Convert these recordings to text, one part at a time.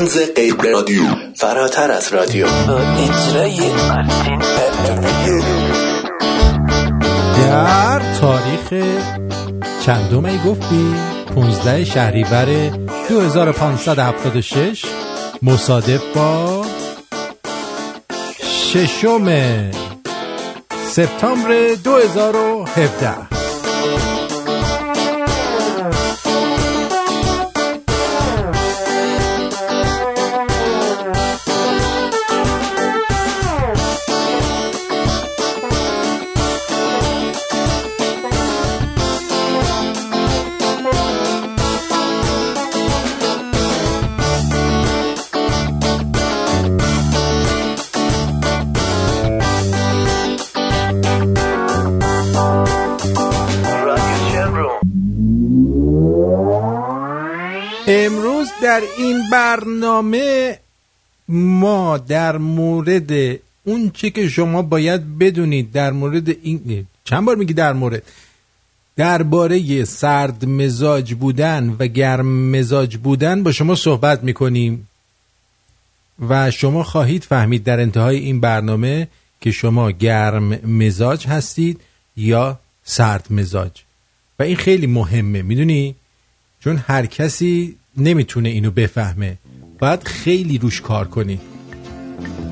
رمز غیر رادیو. فراتر از رادیو. در تاریخ چندم ای گفتی؟ 15 شهریور 2576 مصادف با ششم سپتامبر 2017 در مورد اون چی که شما باید بدونید در مورد این چند بار میگی در مورد؟ درباره سرد مزاج بودن و گرم مزاج بودن با شما صحبت می‌کنیم. و شما خواهید فهمید در انتهای این برنامه که شما گرم مزاج هستید یا سرد مزاج. و این خیلی مهمه می‌دونی؟ چون هر کسی نمی‌تونه اینو بفهمه. باید خیلی روش کار کنی. Thank you.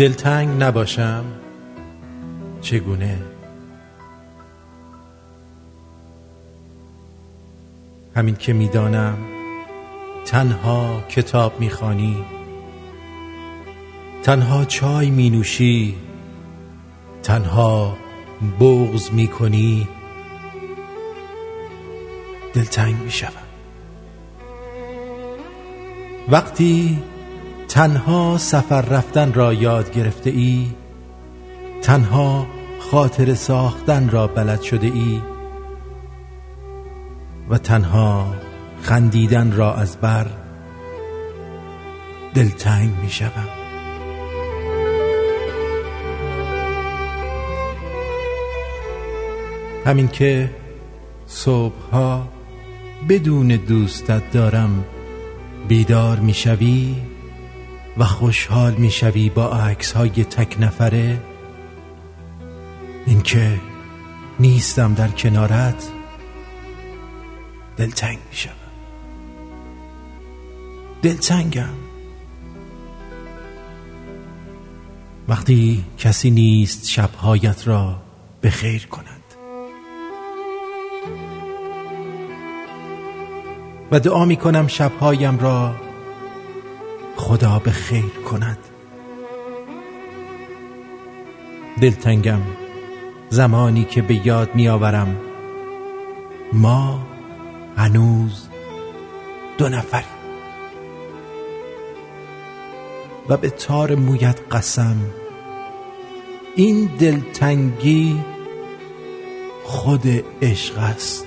دلتنگ نباشم چگونه؟ همین که می‌دانم تنها کتاب می‌خوانی تنها چای می نوشی تنها بغز می کنی دلتنگ می شود وقتی تنها سفر رفتن را یاد گرفته ای؟ تنها خاطر ساختن را بلد شده ای؟ و تنها خندیدن را از بر دلتنگ می شدم همین که صبحها بدون دوستت دارم بیدار می شوی و خوشحال می شوی با عکس های تک نفره؟ اینکه نیستم در کنارت دلتنگ می شوم دلتنگم. وقتی کسی نیست شبهایت را به خیر کند. و دعا می کنم شبهایم را خدا به خیر کند. دلتنگم زمانی که به یاد میآورم ما هنوز دو نفر. و به تار مویت قسم این دلتنگی خود عشق است.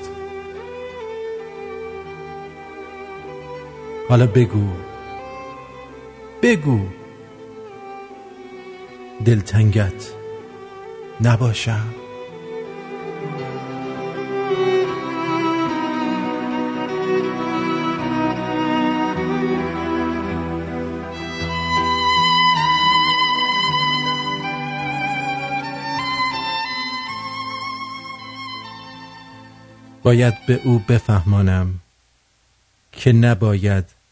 حالا بگو بگو. دلتنگت نباشم باید به او بفهمانم که نباید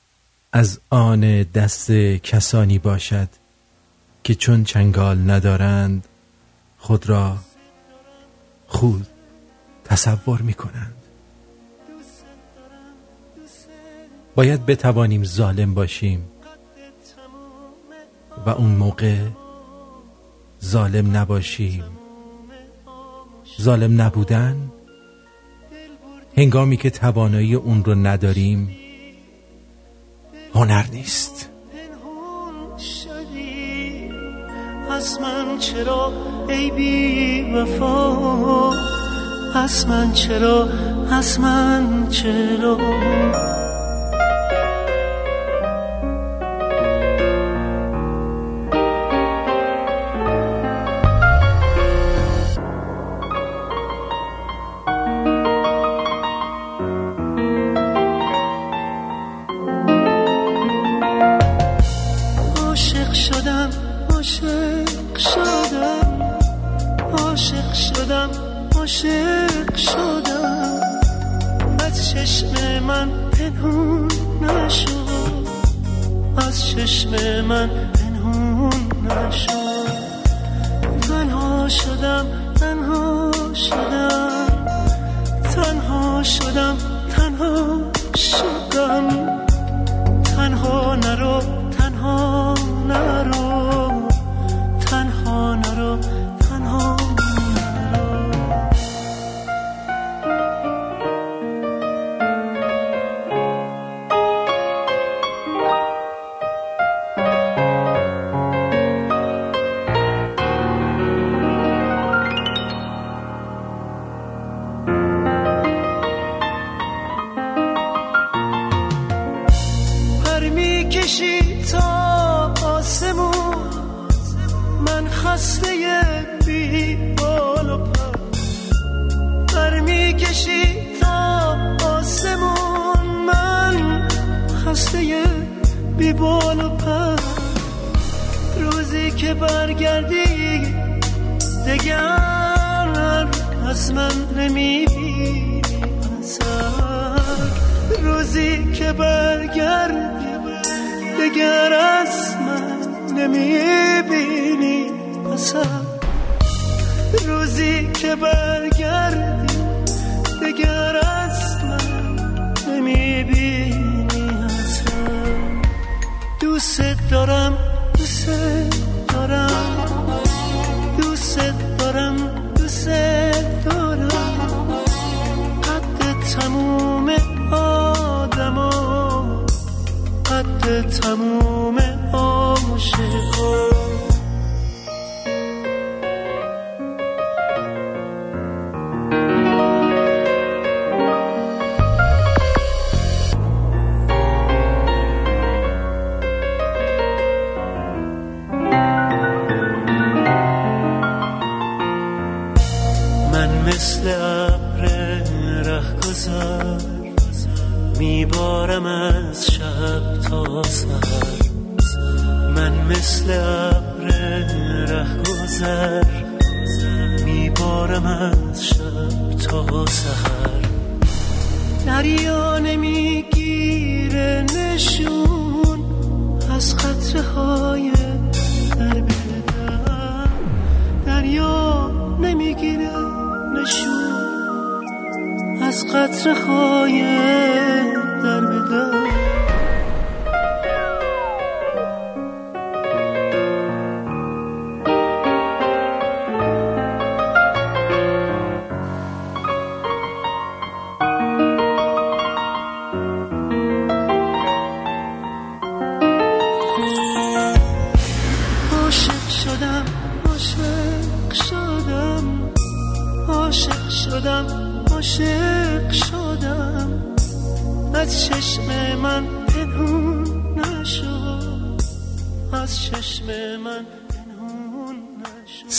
از آن دست کسانی باشد که چون چنگال ندارند خود را خود تصور می کنند باید بتوانیم ظالم باشیم و اون موقع ظالم نباشیم. ظالم نبودن هنگامی که توانایی اون رو نداریم هنر نیست. از من چرا ای بی وفا؟ از من چرا؟ از من چرا؟ من پنهون نشو از چشم من پنهون نشو تنها شدم تنها شدم. تنها شدم تنها شدم. تنها نرو تنها نرو. بال و پر روزی که برگردی دگر از من نمی‌بینی روزی که برگردی دگر از من نمی‌بینی. اصلا روزی که برگردی دگر از من نمی‌بینی. دوست دارم دوست دارم. دوست دارم دوست دارم. قد تموم آدما قد تموم عاشقا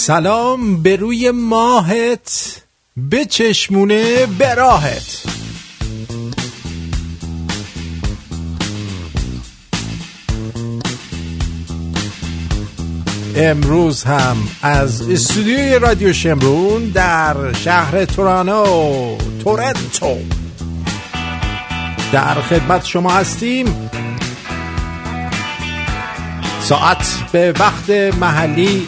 سلام به روی ماهت به چشمونه به راهت. امروز هم از استودیوی رادیو شمرون در شهر تورانو تورنتو. در خدمت شما هستیم. ساعت به وقت محلی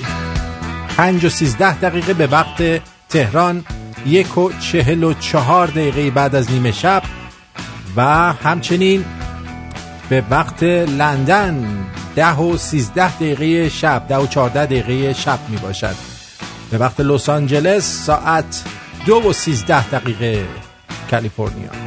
پنج و سیزده دقیقه به وقت تهران یک و چهل و چهار دقیقه بعد از نیمه شب و همچنین به وقت لندن ده و سیزده دقیقه شب ده و چهارده دقیقه شب می باشد. به وقت لس آنجلس ساعت دو و سیزده دقیقه کالیفرنیا.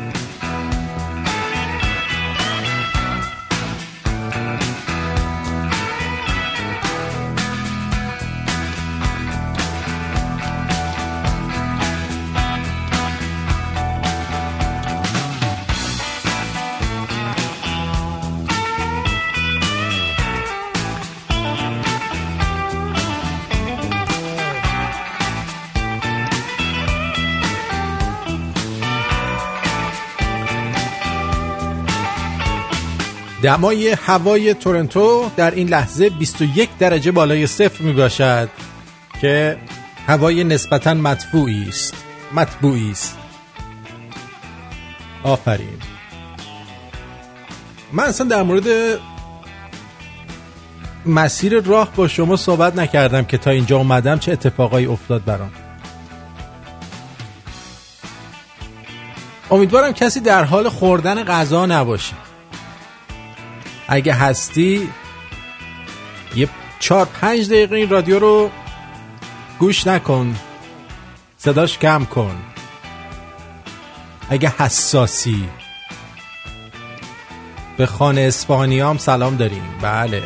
دمای هوای تورنتو در این لحظه 21 درجه بالای صفر می باشد که هوای نسبتا مطبوعی است. مطبوعی است. آفرین. من اصلا در مورد مسیر راه با شما صحبت نکردم که تا اینجا اومدم چه اتفاقایی افتاد برام. امیدوارم کسی در حال خوردن غذا نباشه. اگه هستی یه چهار پنج دقیقه این رادیو رو گوش نکن. صداش کم کن. اگه حساسی. به خانه اسپانیام سلام داریم. بله.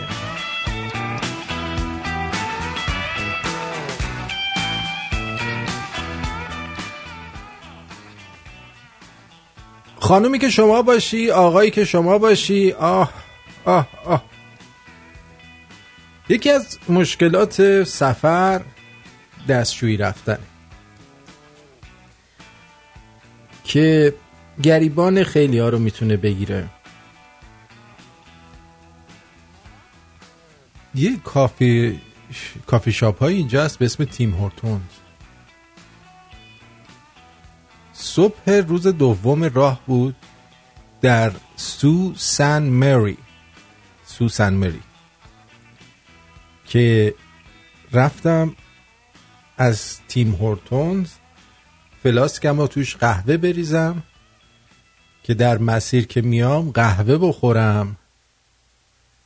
خانومی که شما باشی آقایی که شما باشی آه. آه آه. یکی از مشکلات سفر دستشویی رفتن. که گریبان خیلی ها رو می‌تونه بگیره. یه کافی کافی شاپ های اینجا هست به اسم تیم هورتونز. صبح روز دوم راه بود در سو سن مری. سو سن مری که رفتم از تیم هورتونز فلاسکم رو توش قهوه بریزم که در مسیر که میام قهوه بخورم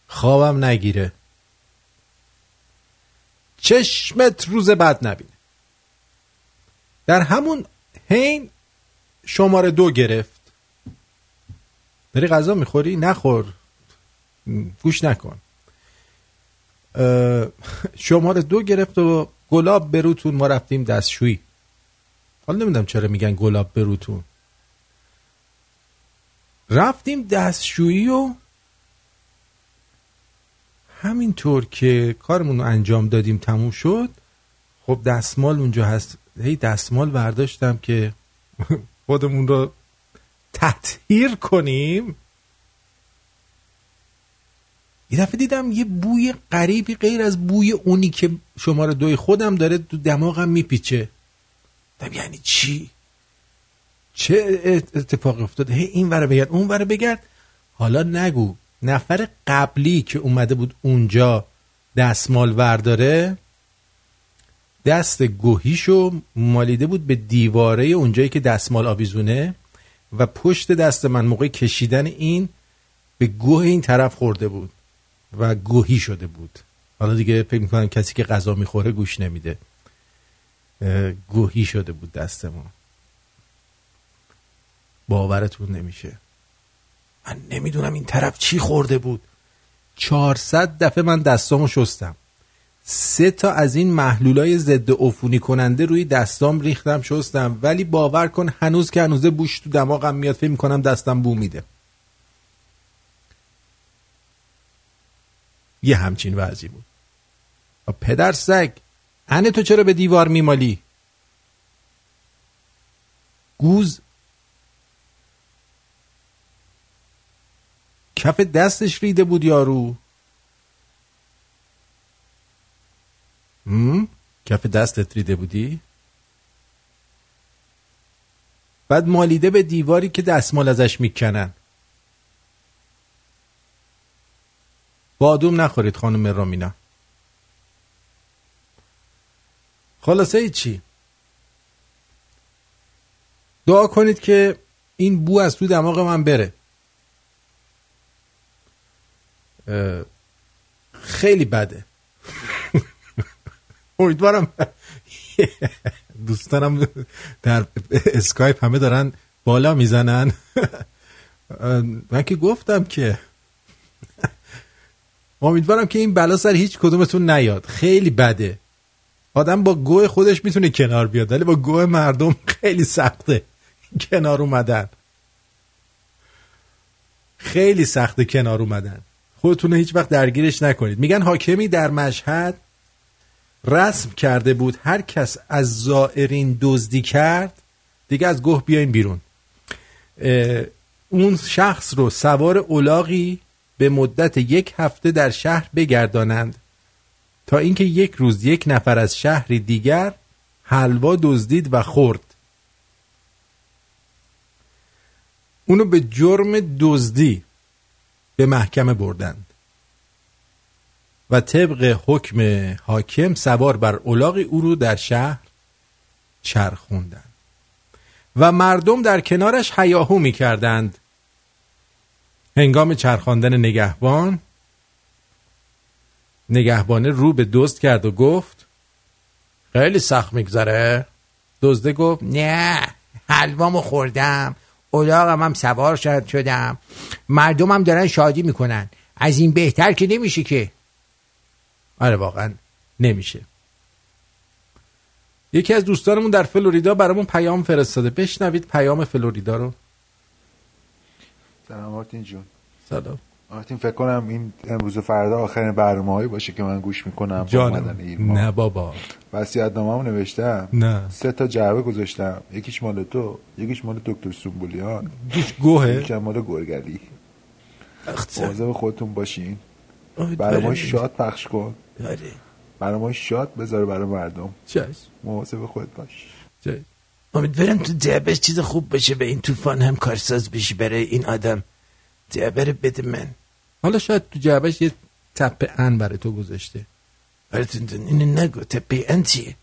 خوابم نگیره. چشمت روز بعد نبینه. در همون حین شماره دو گرفت. داری غذا می‌خوری؟ نخور. گوش نکن. شماره دو گرفت و گلاب بروتون ما رفتیم دستشویی. حالا نمی‌دونم چرا میگن گلاب بروتون رفتیم دستشویی و همینطور که کارمون رو انجام دادیم تموم شد خب دستمال اونجا هست. هی دستمال برداشتم که خودمون رو تطهیر کنیم. یه دفعه دیدم یه بوی غریبی غیر از بوی اونی که شماره دوی خودم داره تو دماغم میپیچه. دم یعنی چی؟ چه اتفاق افتاد هی این وره بگرد اون وره بگرد. حالا نگو نفر قبلی که اومده بود اونجا دستمال ورداره دست گوهیشو مالیده بود به دیواره اونجایی که دستمال آویزونه و پشت دست من موقع کشیدن این به گوه این طرف خورده بود. و گوهی شده بود. حالا دیگه فکر می‌کنم کسی که غذا می‌خوره گوش نمیده. گوهی شده بود دست ما باورتون نمیشه. من نمی‌دونم این طرف چی خورده بود. 400 دفعه من دستامو شستم. سه تا از این محلولای ضد عفونی کننده روی دستام ریختم شستم. ولی باور کن هنوز که هنوزه بوش تو دماغم میاد فکر می‌کنم دستم بو میده. یه همچین وضعی بود پدر سگ انه تو چرا به دیوار میمالی گوز کف دستش ریده بود یارو هم؟ کف دستت ریده بودی؟ بعد مالیده به دیواری که دستمال ازش می‌کنن بادوم نخورید خانم رامینا خلاصه چی؟ دعا کنید که این بو از تو دماغ من بره. خیلی بده. امیدوارم. دوستانم در اسکایپ همه دارن بالا می‌زنن. من که گفتم که امیدوارم که این بلا سر هیچ کدومتون نیاد. خیلی بده. آدم با گوه خودش می‌تونه کنار بیاد ولی با گوه مردم خیلی سخته. کنار اومدن. خیلی سخته کنار اومدن. خودتون هیچ وقت درگیرش نکنید. میگن حاکمی در مشهد رسم کرده بود هر کس از زائرین دزدی کرد دیگه از گوه بیاین بیرون. اون شخص رو سوار اولاغی به مدت یک هفته در شهر بگردانند. تا اینکه یک روز یک نفر از شهری دیگر حلوا دزدید و خورد. اونو به جرم دزدی به محکمه بردند. و طبق حکم حاکم سوار بر اولاغی او رو در شهر چرخوندند. و مردم در کنارش حیاهو می کردند هنگام چرخاندن نگهبان نگهبانه رو به دزد کرد و گفت خیلی سخت میگذره. دزده گفت نه حلوامو خوردم اولاغم هم سوار شد شدم. مردمم دارن شادی می‌کنن. از این بهتر که نمیشه که. آره واقعا نمیشه. یکی از دوستانمون در فلوریدا برامون پیام فرستاده. بشنوید پیام فلوریدا رو. سلام مارتین جون. سلام. آرتین فکر کنم این امروز و فردا آخرین برنامه هایی باشه که من گوش می‌کنم جانم. نه بابا. وصیت نامه‌مو نوشتم. نه. سه تا جعبه گذاشتم. یکیش مال تو یکیش مال دکتر سومبولیان گوش گوهه یکیش مال گرگلی. مواظب خودتون باشین. برای ما. شاد پخش کن. آره. برای ما شاد بذار برای مردم. چشم. مواظب خود باش. چشم. امیدوارم تو جعبش چیز خوب باشه و این طوفان هم کارساز بشی برای این آدم. جعبه رو بده من. حالا شاید تو جعبش یه تپه ان برای تو گذاشته. براتون اینو نگو تپه ان چیه؟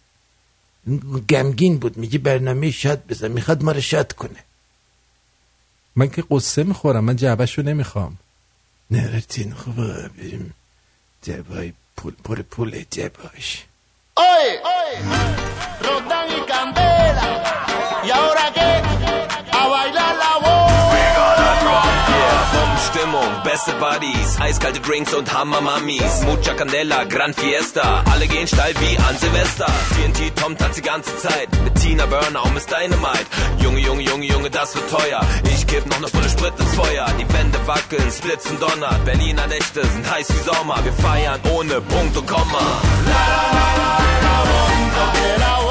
گمگین بود میگه برنامه شاد بزن می‌خواد ما رو شاد کنه. من که قصه می‌خورم من جعبش رو نمی‌خوام. نه رتین خوبه بریم. جعبه های پول پر پول جعبه هاش Oye, Roldán y Candela. ¿Y ahora qué? A bailar la Bombenstimmung, beste Buddies, eiskalte Drinks und Hammer-Mamis, Mucha Candela, Gran Fiesta, alle gehen steil wie an Silvester. TNT Tom tanzt die ganze Zeit, mit Tina Burner und Miss Dynamite. Junge, Junge, Junge, Junge, das wird teuer. Ich kipp noch ne Pulle Sprit ins Feuer, die Wände wackeln, Splitzen donnert. Berliner Nächte sind heiß wie Sommer, wir feiern ohne Punkt und Komma. Que la bomba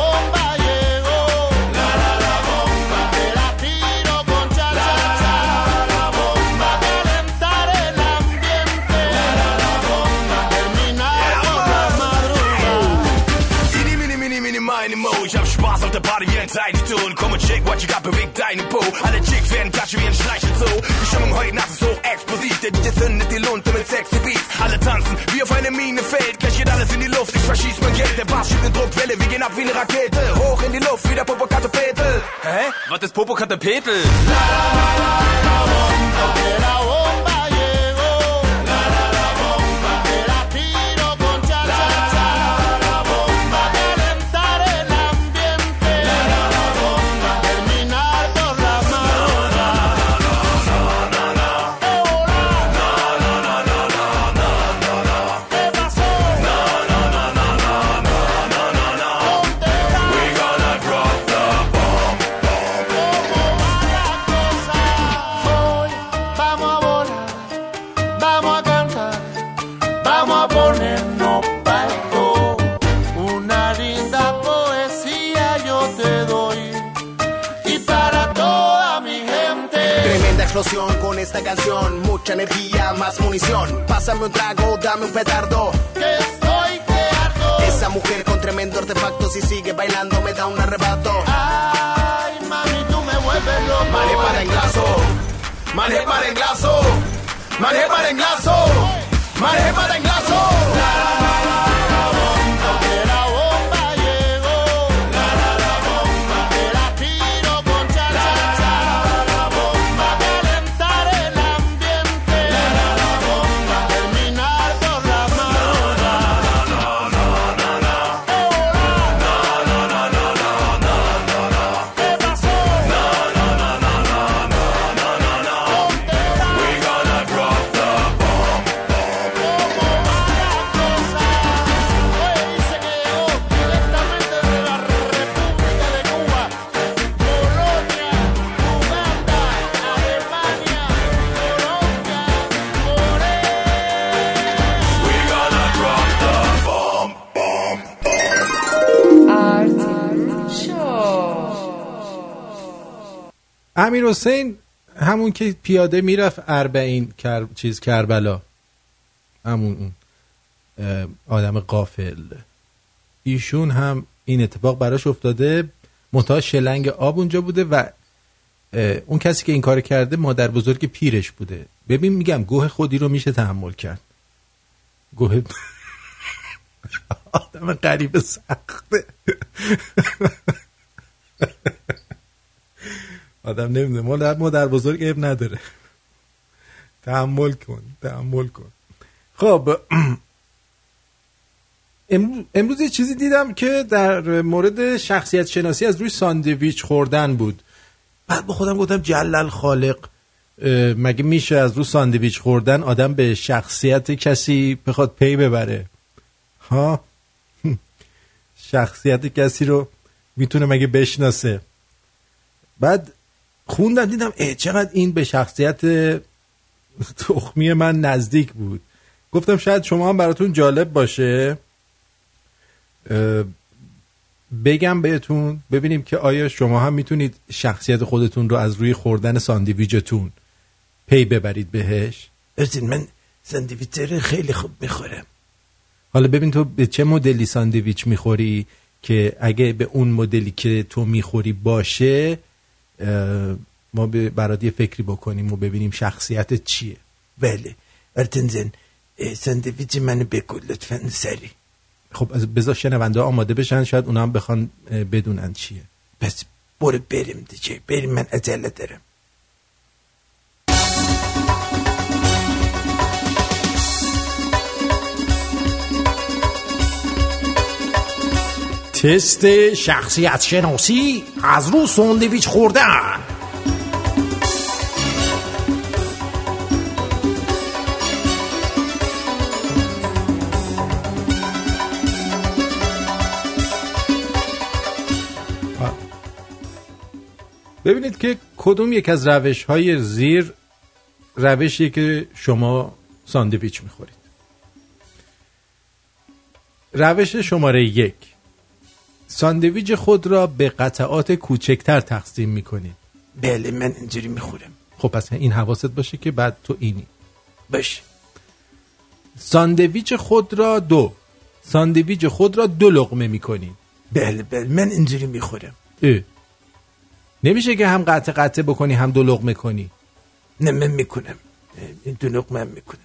meine Mo. Ich hab Spaß auf der Party wie ein Tiny Toon. Komm und shake, what you got, bewegt deine Po. Alle Chicks werden klatschen wie ein Streichelzoo. Die Stimmung heute Nacht ist hoch explosiv. Der DJ zündet die Lunte mit sexy Beats. Alle tanzen wie auf eine Mine fällt. Gleich geht alles in die Luft, ich verschieß mein Geld. Der Bass schiebt eine Druckwelle, wir gehen ab wie eine Rakete. Hoch in die Luft, wie der Popocatépetl. Hä? Was ist Popocatépetl? Que la bomba explosión con esta canción, mucha energía, más munición. Pásame un trago, dame un petardo. Que estoy que ardo. Esa mujer con tremendo artefacto, si sigue bailando me da un arrebato. Ay, mami, tú me vuelves loco. Mané para englazo, mané para englazo, mané para englazo, mané para englazo. امیر حسین همون که پیاده می‌رفت اربعین کر... چیز کربلا. همون اون آدم قافل ایشون هم این اتفاق براش افتاده. منتها شلنگ آب اونجا بوده و اون کسی که این کار کرده مادر بزرگ پیرش بوده. ببین میگم گوه خودی رو میشه تحمل کرد. گوه آدم غریب سخته. آدم نمی‌دونه. مادر مادر بزرگ عیب نداره. تحمل کن تحمل کن. خب امروز, یه چیزی دیدم که در مورد شخصیت شناسی از روی ساندویچ خوردن بود. بعد به خودم گفتم جلل خالق مگه میشه از رو ساندویچ خوردن آدم به شخصیت کسی بخواد پی ببره؟ ها؟ شخصیت کسی رو می‌تونه مگه بشناسه؟ بعد خوندم دیدم اه چقدر این به شخصیت تخمی من نزدیک بود. گفتم شاید شما هم براتون جالب باشه. بگم بهتون ببینیم که آیا شما هم می‌تونید شخصیت خودتون رو از روی خوردن ساندویجتون پی ببرید بهش؟ ارتین من ساندویچ خیلی خوب می‌خورم حالا ببین تو به چه مدلی ساندویچ می‌خوری که اگه به اون مدلی که تو می‌خوری باشه ما به برات یه فکری بکنیم و ببینیم شخصیت چیه. بله. ارتین زن اه، ساندویچ منو بگو لطفا سری خب از بذار شنونده آماده بشن شاید اونا هم بخوان بدونن چیه. پس برو بریم دیگه. بریم من عجله دارم. تست شخصیت شناسی از رو ساندویچ خوردن. ببینید که کدوم یک از روش های زیر روشی که شما ساندویچ می‌خورید. روش شماره یک. ساندویچ خود را به قطعات کوچکتر تقسیم می‌کنید بله من اینجوری می‌خورم. خب پس این حواست باشه که بعد تو اینی. باش ساندویچ خود را دو. ساندویچ خود را دو لقمه می‌کنید بله بله من اینجوری می‌خورم. اه. نمیشه که هم قطع قطع بکنی هم دو لقمه کنی. نه من می‌کنم. دو لقمه هم می‌کنم.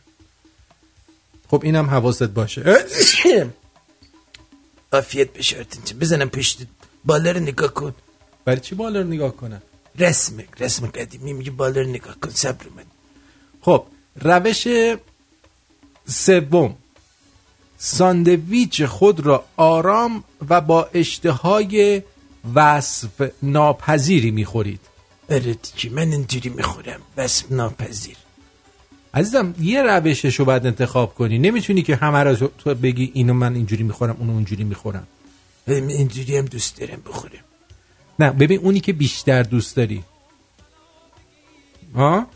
خب اینم حواست باشه. عافیت بشه بزنم پشت بالا رو نگاه کن برای چی بالا رو نگاه کنن رسم رسم قدیمی میگه بالا رو نگاه کن صبر من خب روش سوم ساندویچ خود را آرام و با اشتهای وصف ناپذیری می‌خورید آره دیگه من اینجوری می‌خورم وصف ناپذیر عزیزم یه روشش رو باید انتخاب کنی. نمی‌تونی که همه رو تو- بگی اینو من اینجوری می‌خورم اونو اونجوری می‌خورم. اینجوری هم دوست دارم بخورم. نه ببین اونی که بیشتر دوست داری. ها؟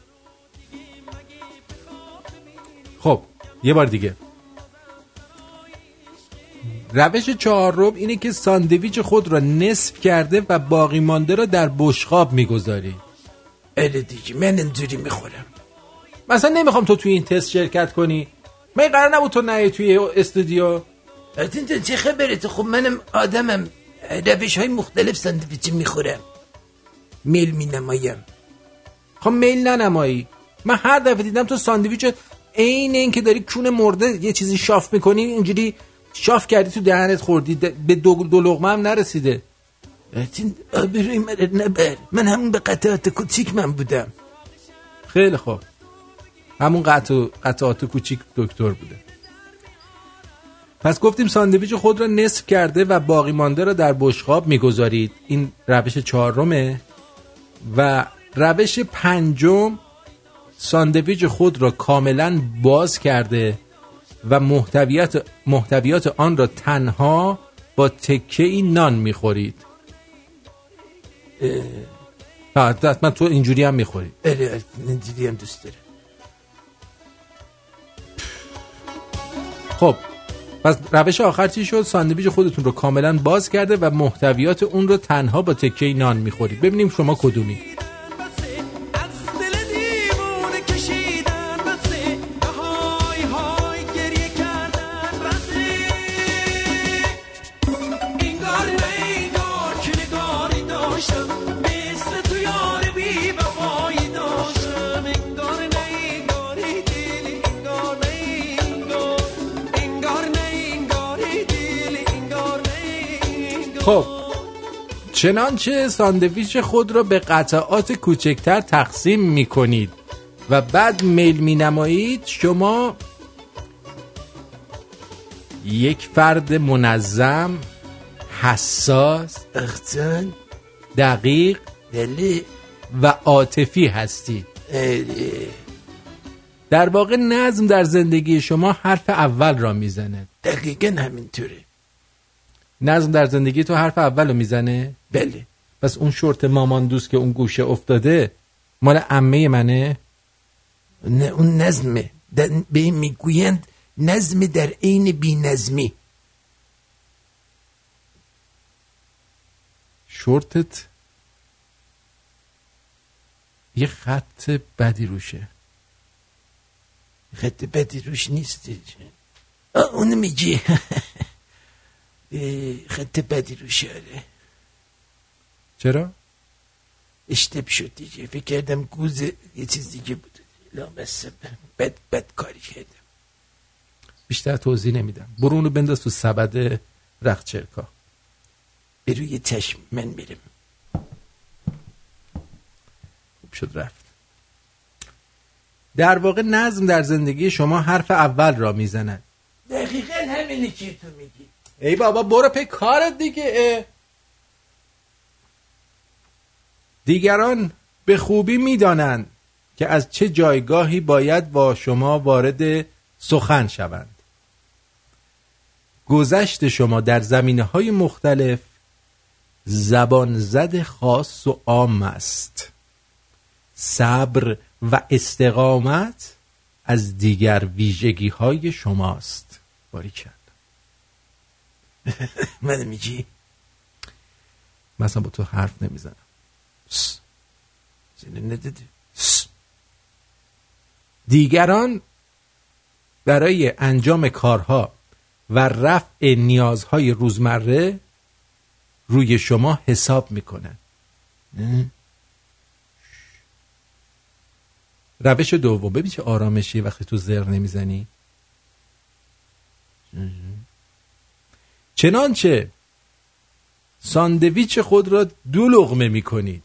خب یه بار دیگه. روش چهارم اینه که ساندویچ خود را نصف کرده و باقی مانده را در بشقاب می‌گذاری. آره دیگه من اینجوری می‌خورم. مثلا نمی‌خوام تو توی این تست شرکت کنی. من قرار نبود تو نیای توی استودیو. ارتین جان چه خبرته خب منم آدمم. روش های مختلف ساندویچ می‌خورم. میل می نمایم خب میل ننمایی. من هر دفعه دیدم تو ساندویچ عین این که داری کون مرده یه چیزی شاف می‌کنی اینجوری شاف کردی تو دهنت خوردی. به دو, دو لقمه هم نرسیده. ارتین آبروی من نبر. من همون به قطعات کوچیک من بودم. خیلی خوب. همون قطع قطعات کوچیک دکتر بوده. پس گفتیم ساندویچ خود را نصف کرده و باقی مانده را در بشقاب می‌گذارید. این روش چهارمه و روش پنجم ساندویچ خود را کاملا باز کرده و محتویات محتویات آن را تنها با تکه ای نان می‌خورید. حتما تو اینجوری هم می‌خوری. اینجوری هم دوست دارم. خب پس روش آخر چی شد؟ ساندویچ خودتون رو کاملا باز کرده و محتویات اون رو تنها با تکه نان می‌خورید. ببینیم شما کدومی خب چنانچه ساندویچ خود را به قطعات کوچکتر تقسیم می کنید و بعد میل می نمایید شما یک فرد منظم حساس اختان دقیق بله و عاطفی هستید. در واقع نظم در زندگی شما حرف اول را می‌زنه دقیقا همینطوره. نظم در زندگی تو حرف اول رو می‌زنه؟ بله. پس اون شورت مامان دوست که اون گوشه افتاده مال عمه منه؟ نه اون نظمه. به این می‌گویند نظم در عین بی نظمی شورتت یه خط بدی روشه. خط بدی روش نیست. اونو میگی. خط بدی روشه آره چرا؟ اشتب شد دیگه. فکر کردم گوز یه چیز دیگه بود. لامصب. بد بد کاری کردم. بیشتر توضیح نمیدم. برو اونو بنداز تو سبد رخت چرکا به روی چشم من میرم. خوب شد رفت. در واقع نظم در زندگی شما حرف اول را می‌زند. دقیقا همینی که تو میگی. ای بابا برو پی کارت دیگه. دیگران به خوبی می‌دانند که از چه جایگاهی باید با شما وارد سخن شوند. گذشت شما در زمینه های مختلف زبان زد خاص و عام است. صبر و استقامت از دیگر ویژگی های شماست. باریکن من میگی؟ مثلا با تو حرف نمی‌زنم. زنه ندادی دیگران برای انجام کارها و رفع نیازهای روزمره روی شما حساب می‌کنن. روش دوم ببین چه آرامشی وقتی تو زر نمی‌زنی. چنانچه ساندویچ خود را دو لغمه می‌کنید.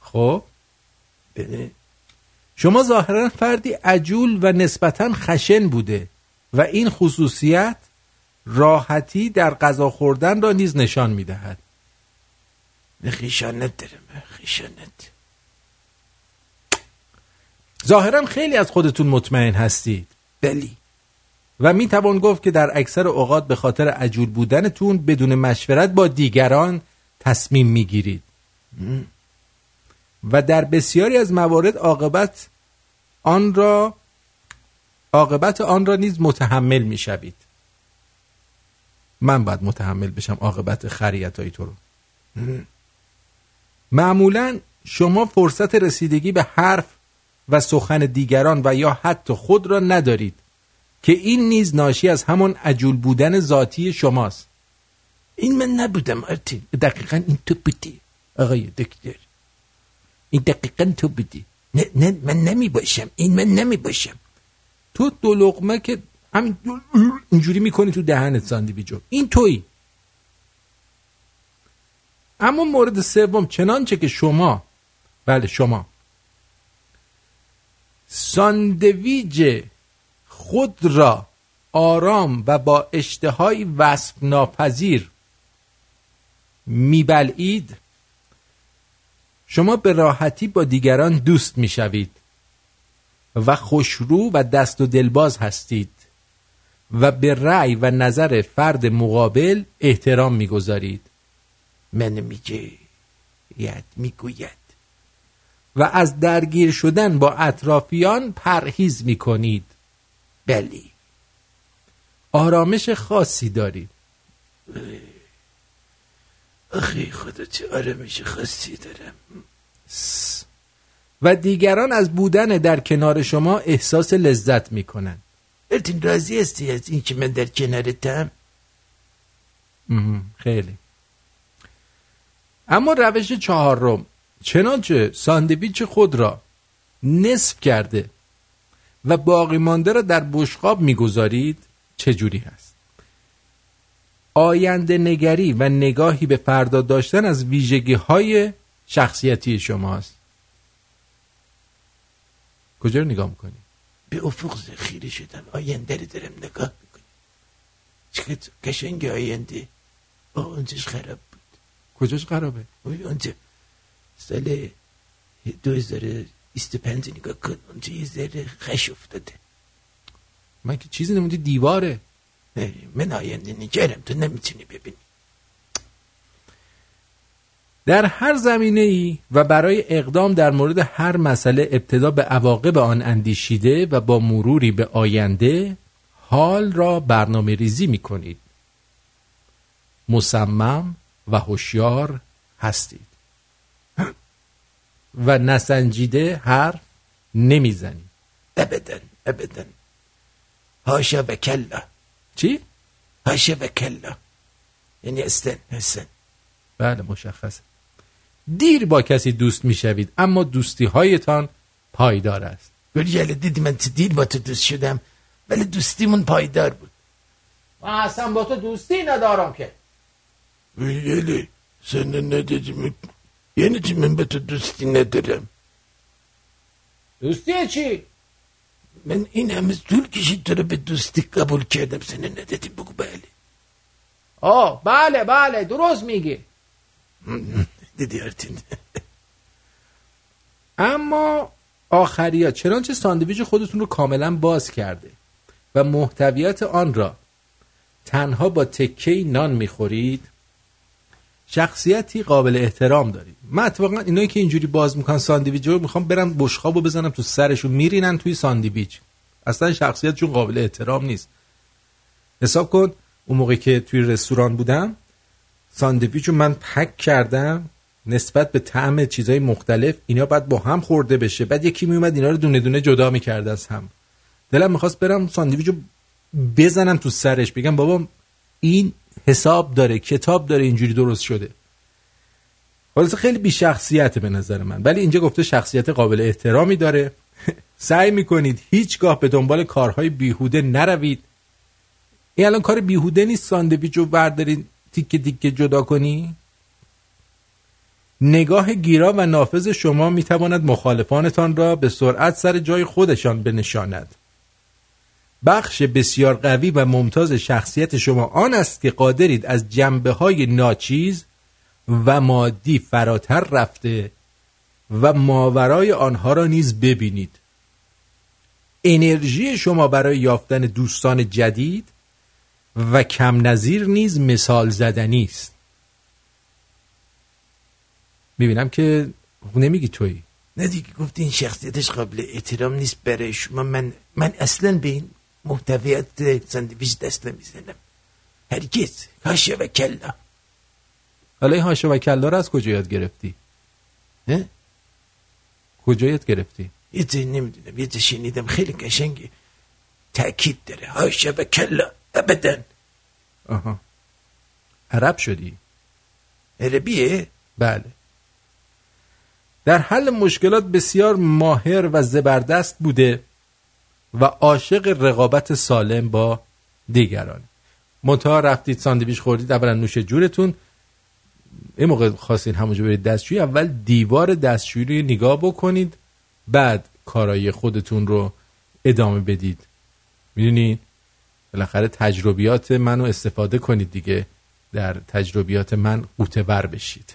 خب؟ بله. شما ظاهرا فردی عجول و نسبتا خشن بوده و این خصوصیت راحتی در غذا خوردن را نیز نشان می‌دهد. خیشانت دارم خیشانت ظاهرا خیلی از خودتون مطمئن هستید. بلی و می توان گفت که در اکثر اوقات به خاطر عجول بودنتون بدون مشورت با دیگران تصمیم می‌گیرید. و در بسیاری از موارد عاقبت آن را عاقبت آن را نیز متحمل می‌شوید. من باید متحمل بشم عاقبت خریت های تو رو. معمولا شما فرصت رسیدگی به حرف و سخن دیگران و یا حتی خود را ندارید. که این نیز ناشی از همان عجول بودن ذاتی شماست. این من نبودم آرتین دقیقا این تو بودی آقای دکتر. این دقیقا تو بودی. نه, نه من نمی باشم. این من نمی باشم. تو دو لقمه که همین اینجوری می‌کنی تو دهنت ساندویچو. این تویی. اما مورد سوم چنانچه که شما بله شما. ساندویج خود را آرام و با اشتهای وصف ناپذیر میبلعید شما به راحتی با دیگران دوست می‌شوید و خوشرو و دست و دلباز هستید و به رأی و نظر فرد مقابل احترام می‌گذارید. من میگه ید می‌گوید. و از درگیر شدن با اطرافیان پرهیز می‌کنید. بلی آرامش خاصی دارید آخی خدا چه آرامش خاصی دارم. و دیگران از بودن در کنار شما احساس لذت می‌کنند آرتین راضی هستی از این که من در کنارتم؟ خیلی. اما روش چهارم چنانچه ساندویچ خود را نصف کرده. و باقی مانده را در بشقاب می‌گذارید چجوری هست؟ آینده نگری و نگاهی به فردا داشتن از ویژگی های شخصیتی شماست. کجا رو نگاه می‌کنی؟ به افق خیره شدم. آینده رو دارم نگاه می‌کنم. چقدر قشنگ آینده. آه اونجاش خراب بود. کجاش خرابه؟ اونجا. سال 2025 نگاه کن اونجا یه ذره خش افتاده. من که چیزی نمونده دیواره. من آینده نگرم تو نمی‌تونی ببینی. در هر زمینه ای و برای اقدام در مورد هر مسئله ابتدا به عواقب آن اندیشیده و با مروری به آینده حال را برنامه ریزی می کنید. مصمم و هوشیار هستید. و نسنجیده حرف نمی‌زنید ابدا ابدا. هاشا و کلا. چی؟ هاشا و کلا. یعنی استن استن. بله مشخصه. دیر با کسی دوست می‌شوید اما دوستی هایتان پایدار است. گریاله دیدی من تو دیر با تو دوست شدم ولی دوستیمون پایدار بود. من اصلا با تو دوستی ندارم که. گریاله سن ندیدی؟ یعنی چی من با تو دوستی ندارم دوستی چی؟ من این همه طول کشید تو رو به دوستی قبول کردم سن ندیدی بگو بله آه بله بله درست میگی دیدی ارتین اما آخریا چنانچه ساندویچ خودتون رو کاملا باز کرده و محتویات آن را تنها با تکه نان می‌خورید. شخصیتی قابل احترام دارید من اتفاقا اینایی که اینجوری باز می‌کنن ساندویچ رو می‌خوام برم بشخاب و بزنم تو سرشون میرینن توی ساندویچ. اصلا شخصیتشون قابل احترام نیست. حساب کن اون موقعی که توی رستوران بودم ساندویچ رو من پک کردم نسبت به طعم چیزهای مختلف اینا بعد با هم خورده بشه. بعد یکی میومد اینا رو دونه دونه جدا می‌کرد از هم. دلم می‌خواست برم ساندویچ رو بزنم تو سرش. بگم بابا این حساب داره کتاب داره اینجوری درست شده. خلاصه خیلی بی شخصیت به نظر من. ولی اینجا گفته شخصیت قابل احترامی داره. سعی می‌کنید هیچگاه به دنبال کارهای بیهوده نروید. این الان کار بیهوده نیست ساندویچ رو بردارید تیکه تیکه جدا کنی. نگاه گیرا و نافذ شما می‌تواند مخالفانتان را به سرعت سر جای خودشان بنشاند. بخش بسیار قوی و ممتاز شخصیت شما آن است که قادرید از جنبه های ناچیز و مادی فراتر رفته و ماورای آنها را نیز ببینید. انرژی شما برای یافتن دوستان جدید و کم نظیر نیز مثال زدنی است. می‌بینم که نمیگی تویی. نه دیگه گفتی این شخصیتش قابل احترام نیست برای شما. من من اصلا به این محتویات ساندویچ دست نمی‌زنم. هرگز. هاشه و کلا. حالا این هاشه و کلا رو از کجا یاد گرفتی؟ نه کجا یاد گرفتی؟ یه نمی‌دونم. یه شنیدم. خیلی قشنگه تاکید داره. هاشه و کلا. ابدا. آها. عرب شدی؟ عربیه؟ بله. در حل مشکلات بسیار ماهر و زبردست بوده. و عاشق رقابت سالم با دیگران. منتها رفتید ساندویچ خوردید اولا نوش جورتون. این موقع خواستین همونجا برید دستشویی اول دیوار دستشویی رو نگاه بکنید بعد کارای خودتون رو ادامه بدید. می‌دونید بالاخره تجربیات منو استفاده کنید دیگه. در تجربیات من قوتور بشید.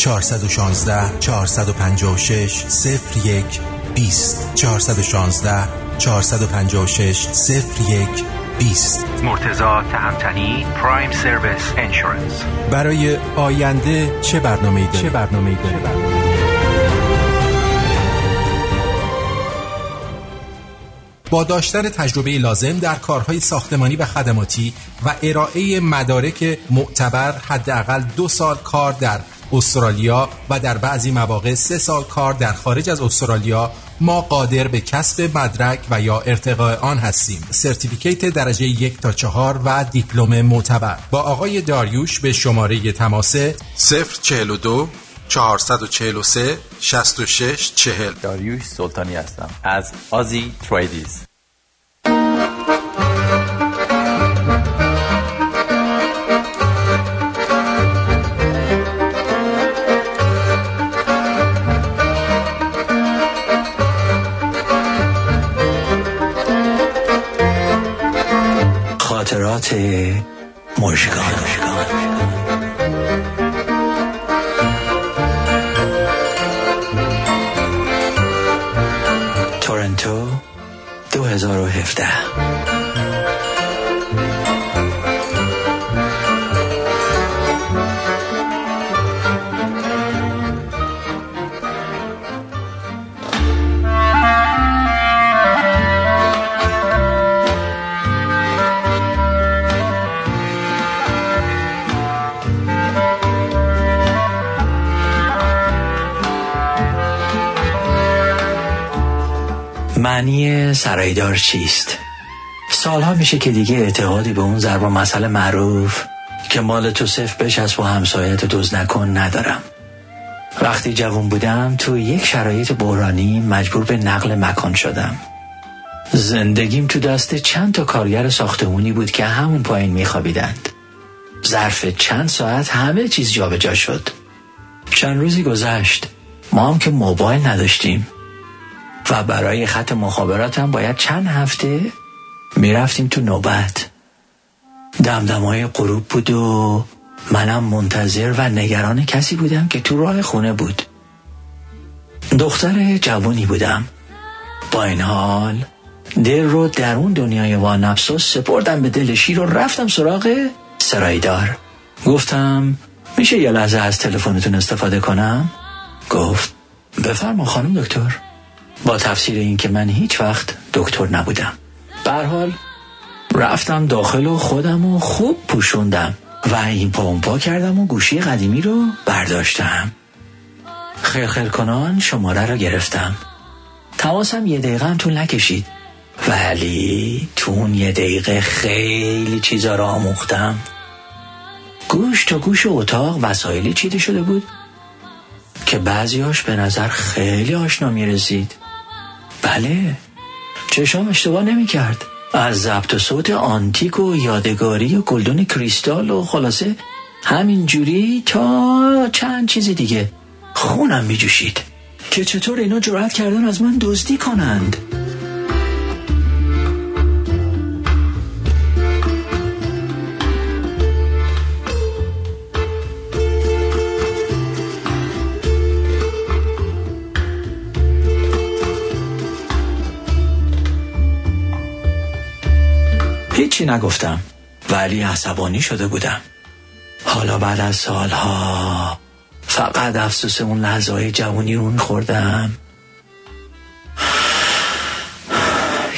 416 456 01 20 416 456 01 20 مرتزا تهمتنی پرایم سرویس انشورنس برای آینده چه برنامه‌ای داری؟ چه برنامه‌ای داری؟ با داشتن تجربه لازم در کارهای ساختمانی و خدماتی و ارائه مدارک معتبر حداقل دو سال کار در استرالیا و در بعضی مواقع سه سال کار در خارج از استرالیا ما قادر به کسب مدرک و یا ارتقاء آن هستیم. سرتیفیکیت درجه یک تا چهار و دیپلم معتبر. با آقای داریوش به شماره تماس 042 443 66 40 داریوش سلطانی هستم. از آزی تریدیز. 这莫尔什 معنی سرایدار چیست؟ سالها میشه که دیگه اعتقادی به اون ضرب مسئله معروف که مال تو صف بچسب و همسایت دوز نکن ندارم. وقتی جوان بودم تو یک شرایط بحرانی مجبور به نقل مکان شدم. زندگیم تو دست چند تا کارگر ساختمونی بود که همون پایین میخوابیدند. ظرف چند ساعت همه چیز جابجا شد. چند روزی گذشت. ما هم که موبایل نداشتیم. و برای خط مخابراتم باید چند هفته می‌رفتیم تو نوبت. دمدمای غروب بود و منم منتظر و نگران کسی بودم که تو راه خونه بود. دختر جوانی بودم. با این حال دل رو در اون دنیای وانفسا سپردم به دل شیر و رفتم سراغ سرایدار. گفتم میشه یه لحظه از تلفنتون استفاده کنم؟ گفت بفرما خانم دکتر. با تفسیر این که من هیچ وقت دکتر نبودم. حال رفتم داخل و خودم و خوب پوشوندم و این پا اون پا کردم و گوشی قدیمی رو برداشتم. خیل خیل کنان شماره رو گرفتم. تماسم یه دقیقه هم طول نکشید. ولی تو اون یه دقیقه خیلی چیزا رو آموختم. گوش تا گوش اتاق وسایلی چیده شده بود که بعضیاش به نظر خیلی آشنا می رسید بله. چشام اشتباه نمی کرد از ضبط صوت آنتیک و یادگاری و گلدون کریستال و خلاصه همین جوری تا چند چیز دیگه. خونم می جوشید که چطور اینا جرأت کردن از من دزدی کنند. هیچی نگفتم ولی عصبانی شده بودم. حالا بعد از سالها فقط افسوس اون لحظه جوانی رو خوردم.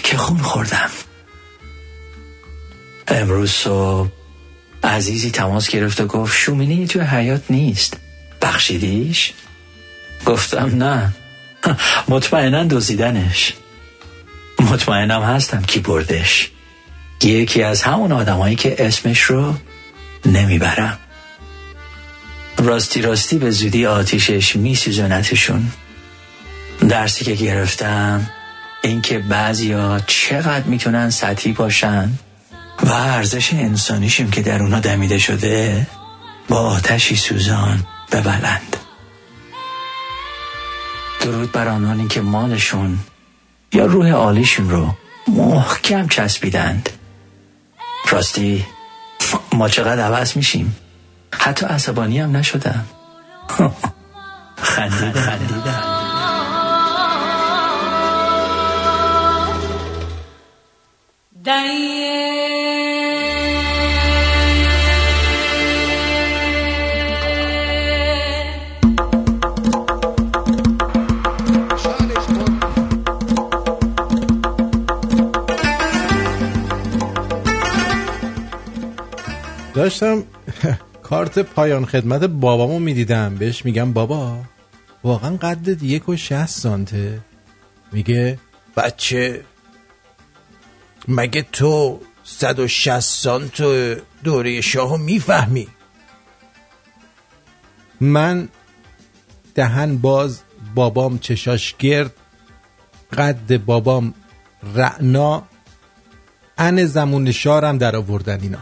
که خون خوردم. امروز صبح عزیزی تماس گرفت و گفت شومینی توی حیات نیست. بخشیدیش؟ گفتم نه. مطمئنا دزدیدنش. مطمئنم هستم کی بردش. یکی از همون آدمایی که اسمش رو نمی‌برم. راستی راستی به زودی آتیشش میسوزونتشون. درسی که گرفتم اینکه بعضیا چقدر می‌تونن سطحی باشن و ارزش انسانیشون که در اونا دمیده شده با آتشی سوزان ببلند درود بر آنانی که مالشون یا روح عالیشون رو محکم چسبیدند. راستی ما چقدر عوض میشیم. حتی عصبانی هم نشدم. خندیدم. خندیدم. داشتم کارت پایان خدمت بابامو می‌دیدم. بهش میگم بابا واقعا قدت یک و شست سانته. میگه بچه مگه تو 160 سانت دوره شاهو می‌فهمی؟ من دهن باز بابام چشاش گرد قد بابام رعنا ان زمون شارم در آوردن اینا.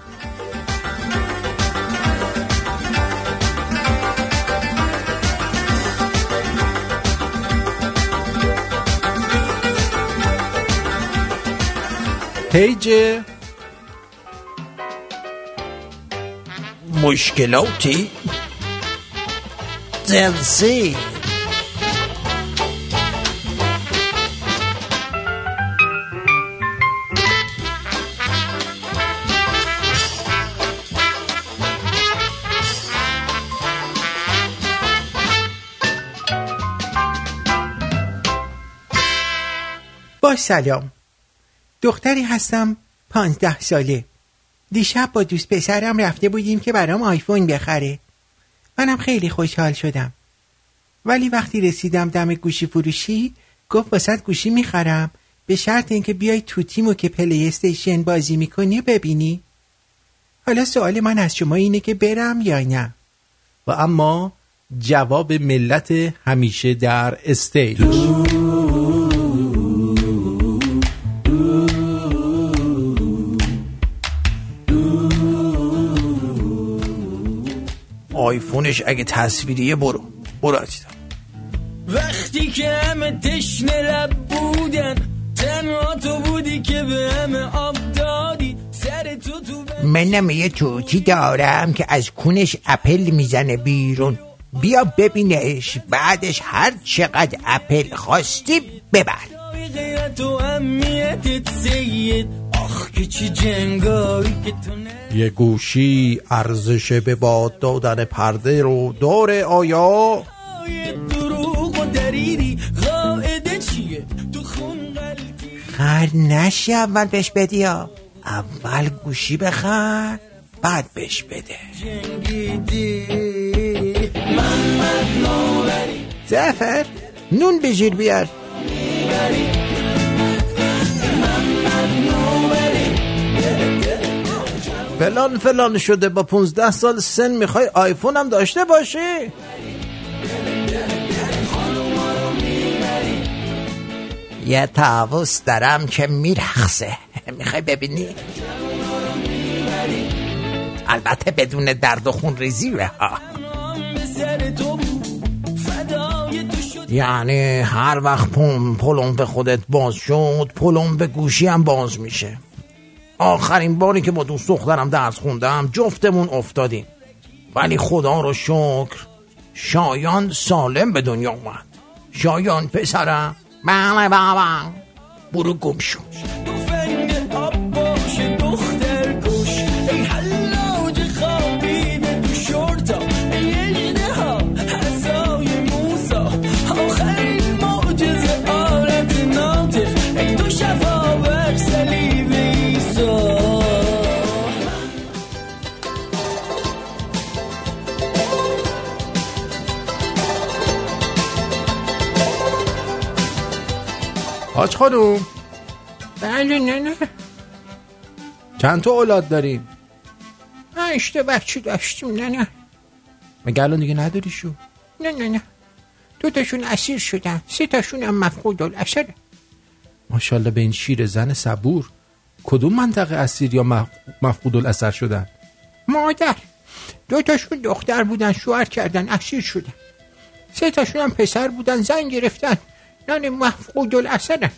پیج مشکلاتی جنسی با سلام. دختری هستم پانزده ساله. دیشب با دوست پسرم رفته بودیم که برام آیفون بخره. منم خیلی خوشحال شدم. ولی وقتی رسیدم دم گوشی فروشی گفت واسه گوشی می‌خرم. به شرط اینکه بیای تو تیمو که پلی استیشن بازی می‌کنی ببینی. حالا سوال من از شما اینه که برم یا نه. و اما جواب ملت همیشه در استیج. آیفونش اگه تصویریه برو. برو عزیزم. وقتی که همه تشنه لب بودن تنها تو بودی که به همه آب دادی. سر تو تو منم یه توتی دارم که از کونش اپل می‌زنه بیرون. بیا ببینش بعدش هر چقدر اپل خواستی ببر. آخ که چی جنگاری که تو نه یه گوشی ارزش به باد دادن پرده رو داره آیا؟ دروغ و دریری. قاعده چیه؟ تو خون غلطی خر نشی اول بهش بدی ها. اول گوشی بخر بعد بهش بده. زفر نون به جیر بیار فلان فلان شده با 15 سال سن می‌خوای آیفون هم داشته باشی؟ یه تاووس دارم که میرخصه. می‌خوای ببینی؟ البته بدون درد و خون ریزی ها. یعنی هر وقت پلم به خودت باز شد پلم به گوشی هم باز میشه. آخرین باری که با دوست دخترم درس خوندم جفتمون افتادیم. ولی خدا رو شکر شایان سالم به دنیا اومد. شایان پسرم بله بابا برو گم شو. حاج خانوم بله نه نه. چند تا اولاد داریم؟ هشت بچه داشتیم نه نه. مگه الان دیگه نداری شو؟ نه نه نه. دو تاشون اسیر شدن سه تاشون هم مفقود الاثر ماشاءالله به این شیر زن صبور. کدوم منطقه اسیر یا مف- مفقود الاثر شدن؟ مادر. دو تاشون دختر بودن شوهر کردن اسیر شدن. سه تاشون هم پسر بودن زن گرفتن. یعنی مفقود الاثرن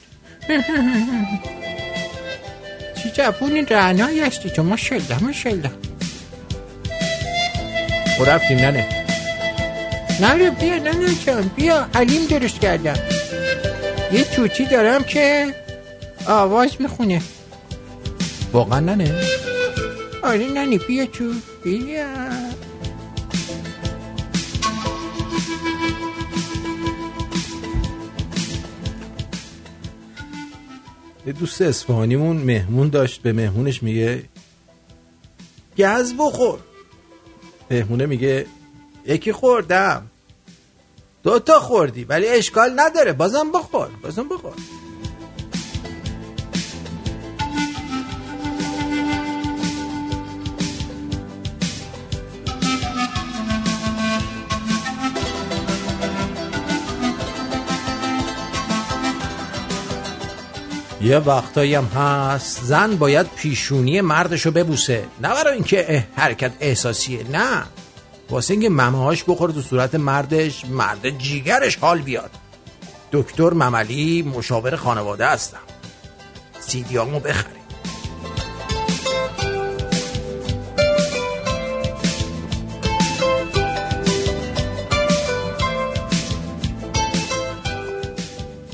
چی جوونی رعنایی هستی تو؟ ماشالله ماشالله خب رفتیم ننه نره بیا نه نه جان بیا. حلیم درست کردم. یه توتی دارم که آواز می‌خونه. واقعا ننه آره ننی بیا تو. بیا. یه دوست اصفهانیمون مهمون داشت به مهمونش میگه گز بخور. مهمونه میگه یکی خوردم دو تا خوردی ولی اشکال نداره بازم بخور بازم بخور. یه وقتایی هم هست. زن باید پیشونی مردشو ببوسه. نه برای اینکه حرکت احساسیه. نه. واسه اینکه ممهاش بخوره تو صورت مردش مرد جیگرش حال بیاد. دکتر مملی مشاور خانواده هستم. سیدیامو بخرید.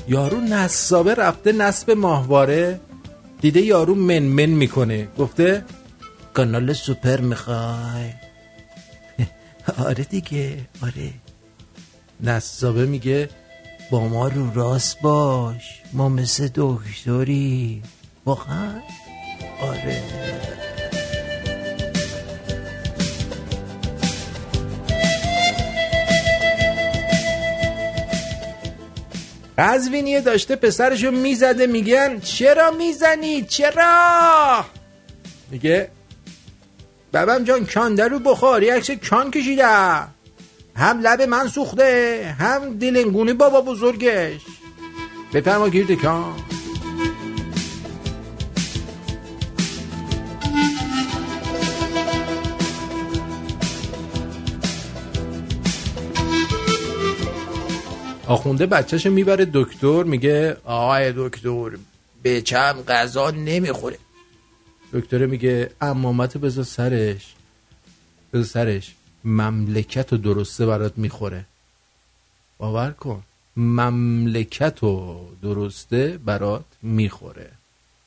یارو نصابه رفته نصب ماهواره دیده یارو منمن می‌کنه. گفته کانال سوپر می‌خوای. آره دیگه آره. نصابه میگه با ما رو راست باش ما مثل دکتری. واقعا؟ آره. قزوینیه داشته پسرشو می‌زده میگن چرا می‌زنی؟ چرا؟ میگه بابام جان کانده رو بخور یه عکس کان کشیده. هم لب من سوخته هم دلنگونی بابا بزرگش. بفرما گیرد کان آخونده بچهشو می‌بره دکتر میگه آقای دکتر بچم غذا نمی‌خوره. دکتر میگه امامت بذار سرش بذار سرش. مملکت و درسته برات می‌خوره. باور کن مملکت و درسته برات می‌خوره.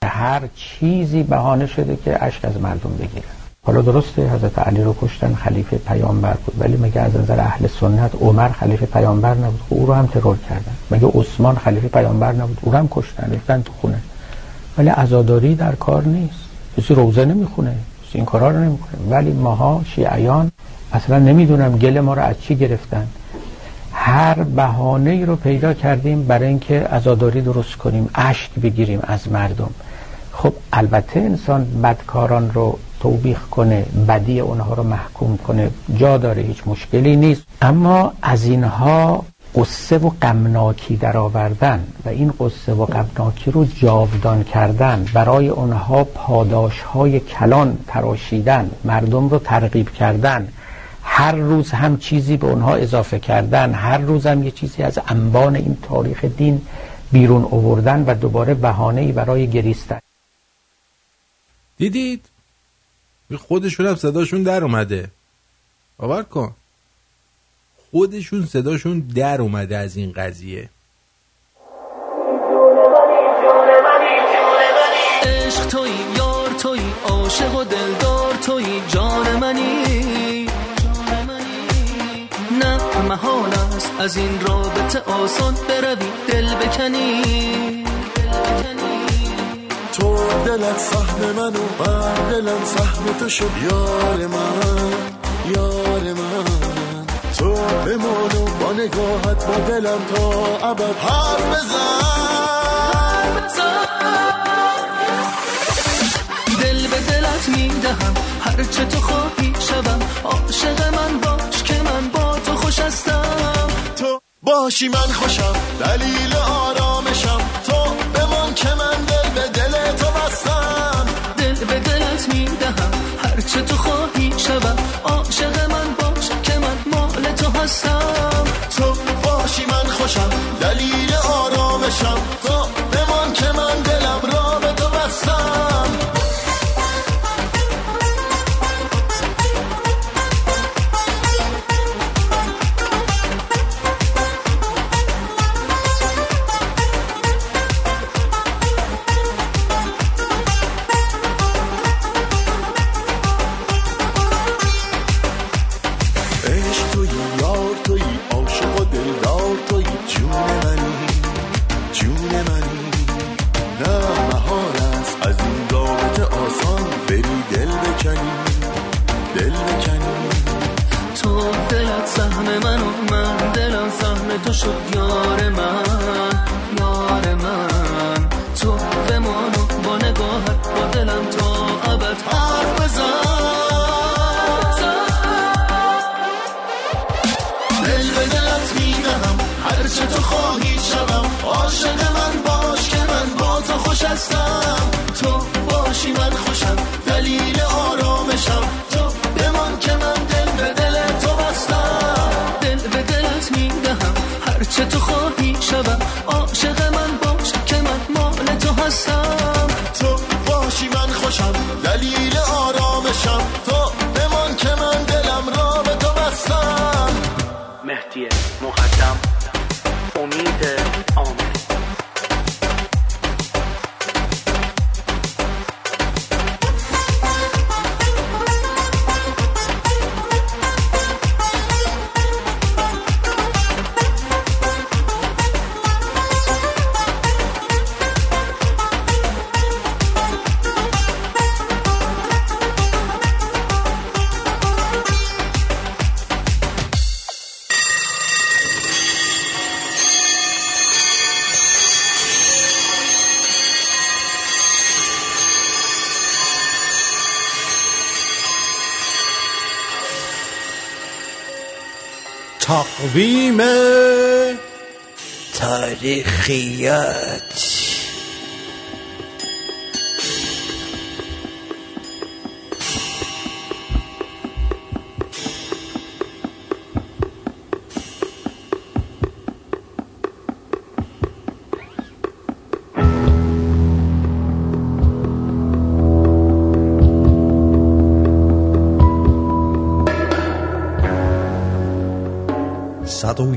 هر چیزی بهانه شده که اشک از مردم بگیره. حالا درسته حضرت علی رو کشتن خلیفه پیامبر بود ولی مگه از نظر اهل سنت عمر خلیفه پیامبر نبود؟ او رو هم ترور کردن. مگه عثمان خلیفه پیامبر نبود؟ او رو هم کشتن ریختن تو خونه. ولی عزاداری در کار نیست. کسی روزه نمی‌خونه کسی این کارا رو نمی‌کنه ولی ماها شیعیان اصلا نمی‌دونم گل ما رو از چی گرفتن. هر بهانه ای رو پیدا کردیم برای اینکه عزاداری درست کنیم اشک بگیریم از مردم. خب البته انسان بدکاران رو توبیخ کنه بدی اونها رو محکوم کنه جا داره هیچ مشکلی نیست. اما از اینها قصه و غمناکی در آوردن و این قصه و غمناکی رو جاودان کردن. برای اونها پاداش های کلان تراشیدن مردم رو ترغیب کردن. هر روز هم چیزی به اونها اضافه کردن. هر روز هم یه چیزی از انبان این تاریخ دین بیرون آوردن و دوباره بهانه‌ای برای گریستن. دیدید؟ خودشون هم صداشون در اومده. باور کن. خودشون صداشون در اومده از این قضیه. عشق توی یار توی عاشق و دلدار توی. جان منی نه محال است از این رابطه آسان. بروی دل بکنی. تو دلت سهم من و من دلم سهم تو شد یار من یار من. تو بمان و با نگاهت با دلم تا ابد حرف بزن. دل به دلت می‌دهم هرچه تو خواهی شوم. عاشق من باش که من با تو خوش هستم. تو باشی من خوشم دلیل آرامشم. تو بمان که من دل به دل تو بستم دل به دلت می‌دهم. هرچه تو خواهی شوم عاشق من باش که من مال تو هستم. تو باشی من خوشم. دلیل آرامشم. تو تو شد یار من یار من. تو بمان و با نگاهت با دلم تا ابد حرف بزن. دل به دلت می‌دهم هرچه تو خواهی شوم. عاشق من باش که من با تو خوش هستم. تو باشی من خوشم تو خواهی شوم. عاشق من باش که من مال تو هستم. تو باشی من خوشم. تقویم تاریخیات.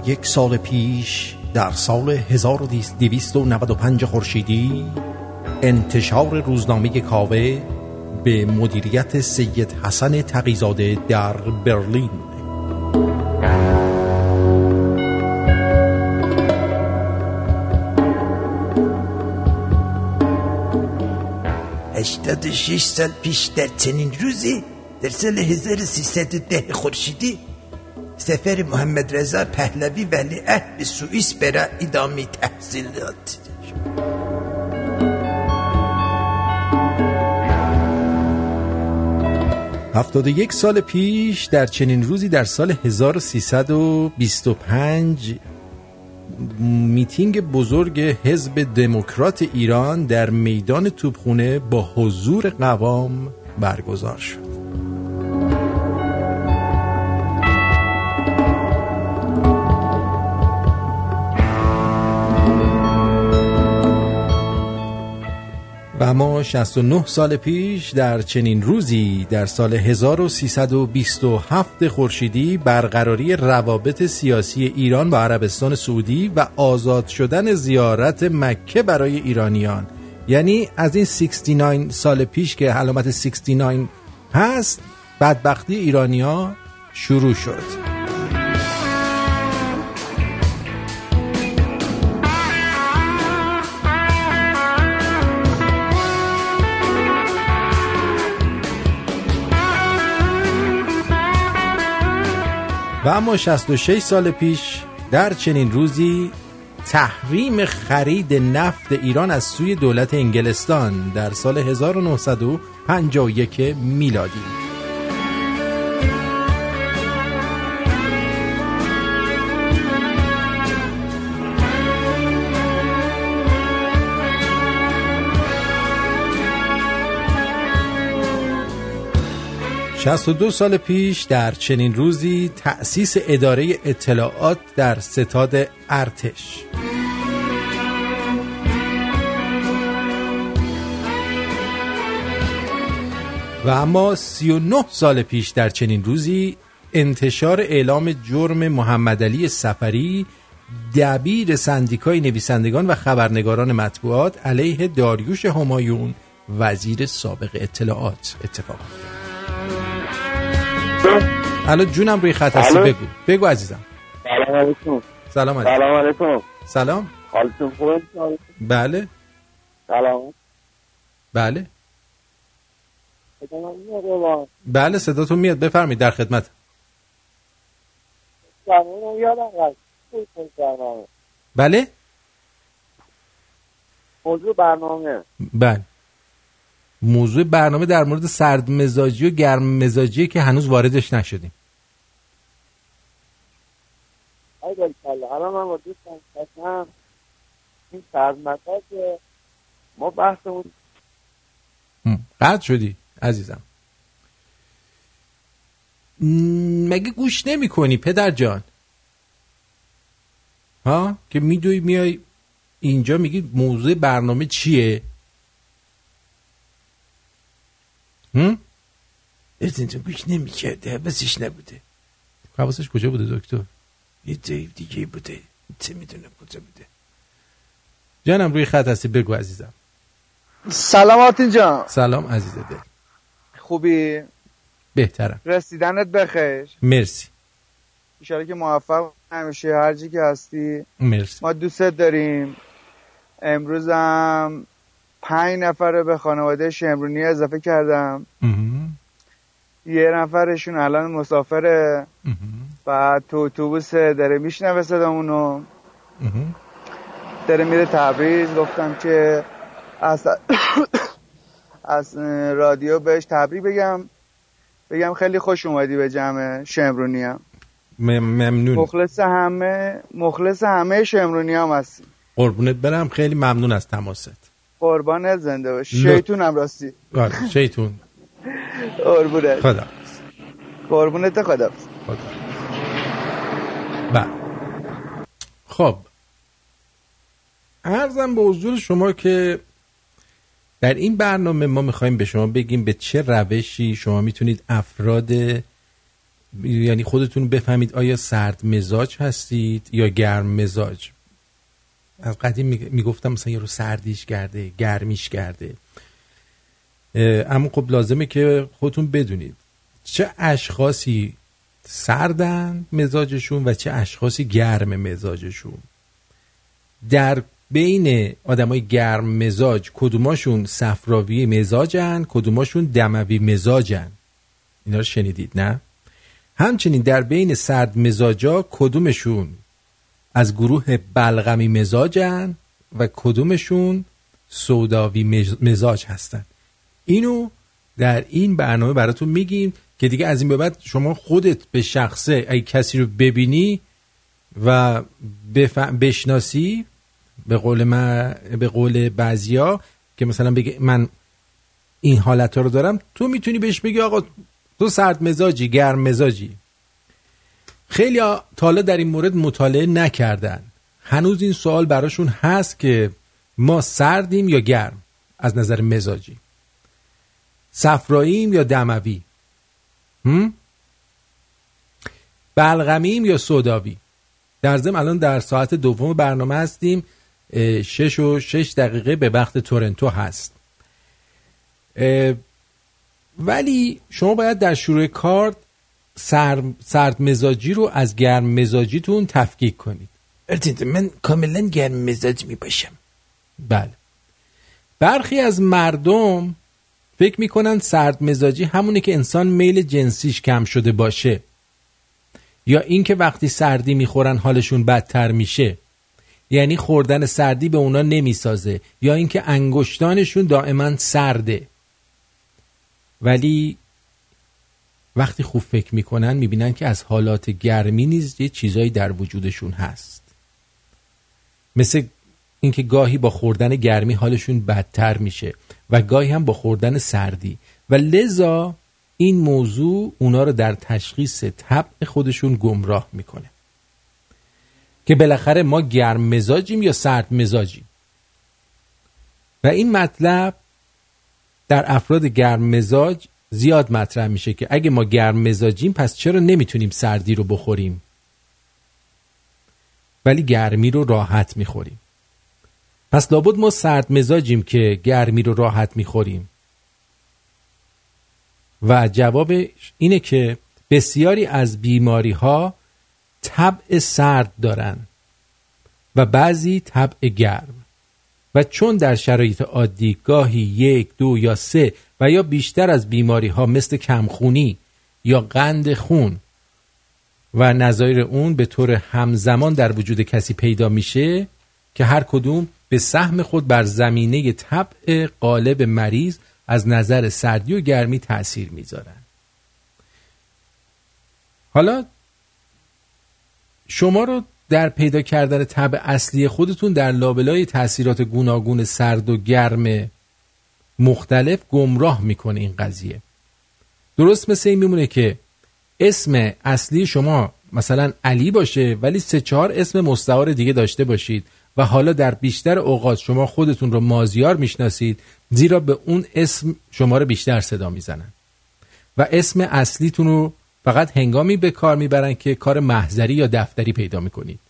یک سال پیش در سال 1295 خورشیدی انتشار روزنامه کاوه به مدیریت سید حسن تقیزاده در برلین. هشتاد و سال پیش در چنین روزی در سال 1310 خورشیدی سفر محمد رضا پهلوی به سوئیس برای ادامه تحصیلات 71 سال پیش در چنین روزی در سال 1325 میتینگ بزرگ حزب دموکرات ایران در میدان توپخونه با حضور قوام برگزار شد. اما 69 سال پیش در چنین روزی در سال 1327 خورشیدی برقراری روابط سیاسی ایران با عربستان سعودی و آزاد شدن زیارت مکه برای ایرانیان. یعنی از این 69 سال پیش که علامت 69 هست بدبختی ایرانیا شروع شد. و اما 66 سال پیش در چنین روزی تحریم خرید نفت ایران از سوی دولت انگلستان در سال 1951 میلادی دو سال پیش در چنین روزی تأسیس اداره اطلاعات در ستاد ارتش. و اما 39 سال پیش در چنین روزی انتشار اعلام جرم محمد علی سفری دبیر سندیکای نویسندگان و خبرنگاران مطبوعات علیه داریوش همایون وزیر سابق اطلاعات اتفاق افتاد. الان جونم روی خط هستی الو. بگو. بگو عزیزم. سلام علیکم. سلام علیکم. سلام علیکم. سلام. حالتون خوبه بله. سلام. بله؟ بله صداتون میاد. بفرمایید در خدمت. بله؟ موضوع برنامه. بله. موضوع برنامه در مورد سرد مزاجی و گرم مزاجی که هنوز واردش نشدیم. ای الان من با دوستم نشستم این سرمتا که ما بحثمون قطع شدی عزیزم. مگه گوش نمی کنی پدر جان؟ ها؟ که میدوی میای اینجا میگی موضوع برنامه چیه؟ هم؟ از اینجا گوش نمی کرده حواسش نبوده. حواسش کجا بوده دکتر؟ یه جای دیگه بوده. چه می‌دونه کجا بوده. جانم روی خط هستی. بگو عزیزم. سلام آرتین جان سلام عزیز دل. خوبی؟ بهترم. رسیدنت بخیر مرسی. ایشالا که موفق همیشه. هر جی که هستی. مرسی. ما دوستت داریم. امروز هم پنج نفر رو به خانواده شمرونی اضافه کردم. یه نفرشون الان مسافره. و تو اتوبوس داره میشنوه صدامونو. داره میره تبریز. گفتم که از از رادیو بهش تبریک بگم. بگم خیلی خوش اومدی به جمع شمرونی هم. ممنون. مخلص همه مخلص همه شمرونی هم هستی. قربونت برم. خیلی ممنون از تماست. قربانت زنده باش. شیطون هم راستی. آره شیطون. قربونت. خدا. قربونت خدا. بله. خب. ارزم به حضور شما که در این برنامه ما می‌خوایم به شما بگیم به چه روشی شما می‌تونید افراد یعنی خودتون بفهمید آیا سرد مزاج هستید یا گرم مزاج. از قدیم میگ- می‌گفتم مثلا یه رو سردیش کرده گرمیش کرده. اما خب لازمه که خودتون بدونید چه اشخاصی سردن مزاجشون و چه اشخاصی گرم مزاجشون. در بین آدمای گرم مزاج کدوماشون صفراوی مزاجن کدوماشون دموی مزاجن؟ اینا رو شنیدید نه؟ همچنین در بین سرد مزاجا کدومشون از گروه بلغمی مزاجن و کدومشون سوداوی مز- مزاج هستن اینو در این برنامه براتون میگیم که دیگه از این به بعد شما خودت به شخصه اگه کسی رو ببینی و. بشناسی به قول ما به قول بعضیا که مثلا بگه من این حالت رو دارم تو می‌تونی بهش بگی آقا تو سرد مزاجی گرم مزاجی خیلی ها تا حالا در این مورد مطالعه نکردن. هنوز این سوال براشون هست که ما سردیم یا گرم از نظر مزاجی؟ صفراییم یا دموی؟ بلغمیم یا سوداوی؟ در ضمن الان در ساعت دوم برنامه هستیم. شش و شش دقیقه به وقت تورنتو هست. ولی شما باید در شروع کار سر، سرد مزاجی رو از گرم مزاجیتون تفکیک کنید. من کاملا گرم مزاج می باشم بله. برخی از مردم فکر می‌کنن سرد مزاجی همونه که انسان میل جنسیش کم شده باشه. یا اینکه وقتی سردی می‌خورن حالشون بدتر میشه. یعنی خوردن سردی به اونا نمی‌سازه. یا اینکه انگشتانشون دائما سرده. ولی وقتی خوب فکر می‌کنن می‌بینن که از حالات گرمی نیز یه چیزایی در وجودشون هست. مثل اینکه گاهی با خوردن گرمی حالشون بدتر میشه و گاهی هم با خوردن سردی. و لذا این موضوع اونا رو در تشخیص طبع خودشون گمراه می‌کنه. که بالاخره ما گرم مزاجیم یا سرد مزاجیم. و این مطلب در افراد گرم مزاج زیاد مطرح میشه که اگه ما گرم مزاجیم پس چرا نمی‌تونیم سردی رو بخوریم؟ ولی گرمی رو راحت می‌خوریم. پس لابد ما سرد مزاجیم که گرمی رو راحت می‌خوریم. و جواب اینه که بسیاری از بیماری ها طبع سرد دارن و بعضی طبع گرم. و چون در شرایط عادی گاهی یک دو یا سه و یا بیشتر از بیماری ها مثل کمخونی یا قند خون و نظایر اون به طور همزمان در وجود کسی پیدا میشه که هر کدوم به سهم خود بر زمینه طبع قالب مریض از نظر سردی و گرمی تأثیر می‌ذارن. حالا شما رو در پیدا کردن طبع اصلی خودتون در لابلای تاثیرات گوناگون سرد و گرم مختلف گمراه می‌کنه این قضیه. درست مثل این میمونه که اسم اصلی شما مثلا علی باشه ولی سه چهار اسم مستعار دیگه داشته باشید و حالا در بیشتر اوقات شما خودتون رو مازیار می‌شناسید زیرا به اون اسم شما رو بیشتر صدا می‌زنن. و اسم اصلیتون رو فقط هنگامی به کار می‌برن که کار محضری یا دفتری پیدا می‌کنید.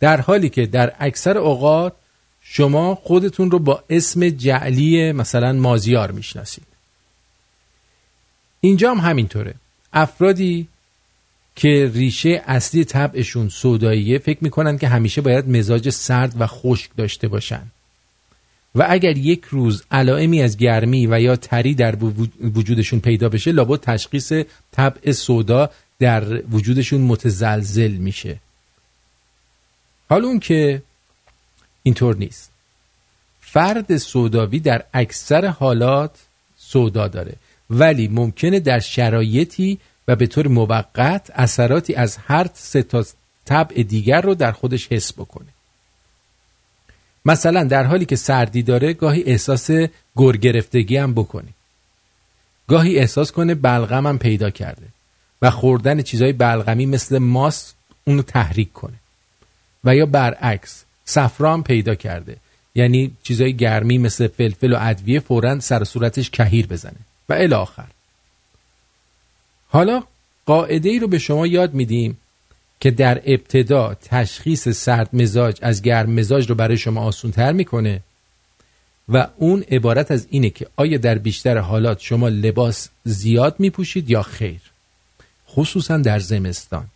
در حالی که در اکثر اوقات شما خودتون رو با اسم جعلی مثلا مازیار می‌شناسید. اینجا هم همینطوره. افرادی که ریشه اصلی طبعشون سوداییه فکر می‌کنن که همیشه باید مزاج سرد و خشک داشته باشن. و اگر یک روز علائمی از گرمی و یا تری در وجودشون پیدا بشه لابد تشخیص طبع سودا در وجودشون متزلزل میشه. حالا اون که اینطور نیست. فرد سوداوی در اکثر حالات سودا داره ولی ممکنه در شرایطی و به طور موقت اثراتی از هر سه تا طبع دیگر رو در خودش حس بکنه. مثلا در حالی که سردی داره گاهی احساس گرگرفتگی هم بکنه گاهی احساس کنه بلغم هم پیدا کرده و خوردن چیزهای بلغمی مثل ماست اونو تحریک کنه. و یا برعکس صفرام پیدا کرده. یعنی چیزهای گرمی مثل فلفل و ادویه فورا سر صورتش کهیر بزنه. و الی آخر. حالا قاعده ای رو به شما یاد میدیم که در ابتدا تشخیص سرد مزاج از گرم مزاج رو برای شما آسون تر می‌کنه و اون عبارت از اینه که آیا در بیشتر حالات شما لباس زیاد میپوشید یا خیر خصوصا در زمستان.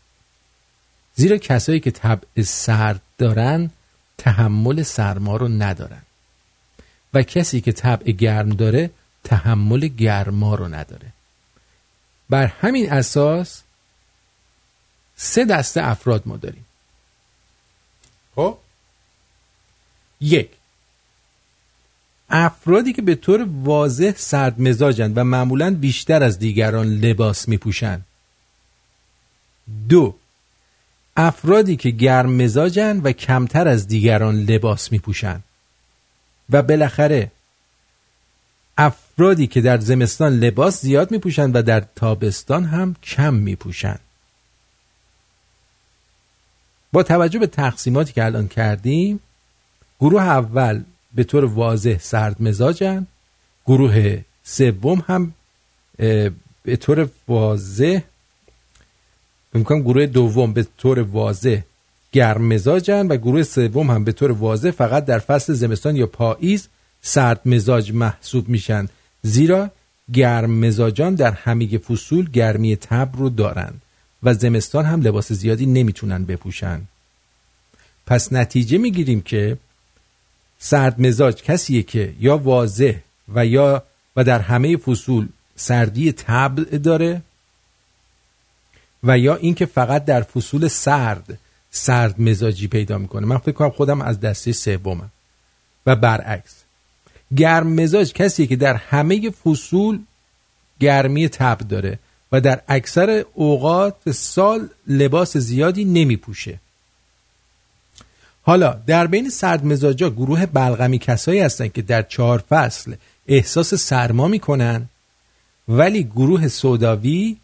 زیرا کسایی که طبع سرد دارن تحمل سرما رو ندارن. و کسی که طبع گرم داره تحمل گرما رو نداره. بر همین اساس سه دسته افراد ما داریم. خب؟ یک. افرادی که به طور واضح سرد مزاجند و معمولا بیشتر از دیگران لباس می پوشند دو. افرادی که گرم مزاجند و کمتر از دیگران لباس می پوشند و بالاخره افرادی که در زمستان لباس زیاد می پوشند و در تابستان هم کم می پوشند با توجه به تقسیماتی که الان کردیم گروه اول به طور واضح سرد مزاجن گروه سوم هم به طور واضح می‌کنم گروه دوم به طور واضح گرم مزاجن و گروه سوم هم به طور واضح فقط در فصل زمستان یا پاییز سرد مزاج محسوب میشن. زیرا گرم مزاجان در همه فصول گرمی تب رو دارند و زمستان هم لباس زیادی نمی‌تونن بپوشن. پس نتیجه می‌گیریم که سرد مزاج کسیه که یا واضح و یا و در همه فصول سردی طبع داره و یا اینکه فقط در فصول سرد سرد مزاجی پیدا می‌کنه. من فکر کنم خودم از دسته سومم. و برعکس گرم مزاج کسیه که در همه فصول گرمی تب داره. و در اکثر اوقات سال لباس زیادی نمی پوشه حالا در بین سرد مزاجا گروه بلغمی کسایی هستن که در چهار فصل احساس سرما می‌کنن ولی گروه سوداوی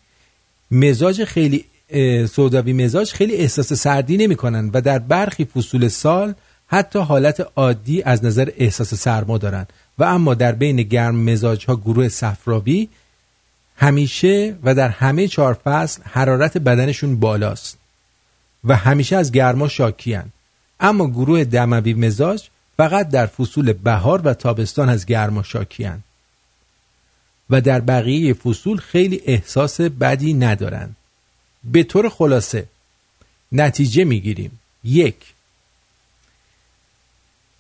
مزاج خیلی سوداوی مزاج خیلی احساس سردی نمی‌کنن و در برخی فصول سال حتی حالت عادی از نظر احساس سرما دارن. و اما در بین گرم مزاج ها گروه صفراوی همیشه و در همه چهار فصل حرارت بدنشون بالاست و همیشه از گرما شاکیان اما گروه دموی مزاج فقط در فصول بهار و تابستان از گرما شاکیان و در بقیه فصول خیلی احساس بدی ندارن. به طور خلاصه نتیجه می‌گیریم. یک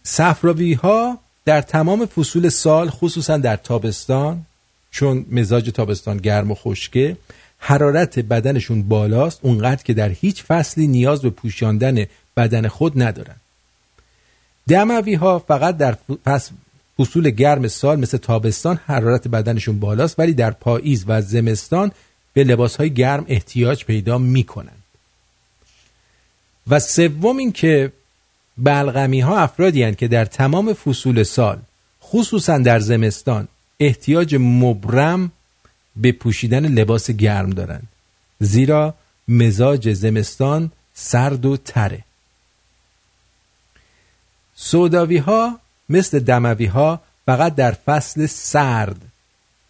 صفراوی ها در تمام فصول سال خصوصا در تابستان چون مزاج تابستان گرم و خشکه حرارت بدنشون بالاست اونقدر که در هیچ فصلی نیاز به پوشاندن بدن خود ندارن. دموی ها فقط در فصل فصول گرم سال مثل تابستان حرارت بدنشون بالاست ولی در پاییز و زمستان به لباس های گرم احتیاج پیدا می‌کنن. و سوم این که بلغمی ها افرادی هستند که در تمام فصول سال خصوصا در زمستان احتیاج مبرم به پوشیدن لباس گرم دارند زیرا مزاج زمستان سرد و تره. سوداوی ها مثل دموی ها فقط در فصل سرد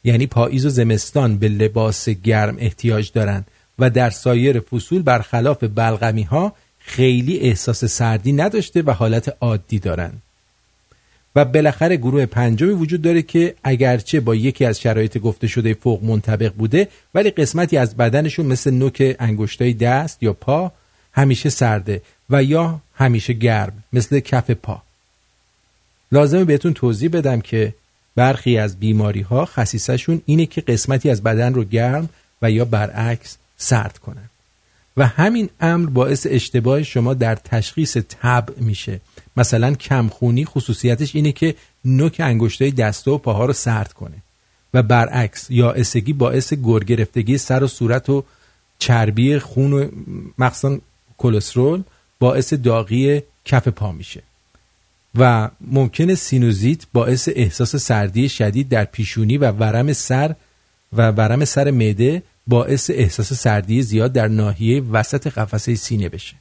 یعنی پاییز و زمستان به لباس گرم احتیاج دارند و در سایر فصول برخلاف بلغمی ها خیلی احساس سردی نداشته و حالت عادی دارند و بالاخره گروه پنجمی وجود داره که اگرچه با یکی از شرایط گفته شده فوق منطبق بوده ولی قسمتی از بدنشون مثل نوک انگشتای دست یا پا همیشه سرده و یا همیشه گرم مثل کف پا. لازمه بهتون توضیح بدم که برخی از بیماری ها خصیصشون اینه که قسمتی از بدن رو گرم و یا برعکس سرد کنن. و همین امر باعث اشتباه شما در تشخیص تب میشه. مثلا کمخونی خصوصیتش اینه که نوک انگشتای دست و پاها رو سرد کنه و برعکس یا اسگی باعث گرگرفتگی سر و صورت و چربی خون و مخصوصا کلسترول باعث داغی کف پا میشه. و ممکنه سینوزیت باعث احساس سردی شدید در پیشونی و ورم سر و ورم سر معده باعث احساس سردی زیاد در ناحیه وسط قفسه سینه بشه.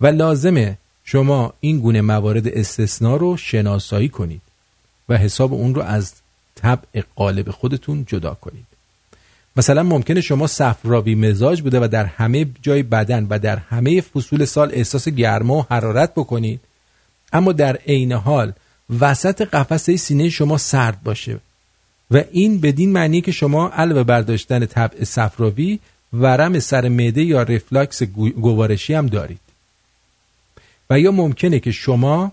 و لازمه شما این گونه موارد استثنا رو شناسایی کنید و حساب اون رو از طبع قالب خودتون جدا کنید. مثلا ممکنه شما صفراوی مزاج بوده و در همه جای بدن و در همه فصول سال احساس گرما و حرارت بکنید اما در عین حال وسط قفسه سینه شما سرد باشه و این بدین معنی که شما علاوه برداشتن طبع صفراوی ورم سر معده یا رفلاکس گو- گوارشی هم دارید. و یا ممکنه که شما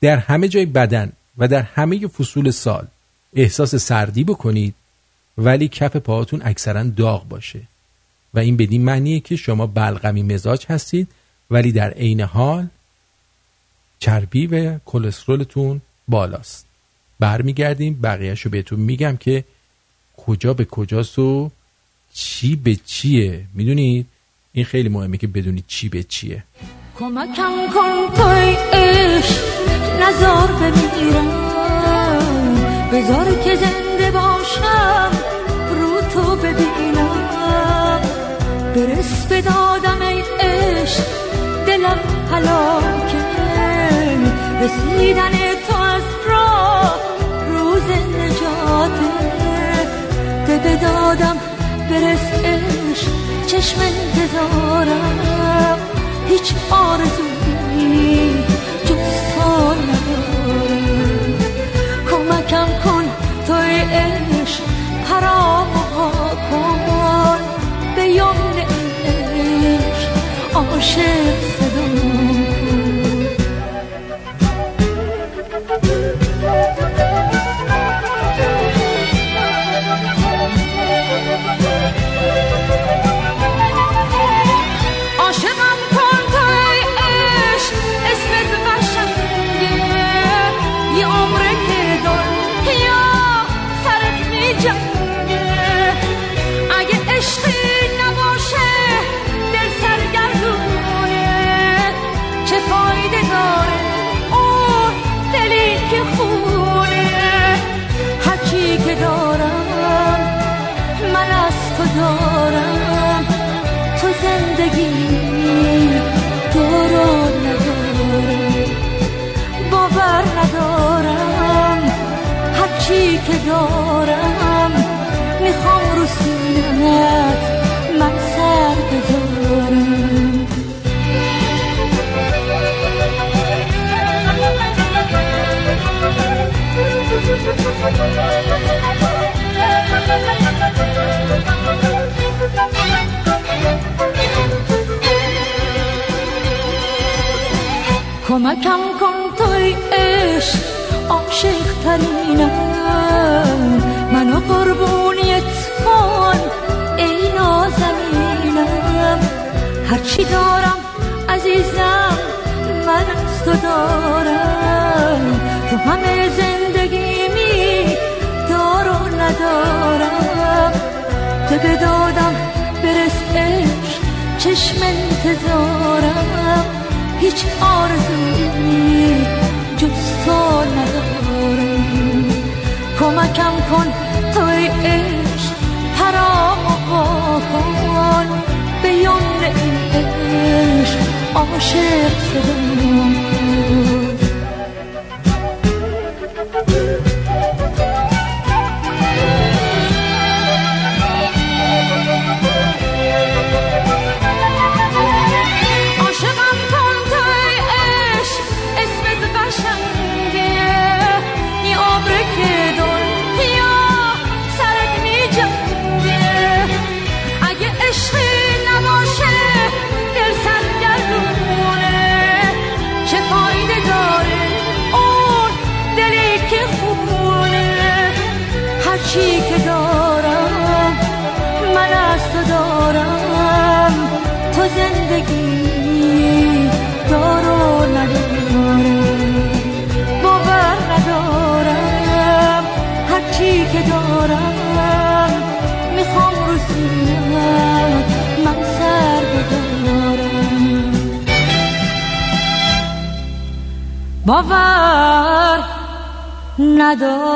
در همه جای بدن و در همه فصول سال احساس سردی بکنید ولی کف پاهاتون اکثرا داغ باشه. و این بدین معنیه که شما بلغمی مزاج هستید ولی در عین حال چربی و کلسترولتون بالاست. برمیگردیم بقیهش رو بهتون میگم که کجا به کجاست و چی به چیه. می‌دونید؟ این خیلی مهمه که بدونید چی به چیه. کمکم کن توی عشق نزار بمیرم. بذار که زنده باشم رو تو ببینم. برس به دادم ای عشق دلم حلاکه رسیدن تو از راه روز نجاته. به دادم برس عشق چشم انتظارم. هیچ آرزویی جز تو ندارم. کمکم کن توی عشق پرام کن به یمن عشق عاشق صدام. دارم. می‌خوام رو سینت من سر بذارم. کمکم کن توی عشق عاشق ترینم منو قربونیت کن ای نازمینم هرچی دارم عزیزم من از تو دارم. تو همه زندگیمی دارو ندارم. تو به دادم برس عشق چشم انتظارم. هیچ آرزویی جز تو ندارم. کمکم کن توی عشق پرام وا کن به یمن این عشق عاشق صدام باور ندارم.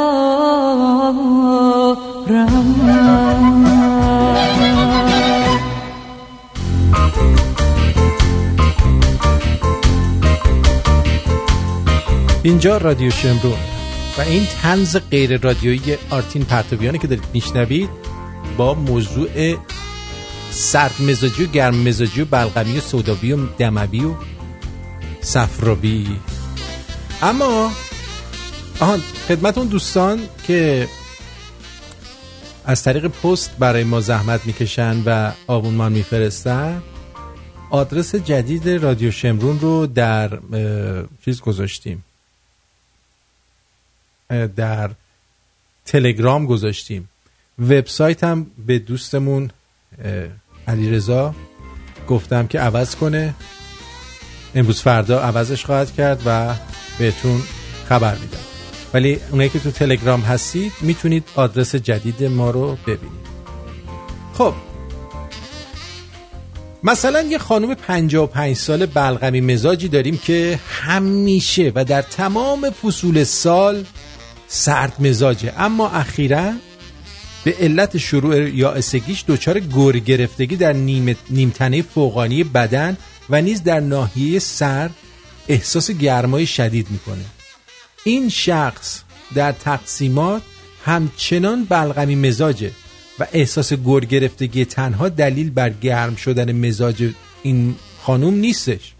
اینجا رادیو شمرون و این تنز غیر رادیویی آرتین پرتویانه که دارید میشنوید با موضوع سرد مزاجی و گرم مزاجی و بلغمی و سودابی و دموی و صفرابی. اما آهان خدمت اون دوستان که از طریق پست برای ما زحمت می‌کشن و آبونمان میفرستن آدرس جدید رادیو شمرون رو در چیز گذاشتیم. در تلگرام گذاشتیم. وبسایت هم به دوستمون علی رضا گفتم که عوض کنه. امروز فردا عوضش خواهد کرد و بهتون خبر میدم. ولی اونایی که تو تلگرام هستید می‌تونید آدرس جدید ما رو ببینید. خب. مثلا یه خانم 55 سال بلغمی مزاجی داریم که همیشه و در تمام فصول سال سرد مزاجه. اما اخیرا به علت شروع یا اسگیش دچار گر گرفتگی در نیم نیمتنه فوقانی بدن و نیز در ناحیه سر احساس گرمای شدید می‌کنه. این شخص در تقسیمات همچنان بلغمی مزاجه و احساس گر گرفتگی تنها دلیل بر گرم شدن مزاج این خانوم نیستش.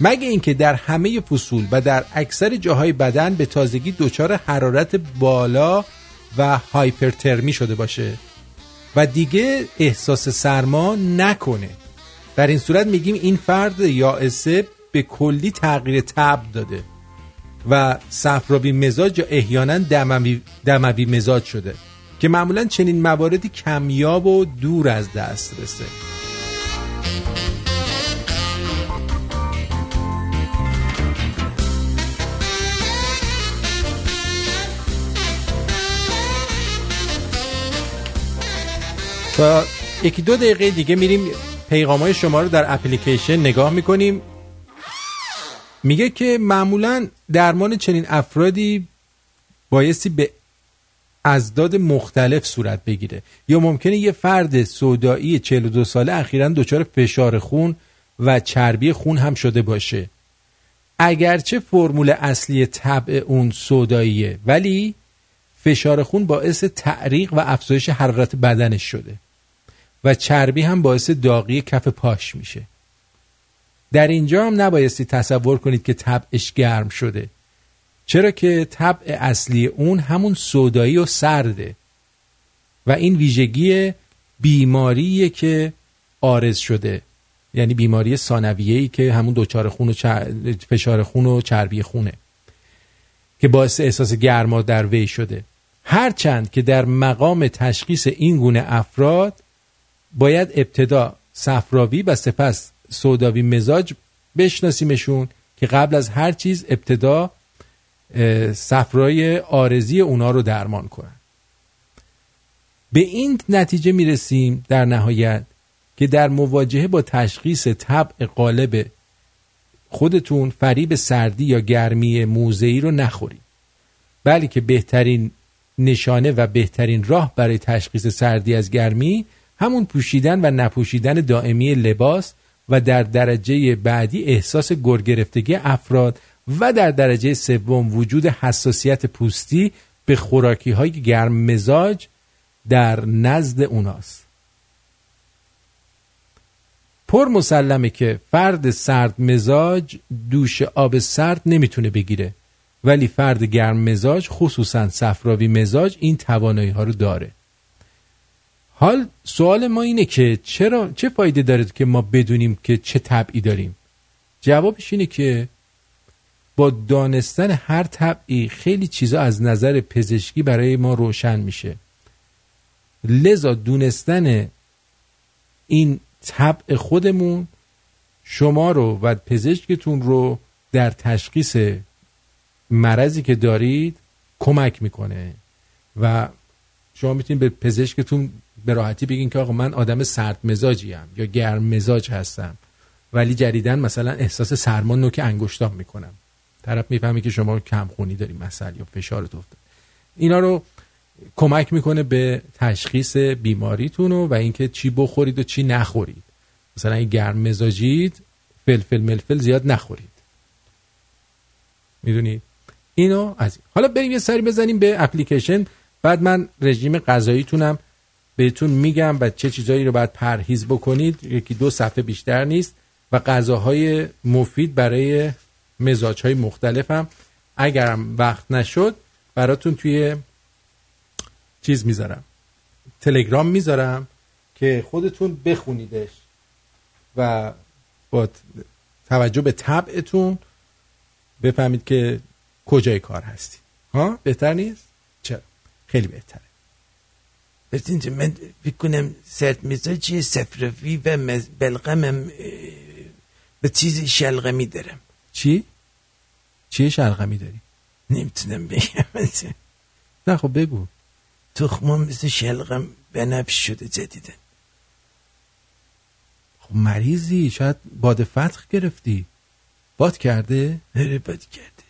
مگه اینکه در همه فصول و در اکثر جاهای بدن به تازگی دچار حرارت بالا و هایپرترمی شده باشه و دیگه احساس سرما نکنه. در این صورت میگیم این فرد یائسه به کلی تغییر تب داده و صفرابی مزاج یا احیانا دموی, دموی مزاج شده که معمولا چنین مواردی کمیاب و دور از دست رسه. تا یکی دو دقیقه دیگه میریم پیغام های شما رو در اپلیکیشن نگاه می‌کنیم. میگه که معمولا درمان چنین افرادی بایستی به ازداد مختلف صورت بگیره. یا ممکنه یه فرد سودایی 42 ساله اخیرا دچار فشار خون و چربی خون هم شده باشه. اگرچه فرمول اصلی طبع اون سوداییه ولی فشار خون باعث تعریق و افزایش حرارت بدنش شده و چربی هم باعث داغی کف پاش میشه. در اینجا هم نبایستی تصور کنید که طبعش گرم شده. چرا که طبع اصلی اون همون سودایی و سرده. و این ویژگی بیماریه که آرز شده. یعنی بیماری ثانویه‌ای که همون دوچار خون و فشار خون و چربی خونه. که باعث احساس گرما در وی شده. هرچند که در مقام تشخیص این گونه افراد باید ابتدا صفراوی و سپس سوداوی مزاج بشناسیمشون که قبل از هر چیز ابتدا صفرای آرزی اونا رو درمان کنن. به این نتیجه می‌رسیم در نهایت که در مواجهه با تشخیص طبع قالب خودتون فریب سردی یا گرمی موضعی رو نخورید. بلکه بهترین نشانه و بهترین راه برای تشخیص سردی از گرمی همون پوشیدن و نپوشیدن دائمی لباس و در درجه بعدی احساس گرگرفتگی افراد و در درجه سوم وجود حساسیت پوستی به خوراکی های گرم مزاج در نزد اوناست. پر مسلمه که فرد سرد مزاج دوش آب سرد نمی‌تونه بگیره ولی فرد گرم مزاج خصوصا صفراوی مزاج این توانایی ها رو داره. حال سوال ما اینه که چرا چه فایده داره که ما بدونیم که چه طبعی داریم؟ جوابش اینه که با دانستن هر طبعی خیلی چیزا از نظر پزشکی برای ما روشن میشه. لذا دونستن این طبع خودمون شما رو و پزشکتون رو در تشخیص مرضی که دارید کمک می‌کنه. و شما می‌تونید به پزشکتون به راحتی بگین که آقا من آدم سرد مزاجی هم یا گرم مزاج هستم. ولی جدیدن مثلا احساس سرما نوک انگشتام می‌کنم. طرف می‌فهمی که شما کمخونی داری مثلا یا فشارت افتاد اینا رو کمک می‌کنه به تشخیص بیماریتون و اینکه چی بخورید و چی نخورید. مثلا این گرم مزاجید فلفل ملفل زیاد نخورید. می‌دونید اینو از. حالا بریم یه سری بزنیم به اپلیکیشن. بعد من رژیم غذاییتونم بهتون میگم و چه چیزایی رو باید پرهیز بکنید. یکی دو صفحه بیشتر نیست و غذاهای مفید برای مزاج های مختلف هم اگرم وقت نشد براتون توی چیز می‌ذارم. تلگرام می‌ذارم که خودتون بخونیدش و با توجه به طبعتون بفهمید که کجای کار هستی. ها؟ بهتر نیست؟ چرا؟ خیلی بهتره. بس اینجا من فکر کنم سرد مزاجی سفرفی و. بلغمم به چیزی شلقه میدارم چی؟ چیه شلغمی داری؟ نمی‌تونم بگم نه خب بگو تخمام مثل شلغم بنفش شده جدیدن خب مریضی شاید باد فتح گرفتی باد کرده؟ اره باد کرده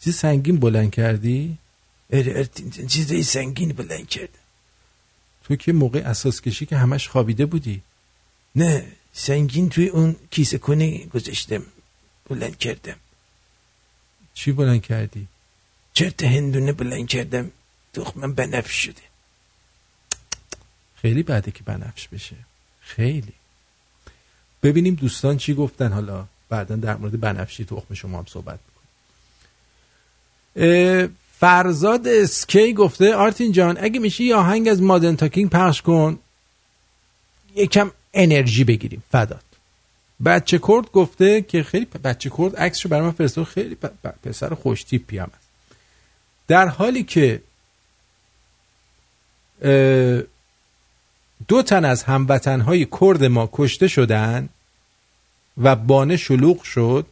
چیز سنگین بلند کردی؟ اره چیزای سنگین بلند کردم تو که موقع اساس کشی که همش خوابیده بودی. نه سنگین توی اون کیسه کنه گذاشتم. بلند کردم. چی بلند کردی؟ چرت هندونه بلند کردم. تخمم بنفش شده. خیلی بده که بنفش بشه. خیلی. ببینیم دوستان چی گفتن. حالا بعدا در مورد بنفشی تخم شما هم صحبت می‌کنیم. فرزاد اسکی گفته آرتین جان اگه میشه یه آهنگ از مادن تاکینگ پخش کن. یکم انرژی بگیریم. فدات. بچه کرد گفته که خیلی بچه کرد عکسشو برای من فرستاد. خیلی پسر خوش تیپی هم است در حالی که دو تن از هموطنهای کرد ما کشته شدن و بانه شلوغ شد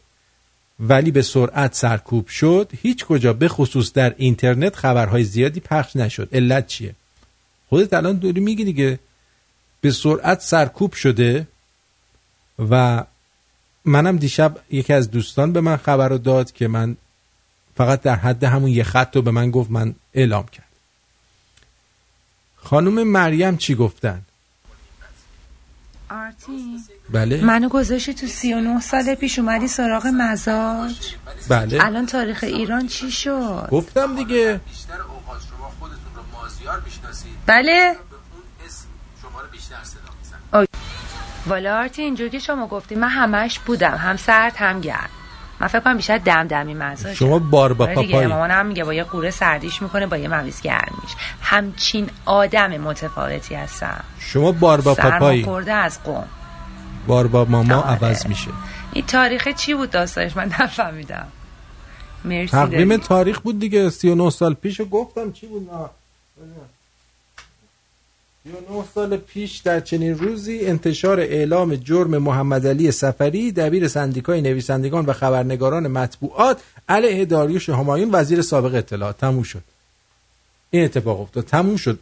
ولی به سرعت سرکوب شد هیچ کجا به خصوص در اینترنت خبرهای زیادی پخش نشد. علت چیه؟ خودت الان داری میگی دیگه. به سرعت سرکوب شده و منم دیشب یکی از دوستان به من خبر رو داد که من فقط در حد همون یه خط رو به من گفت من اعلام کرد. خانم مریم چی گفتن؟ آرتین بله. منو گذاشتی تو 39 سال پیش اومدی سراغ مزاج. بله. الان تاریخ ایران چی شد؟ گفتم دیگه. بله. والا آرتین اینجور که شما گفتی من همش بودم. هم سرد هم گرم. من فکر کنم بیشتر دمدمی مزاج شما بار با آره پاپایی مامانم میگه با یه قوره سردیش می‌کنه با یه مویز گرمیش. همچین آدم متفاوتی هستم. شما بار با پاپایی خورده از قوم. بار با ماما آره. عوض میشه. این تاریخ چی بود داستانش؟ من نفهمیدم. مرسی تقویم. تاریخ بود دیگه 39 سال پیش گفتم چی بود؟ نه 39 سال پیش در چنین روزی انتشار اعلام جرم محمد علی سفری دبیر سندیکای نویسندگان و خبرنگاران مطبوعات علیه داریوش همایون وزیر سابق اطلاعات. تموم شد. این اتفاق افتاد. تموم شد.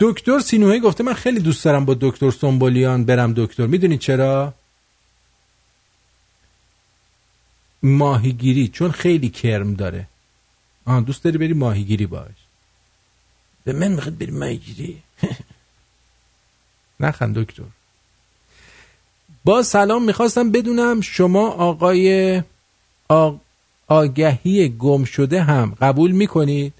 دکتر سینوهی گفته من خیلی دوست دارم با دکتر سنبولیان برم دکتر. می‌دونید چرا؟ ماهیگیری چون خیلی کرم داره. آه دوست داری بری ماهیگیری باش. به من می‌خواد بری ماهیگیری نخند دکتر. با سلام می‌خواستم بدونم شما آقای آ- آگهی گم شده هم قبول می‌کنید؟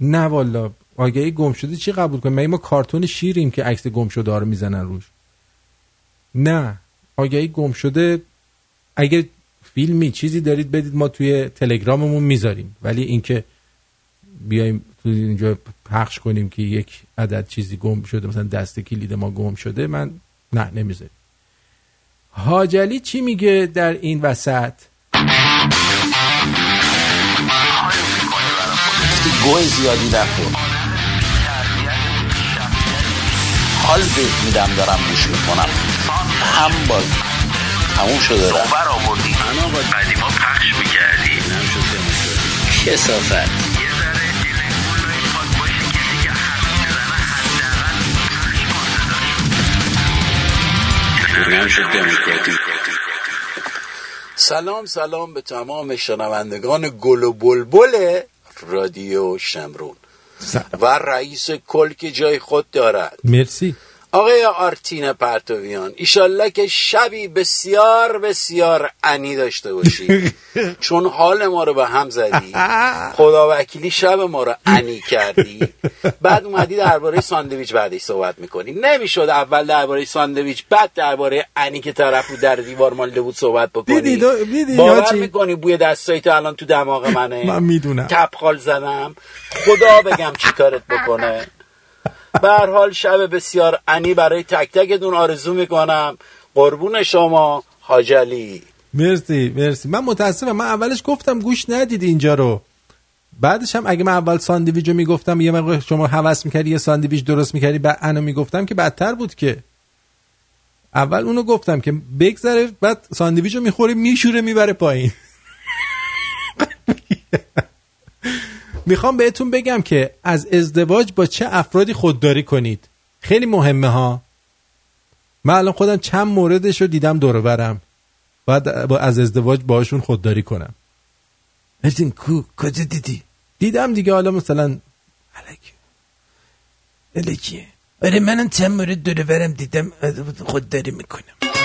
نه والا آگهی گم شده چی قبول کنیم مگه ما کارتون شیریم که عکس گم شده ها رو می‌زنن روش. نه. آگهی گم شده اگه فیلمی چیزی دارید بدید ما توی تلگراممون می‌ذاریم. ولی اینکه بیایم اینجا پخش کنیم که یک عدد چیزی گم شده مثلا دست کلید ما گم شده من نه نمی‌ذاریم حاجلی چی میگه در این وسط؟ گوه زیادی نخور. حال بهت میدم دارم گوش می‌کنم. هم باز. تموم شده رفت. آوردی. قدیما پخش می‌کردی کسافت سلام سلام به تمام شنوندگان گل و بلبل رادیو شمرون و رئیس کل که جای خود دارد. مرسی. آقای آرتین پرتویان ایشالله که شبی بسیار بسیار انی داشته باشی. چون حال ما رو به هم زدی. خدا وکیلی شب ما رو انی کردی. بعد اومدی درباره ساندویچ بعدش صحبت می‌کنی. نمی‌شد اول درباره ساندویچ بعد درباره انی که طرف رو در دیوار مانده بود صحبت بکنی. دیدی دو- دیدی باور؟ می‌کنی بوی دستایی تو الان تو دماغ منه؟ من می‌دونم. تپخال زدم. خدا بگم چی کارت بکنه. به هر حال شب بسیار انی برای تک تکتون آرزو می‌کنم. قربون شما حاجلی مرسی مرسی. من متاسفم من اولش گفتم گوش ندید اینجا رو. بعدش هم اگه من اول ساندویچ رو می‌گفتم یه موقع شما حوس می‌کردی یه ساندویچ درست می‌کردی بعد انا می‌گفتم که بدتر بود که. اول اونو گفتم که بگذره بعد ساندویچ رو می‌خوره میشوره می‌بره پایین. می‌خوام بهتون بگم که از ازدواج با چه افرادی خودداری کنید؟ خیلی مهمه ها. من الان خودم چند موردش رو دیدم دور برم. بعد با از ازدواج باشون خودداری کنم. مرتین کو کجا دیدی؟ دیدم دیگه حالا مثلا علکی علکیه آره منم چند مورد دور برم دیدم خودداری می‌کنم.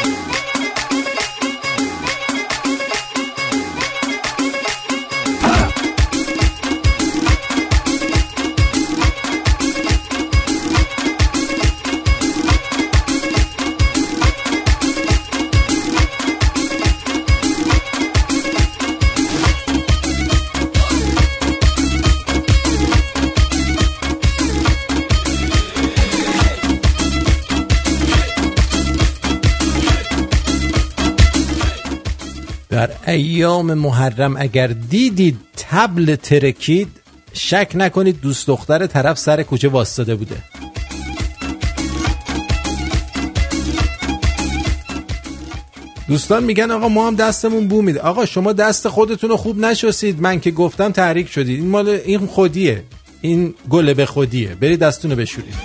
در ایام محرم اگر دیدید تبل ترکید شک نکنید دوست دختر طرف سر کوچه واستاده بوده. دوستان میگن آقا ما هم دستمون بو میده. آقا شما دست خودتون رو خوب نشستید. من که گفتم تحریک شدید. این مال این خودیه. این گله به خودیه. برید دستتون رو بشورید.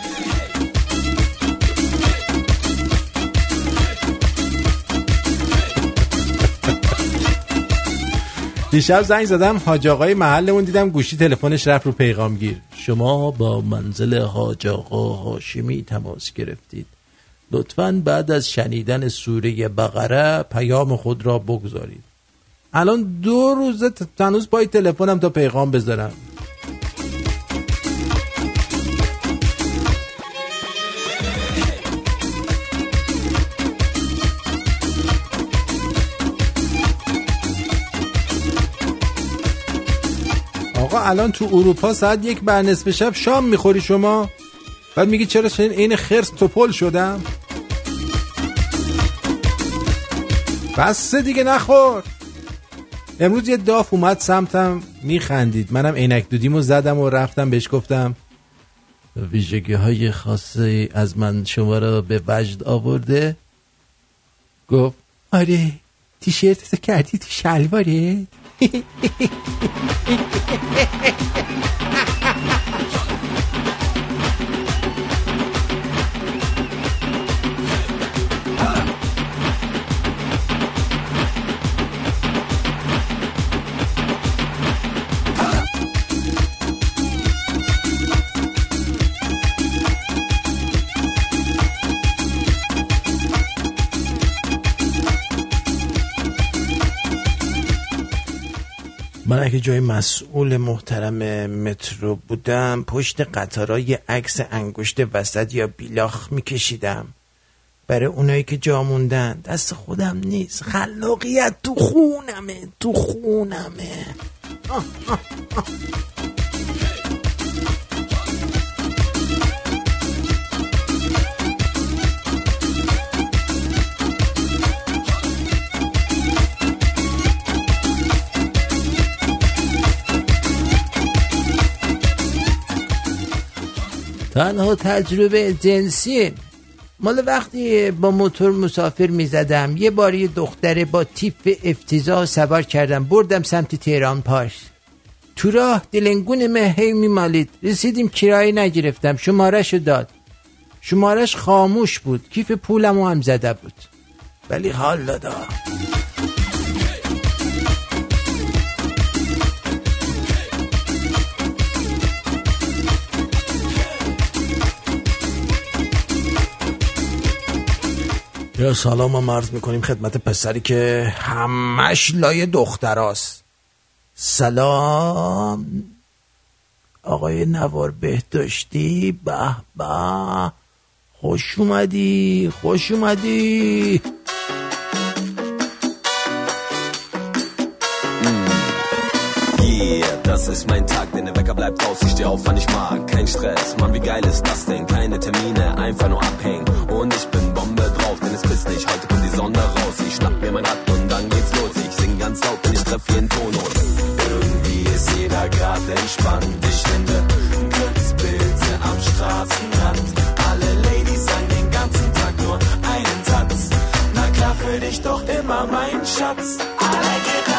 دیشب زنگ زدم حاج آقای محلمون دیدم گوشی تلفنش رفت رو پیغامگیر. شما با منزل حاج آقا هاشمی تماس گرفتید. لطفا بعد از شنیدن سوره بقره پیام خود را بگذارید. الان دو روزه تنوز پای تلفنم تا پیغام بذارم. الان تو اروپا ساعت یک بر نصف شب شام می‌خوری شما؟ بعد میگی چرا چنین عین خرس توپل شدم؟ بس دیگه نخور. امروز یه داف اومد سمتم میخندید. منم عینک دودیمو زدم و رفتم بهش گفتم ویژگی های خاصی از من شما را به وجد آورده؟ گفت آره تیشرتتو کردی تو شلواره ハハハハ! من اگه جای مسئول محترم مترو بودم پشت قطارای عکس انگشت وسط یا بیلاخ میکشیدم. برای اونایی که جا موندن. دست خودم نیست. خلاقیت تو خونمه. تو خونمه. آه آه آه. تنها تجربه جنسی. مال وقتی با موتور مسافر می زدم یه بار یه دختره با تیپ افتضاح سوار کردم بردم سمت تهران پاش. تو راه دلنگون مهی می مالید رسیدیم کرایه نگرفتم شمارش داد. شمارش خاموش بود کیف پولم هم زده بود. ولی حال دادا. یا سلام ما مرز می‌کنیم خدمت پسری که همش لای دختراست. سلام. آقای نوار بهداشتی به به. خوش اومدی خوش اومدی. ist mein Tag, denn der Wecker bleibt aus. Ich steh auf, wann ich mag. Kein Stress, Mann, wie geil ist das denn? Keine Termine, einfach nur abhängen. Und ich bin Bombe drauf, denn es pisst nicht. Heute kommt die Sonne raus. Ich schnapp mir mein Rad und dann geht's los. Ich sing ganz laut, denn ich treff jeden Ton. Und irgendwie ist jeder grad entspannt. Ich finde Glücksbilder am Straßenrand. Alle Ladies sagen den ganzen Tag nur einen Satz. Na klar, für dich doch immer mein Schatz. Alle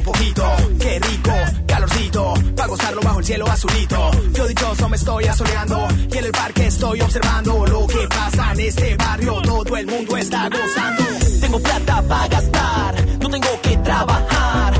un poquito. Qué rico, calorcito, para gozarlo bajo el cielo azulito. Yo dichoso me estoy asoleando y en el parque estoy observando lo que pasa en este barrio. Todo el mundo está gozando. Tengo plata para gastar, no tengo que trabajar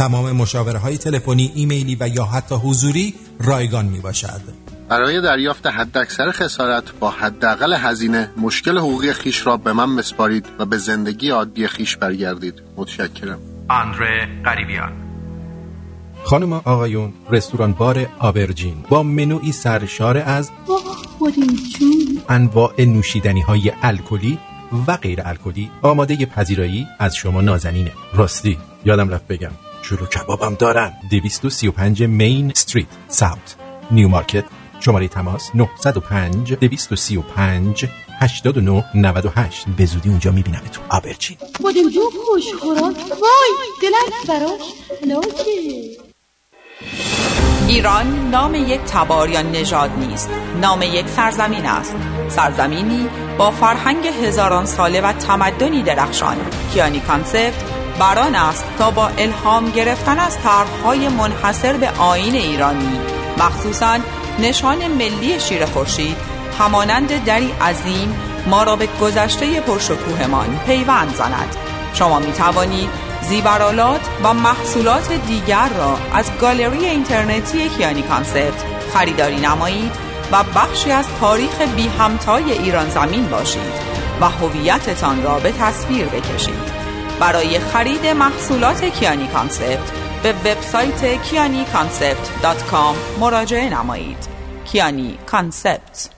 تمام مشاوره های تلفنی، ایمیلی و یا حتی حضوری رایگان می باشد. برای دریافت حداکثر خسارت با حداقل هزینه مشکل حقوقی خیش را به من مسپارید و به زندگی عادی خیش برگردید. متشکرم. آندره قریبیان. خانم آقایون رستوران بار آبرجین. با منوی سرشار از انواع نوشیدنی های الکلی و غیر الکلی آماده پذیرایی از شما نازنینه. راستی یادم رفت بگم. جلو کبابم دارن. 235 مین استریت ساوت. نیو مارکت شماره تماس 905 235 89 98 به زودی اونجا می‌بینم تو. آبرچین. خودم جو خوش خوران وای دلت براش. لاکه ایران نام یک تبار یا نژاد نیست. نام یک سرزمین است. سرزمینی با فرهنگ هزاران ساله و تمدنی درخشان. کیانی Concept بر آن است تا با الهام گرفتن از طرحهای منحصر به آیین ایرانی مخصوصا نشان ملی شیر خورشید همانند دری عظیم ما را به گذشته پرشکوهمان پیوند زند. شما می توانید زیورالات و محصولات دیگر را از گالری اینترنتی کیانی Concept خریداری نمایید و بخشی از تاریخ بی همتای ایران زمین باشید و هویتتان را به تصویر بکشید. برای خرید محصولات کیانی Concept به وبسایت kianiconcept.com مراجعه نمایید. کیانی Concept.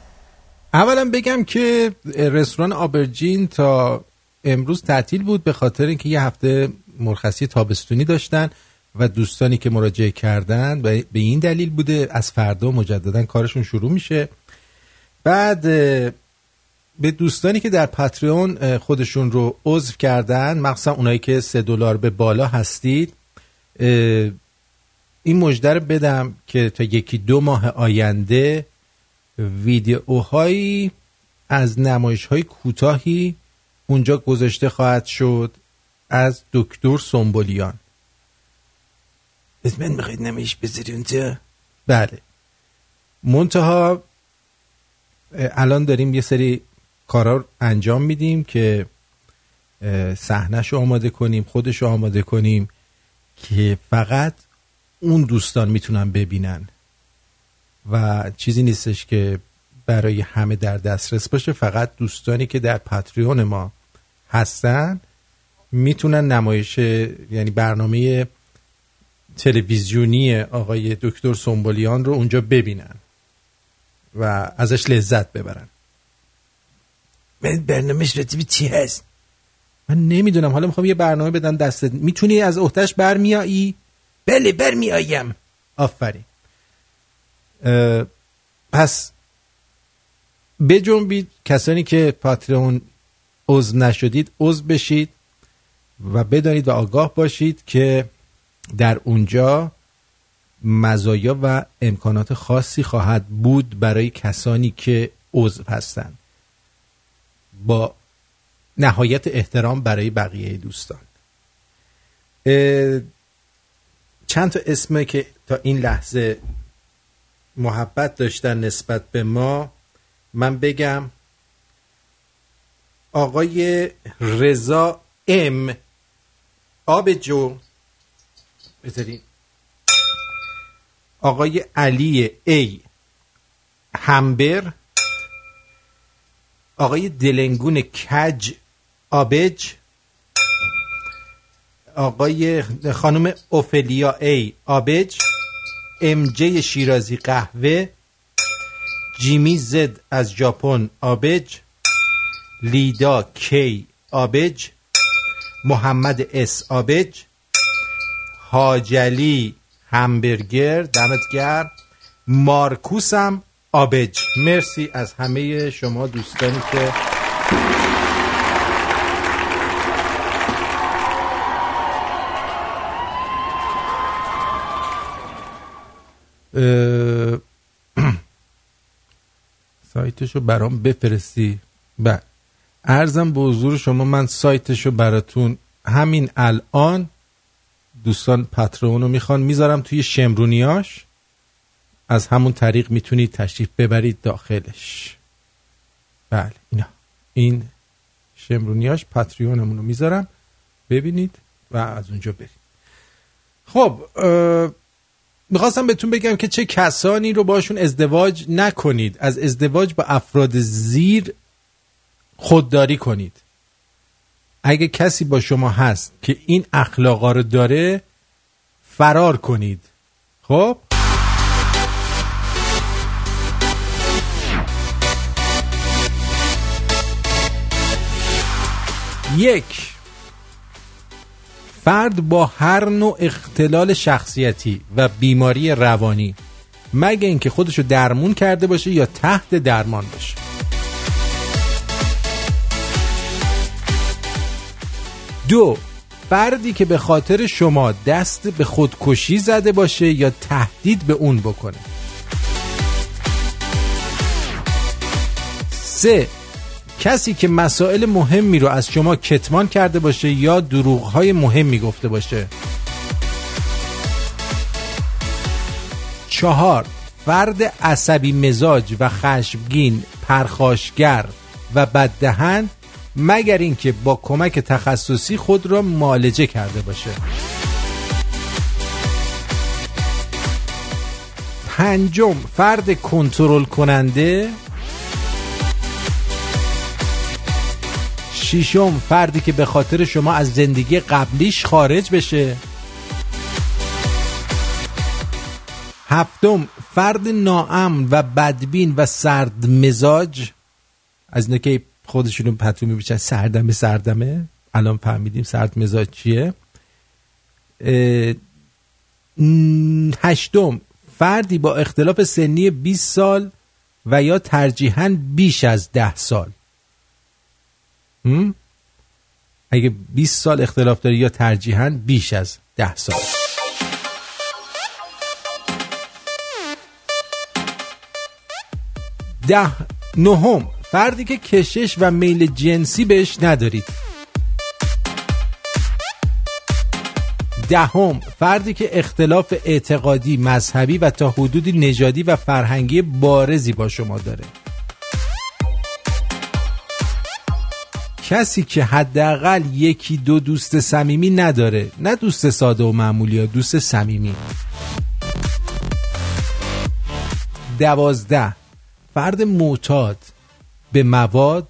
اولا بگم که رستوران آبرجین تا امروز تعطیل بود به خاطر اینکه یه هفته مرخصی تابستونی داشتن و دوستانی که مراجعه کردن به این دلیل بوده از فردا مجددا کارشون شروع میشه. بعد به دوستانی که در پاتریون خودشون رو عضو کردن مخصوصا اونایی که سه دلار به بالا هستید این مژده رو بدم که تا یکی دو ماه آینده ویدیوهایی از نمایش های کوتاهی اونجا گذاشته خواهد شد از دکتر سنبولیان از من می‌خواید نمایش بذاری اونجا؟ بله. منتها الان داریم یه سری کارا انجام میدیم که صحنهش رو آماده کنیم خودش رو آماده کنیم که فقط اون دوستان می‌تونن ببینن. و چیزی نیستش که برای همه در دسترس باشه فقط دوستانی که در پاتریون ما هستن می‌تونن نمایش یعنی برنامه تلویزیونی آقای دکتر سنبولیان رو اونجا ببینن و ازش لذت ببرن. من برنامهش رتیبی چی هست؟ من نمی‌دونم. حالا می‌خوام یه برنامه بدم دستت. می‌تونی از احتش برمیایی؟ بله برمیآیم آفرین. پس بجنبید کسانی که پاترون عضو نشدید عضو بشید و بدانید و آگاه باشید که در اونجا مزایا و امکانات خاصی خواهد بود برای کسانی که عضو هستند. با نهایت احترام برای بقیه دوستان. چند تا اسمه که تا این لحظه محبت داشتن نسبت به ما من بگم. آقای رضا ام. آب جو. بذارین. آقای علی ای. همبر. آقای دلنگون کج آبج آقای خانم اوفلیا ای آبج ام جی شیرازی قهوه جیمی زد از ژاپن آبج لیدا کی آبج محمد اس آبج حاجلی همبرگر دمت گرم مارکوسم آبج. مرسی از همه شما دوستانی که سایتشو برام بفرستی. بله. ارزم به حضور شما من سایتشو براتون همین الان دوستان پترونو می‌خوان. می‌ذارم توی شمرونیاش. از همون طریق می‌تونید تشریف ببرید داخلش. بله اینا. این شمرونیاش پتریونمون رو می‌ذارم. ببینید و از اونجا برید خب می‌خواستم بهتون بگم که چه کسانی رو باشون ازدواج نکنید. از ازدواج با افراد زیر خودداری کنید. اگه کسی با شما هست که این اخلاقا رو داره فرار کنید. خب؟ یک. فرد با هر نوع اختلال شخصیتی و بیماری روانی مگه اینکه خودشو درمون کرده باشه یا تحت درمان باشه. دو. فردی که به خاطر شما دست به خودکشی زده باشه یا تهدید به اون بکنه. سه. کسی که مسائل مهمی رو از شما کتمان کرده باشه یا دروغهای مهمی گفته باشه. چهار فرد عصبی مزاج و خشمگین پرخاشگر و بددهن مگر اینکه با کمک تخصصی خود را معالجه کرده باشه. پنجم فرد کنترل کننده ششم فردی که به خاطر شما از زندگی قبلیش خارج بشه. هفتم فرد ناامن و بدبین و سرد مزاج. از اینا که خودشونو پتو میبیچن سردمه سردمه. الان فهمیدیم سرد مزاج چیه. هشتم فردی با اختلاف سنی 20 سال و یا ترجیحاً بیش از 10 سال. هم؟ اگه 20 سال اختلاف داری یا ترجیحاً بیش از 10 سال. ده نهم. فردی که کشش و میل جنسی بهش ندارید دهم. فردی که اختلاف اعتقادی مذهبی و تا حدودی نژادی و فرهنگی بارزی با شما داره. کسی که حداقل یکی دو دوست صمیمی نداره. نه دوست ساده و معمولی ها دوست صمیمی. دوازده. فرد معتاد به مواد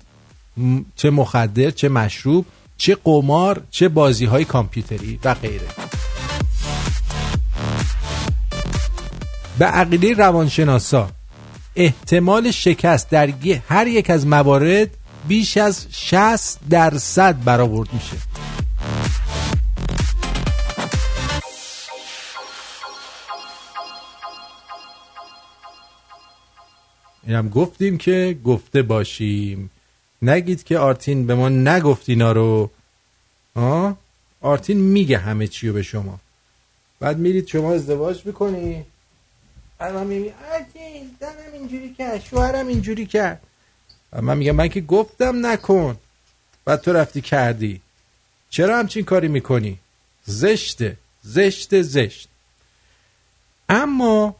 چه مخدر چه مشروب چه قمار چه بازی های کامپیوتری و غیره. به عقیده روانشناسا احتمال شکست در هر یک از موارد بیش از 60 درصد برآورد میشه. اینم گفتیم که گفته باشیم. نگید که آرتین به ما نگفت اینا رو. آه؟ آرتین میگه همه چی رو به شما. بعد میرید شما ازدواج می‌کنی. من میگم آرتین زنم اینجوری کرد شوهرم اینجوری کرد. من میگم من که گفتم نکن. بعد تو رفتی کردی. چرا همچین کاری می‌کنی؟ زشته زشته زشت. اما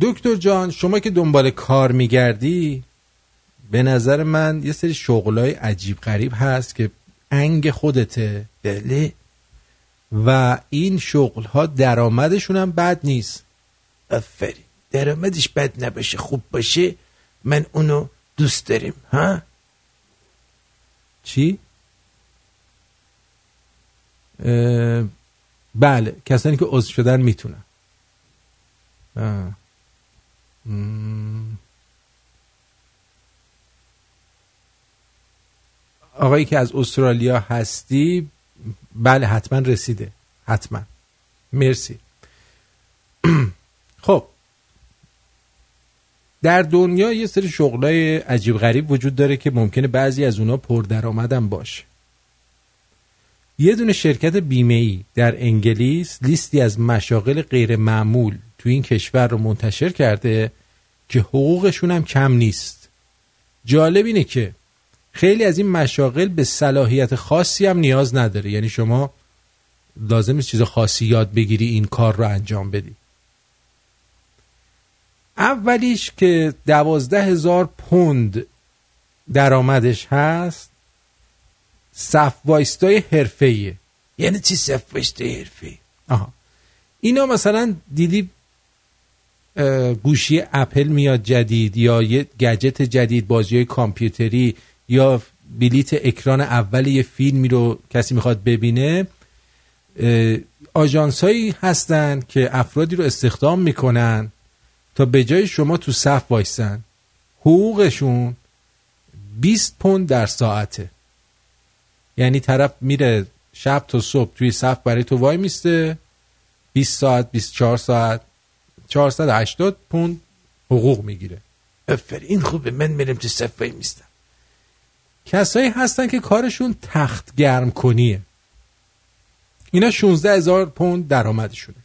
دکتر جان شما که دنبال کار میگردی به نظر من یه سری شغلای عجیب غریب هست که انگ خودته. بله. و این شغل ها درآمدشون هم بد نیست. آفرین. درآمدش بد نباشه خوب باشه من اونو دوست داریم ها؟ چی؟ بله کسانی که عضو شدن می‌تونن. آقایی که از استرالیا هستی بله حتما رسیده حتما. مرسی. خب. در دنیا یه سری شغلای عجیب غریب وجود داره که ممکنه بعضی از اونا پردرآمدم باشه. یه دونه شرکت بیمه ای در انگلیس لیستی از مشاغل غیر معمول تو این کشور رو منتشر کرده که حقوقشون هم کم نیست. جالب اینه که خیلی از این مشاغل به صلاحیت خاصی هم نیاز نداره. یعنی شما لازم نیست چیز خاصی یاد بگیری این کار رو انجام بدی. اولیش که دوازده هزار پوند درآمدش هست صف وایستای حرفه‌ایه. یعنی چی صف وایستای حرفه‌ای؟ آها. اینا مثلا دیدی گوشی اپل میاد جدید یا یه گجت جدید بازی کامپیوتری یا بلیت اکران اول یه فیلمی رو کسی می‌خواد ببینه آژانس هایی هستن که افرادی رو استخدام می‌کنن. تا به جای شما تو صف وایسن. حقوقشون 20 پوند در ساعته. یعنی طرف میره شب تا صبح توی صف برای تو وای میسته. 20 ساعت 24 ساعت 480 پوند حقوق می‌گیره. این خوبه. من میرم تو صف وای میستم. کسایی هستن که کارشون تخت گرم کنیه. اینا 16 هزار پوند درآمدشونه.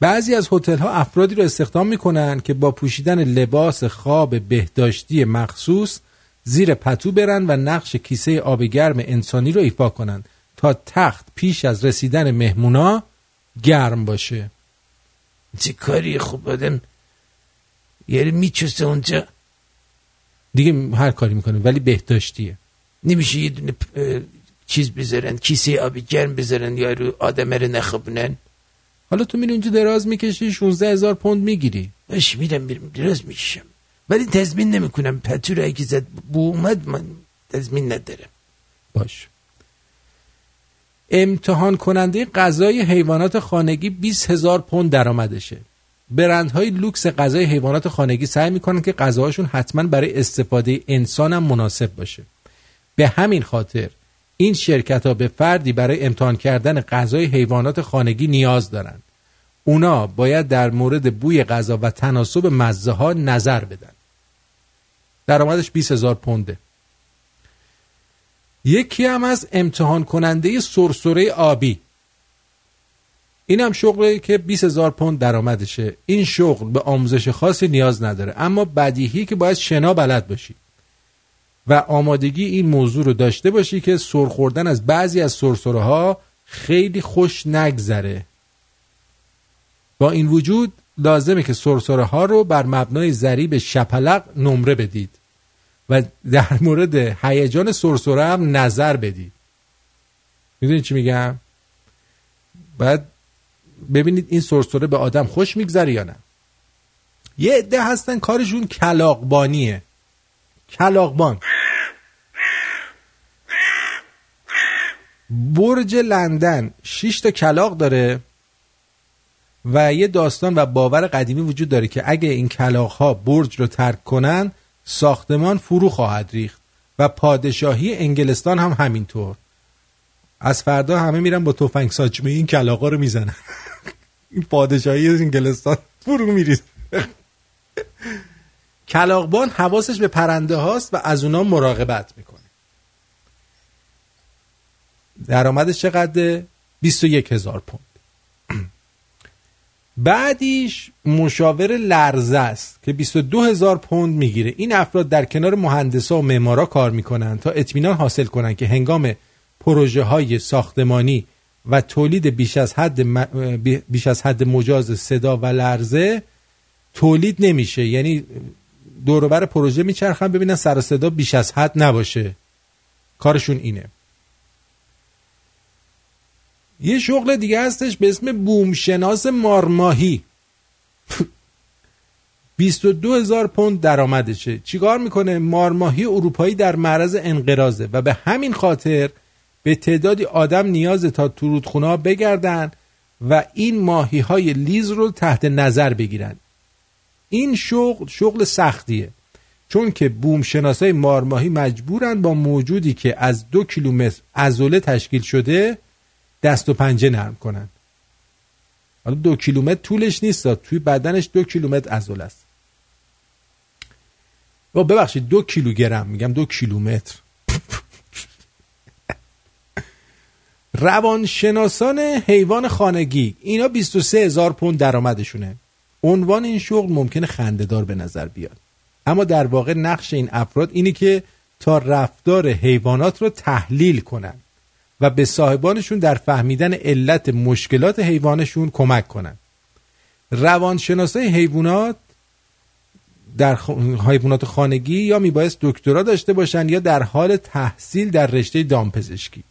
بعضی از هتل ها افرادی رو استخدام می‌کنن که با پوشیدن لباس خواب بهداشتی مخصوص زیر پتو برن و نقش کیسه آب گرم انسانی رو ایفا کنن تا تخت پیش از رسیدن مهمونا گرم باشه. چه کاری خوب آدم یعنی میچسته اونجا. دیگه هر کاری می‌کنه ولی بهداشتیه. نمیشه یه دونه چیز بذارن کیسه آبی گرم بذارن یا رو آدم رو نخوابونن؟ حالا تو میری اونجا دراز می‌کشی 16 هزار پوند می‌گیری. باش میرم میرم دراز می‌کشم. ولی تضمین نمی‌کنم. پتو رو اگه زد بو اومد من تضمین ندارم. باش. امتحان کننده غذای حیوانات خانگی 20 هزار پوند درآمدشه. برندهای لوکس غذای حیوانات خانگی سعی می‌کنن که غذاهاشون حتما برای استفاده انسان هم مناسب باشه. به همین خاطر این شرکت ها به فردی برای امتحان کردن غذای حیوانات خانگی نیاز دارن اونا باید در مورد بوی غذا و تناسب مزه ها نظر بدن. درآمدش 20 هزار پونده. یکی هم از امتحان کننده سرسره آبی. این هم شغلی که 20 هزار پوند درآمدشه این شغل به آموزش خاصی نیاز نداره اما بدیهی که باید شنا بلد باشی. و آمادگی این موضوع رو داشته باشی که سرخوردن از بعضی از سرسره ها خیلی خوش نگذره. با این وجود لازمه که سرسره ها رو بر مبنای ضریب شپلق نمره بدید و در مورد هیجان سرسره هم نظر بدید. می‌دونید چی میگم؟ بعد ببینید این سرسره به آدم خوش میگذره یا نه. یه عده هستن کارشون کلاقبانیه کلاقبان برج لندن 6 تا کلاق داره و یه داستان و باور قدیمی وجود داره که اگه این کلاق ها برج رو ترک کنن ساختمان فرو خواهد ریخت و پادشاهی انگلستان هم همینطور. از فردا همه میرن با تفنگ ساچمه این کلاقا رو می‌زنن. این پادشاهی انگلستان فرو میریز کلاقبان حواسش به پرنده هاست و از اونا مراقبت می‌کنه. درآمدش چقدر 21 هزار پوند. بعدیش مشاور لرزه است که 22 هزار پوند می‌گیره. این افراد در کنار مهندسا و معمارا کار می‌کنن تا اطمینان حاصل کنن که هنگام پروژه های ساختمانی و تولید بیش از حد م- بیش از حد مجاز صدا و لرزه تولید نمیشه. یعنی دوروبر پروژه میچرخن ببینن سر صدا بیش از حد نباشه. کارشون اینه. یه شغل دیگه هستش به اسم بومشناس مارماهی. 22 هزار پوند درآمدشه. چیکار می‌کنه؟ مارماهی اروپایی در معرض انقراضه و به همین خاطر به تعدادی آدم نیاز تا تو رودخونه بگردن و این ماهی های لیز رو تحت نظر بگیرن. این شغل شغل سختیه. چون که بوم شناسای مارماهی مجبورن با موجودی که از دو کیلومتر ازوله تشکیل شده دست و پنجه نرم کنن. حالا دو کیلومتر طولش نیست توی بدنش دو کیلومتر ازوله است. با ببخشید دو کیلوگرم میگم دو کیلومتر. روانشناسان حیوان خانگی اینا 23 هزار پوند درآمدشونه. عنوان این شغل ممکنه خندهدار به نظر بیاد. اما در واقع نقش این افراد اینه که تا رفتار حیوانات رو تحلیل کنن. و به صاحبانشون در فهمیدن علت مشکلات حیوانشون کمک کنن. روانشناسای حیوانات در حیوانات خانگی یا میبایست دکترا داشته باشن یا در حال تحصیل در رشته دامپزشکی.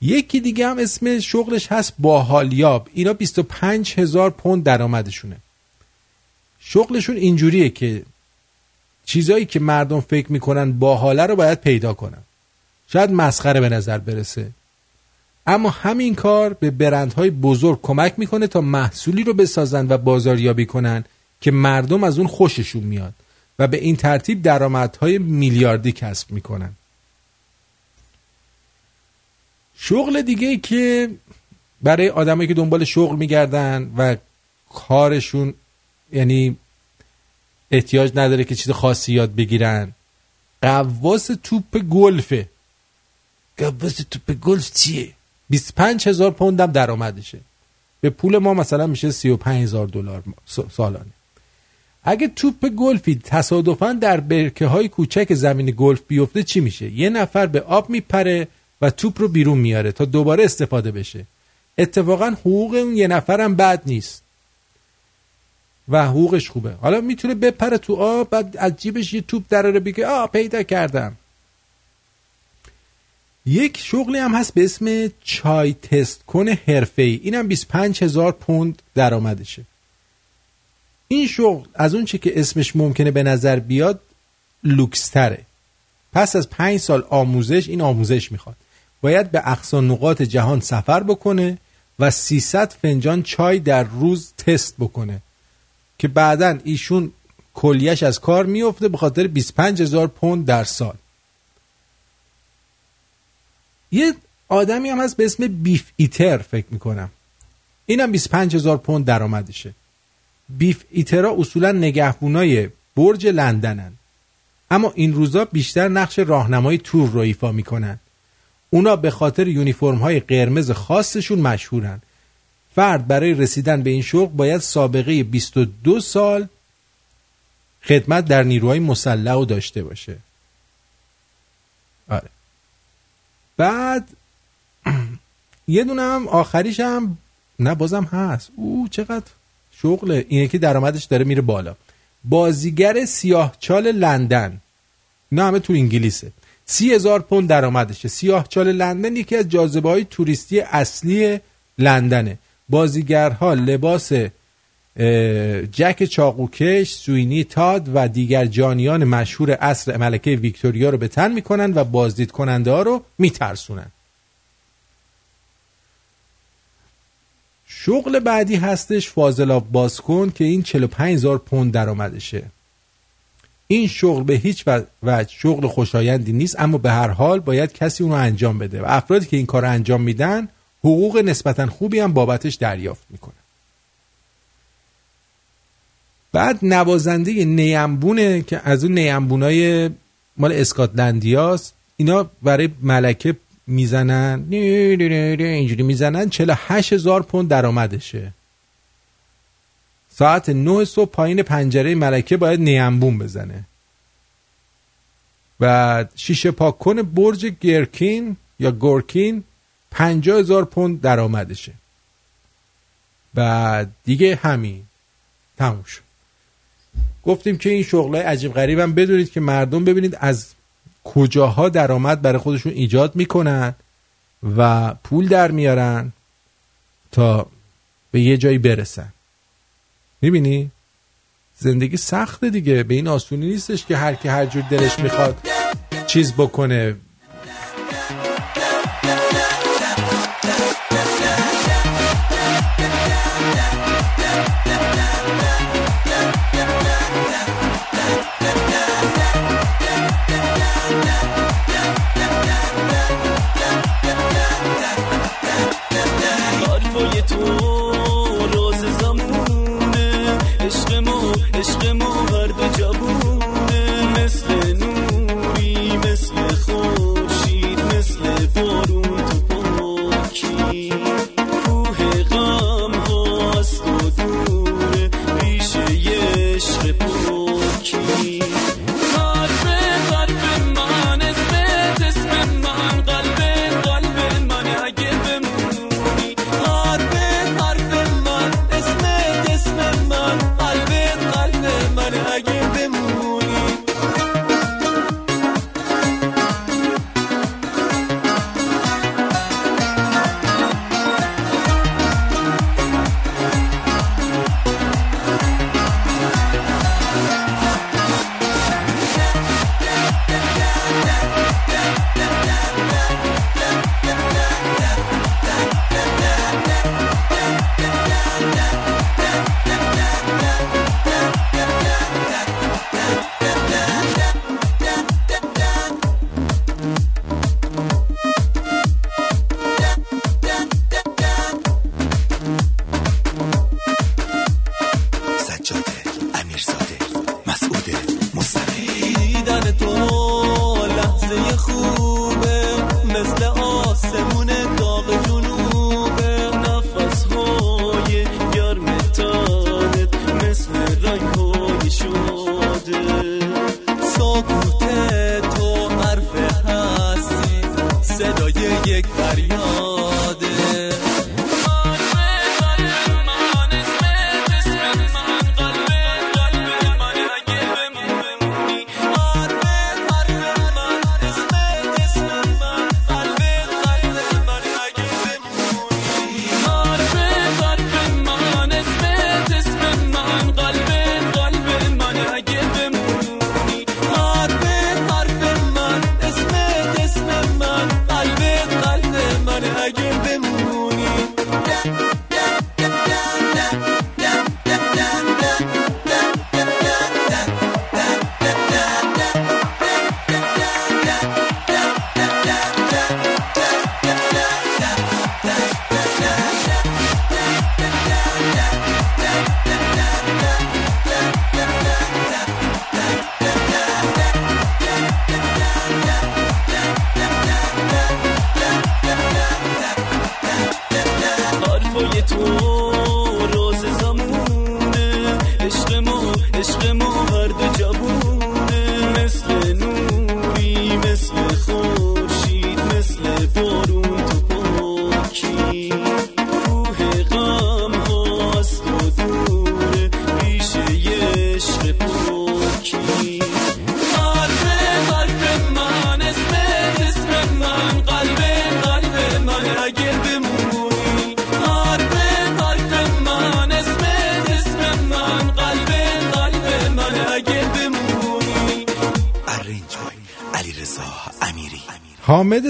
یکی دیگه هم اسم شغلش هست باحالیاب. اینا 25 هزار پوند درآمدشونه. شغلشون اینجوریه که چیزایی که مردم فکر می‌کنن باحاله رو باید پیدا کنن. شاید مسخره به نظر برسه. اما همین کار به برندهای بزرگ کمک می‌کنه تا محصولی رو بسازن و بازاریابی کنن که مردم از اون خوششون میاد و به این ترتیب درآمدهای میلیاردی کسب می‌کنن. شغل دیگه که برای آدمایی که دنبال شغل میگردن و کارشون یعنی احتیاج نداره که چیز خاصی یاد بگیرن قواس توپ گلفه. قواس توپ گلف چیه؟ 25 هزار پوند هم درآمدشه. به پول ما مثلا میشه 35 هزار دلار سالانه. اگه توپ گلفی تصادفا در برکه های کوچک زمین گلف بیفته چی میشه؟ یه نفر به آب میپره و توپ رو بیرون میاره تا دوباره استفاده بشه. اتفاقا حقوق اون یه نفرم بد نیست. و حقوقش خوبه. حالا می‌تونه بپره تو آب بعد از جیبش یه توپ دراره بگه آ پیدا کردم. یک شغلی هم هست به اسم چای تست کن حرفه ای اینم 25 هزار پوند درآمدشه. این شغل از اون چه که اسمش ممکنه به نظر بیاد لوکستره. پس از پنج سال آموزش این آموزش می‌خواد. باید به اقصا نقاط جهان سفر بکنه و 300 فنجان چای در روز تست بکنه. که بعدا ایشون کلیش از کار میفته به خاطر 25 هزار پوند در سال. یه آدمی هم هست به اسم بیف ایتر فکر می‌کنم. اینم 25 هزار پوند درآمدشه. بیف ایترا اصولا نگهبونای برج لندنن. اما این روزا بیشتر نقش راهنمای تور رو ایفا می‌کنن. اونا به خاطر یونیفرم های قرمز خاصشون مشهورن. فرد برای رسیدن به این شغل باید سابقه 22 سال خدمت در نیروهای مسلح داشته باشه. آره. بعد یه دونه هم آخریش هم نه بازم هست. او چقدر شغله. اینه که درآمدش داره میره بالا. بازیگر سیاه چال لندن. نه همه تو انگلیسه. سی هزار پوند درآمدشه. سیاه چال لندن یکی از جاذبه های توریستی اصلی لندنه. بازیگرها لباس جک چاقوکش سوینی تاد و دیگر جانیان مشهور اصر ملکه ویکتوریا رو به تن می‌کنن و بازدید کننده ها رو میترسونن. شغل بعدی هستش فاضلاب بازکن که این 45 هزار پوند درآمدشه. این شغل به هیچ و- شغل خوشایندی نیست اما به هر حال باید کسی اون رو انجام بده و افرادی که این کار انجام میدن حقوق نسبتا خوبی هم بابتش دریافت می‌کنن. بعد نوازنده نیمبونه که از اون نیمبونای مال اسکاتلندیاست اینا برای ملکه می‌زنن. اینجوری می‌زنن. 48 هزار پوند درآمدشه. ساعت 9 صبح پایین پنجره ملکه باید نیمبون بزنه. بعد شیشه پاک کن برج گرکین یا گورکین 50 هزار پوند درآمدشه. بعد دیگه همین. تموم شد. گفتیم که این شغلای عجیب غریب هم بدونید که مردم ببینید از کجاها درآمد برای خودشون ایجاد می‌کنن و پول در میارن تا به یه جایی برسن. می‌بینی؟ زندگی سخته دیگه. به این آسونی نیستش که هر کی هر جور دلش می‌خواد چیز بکنه.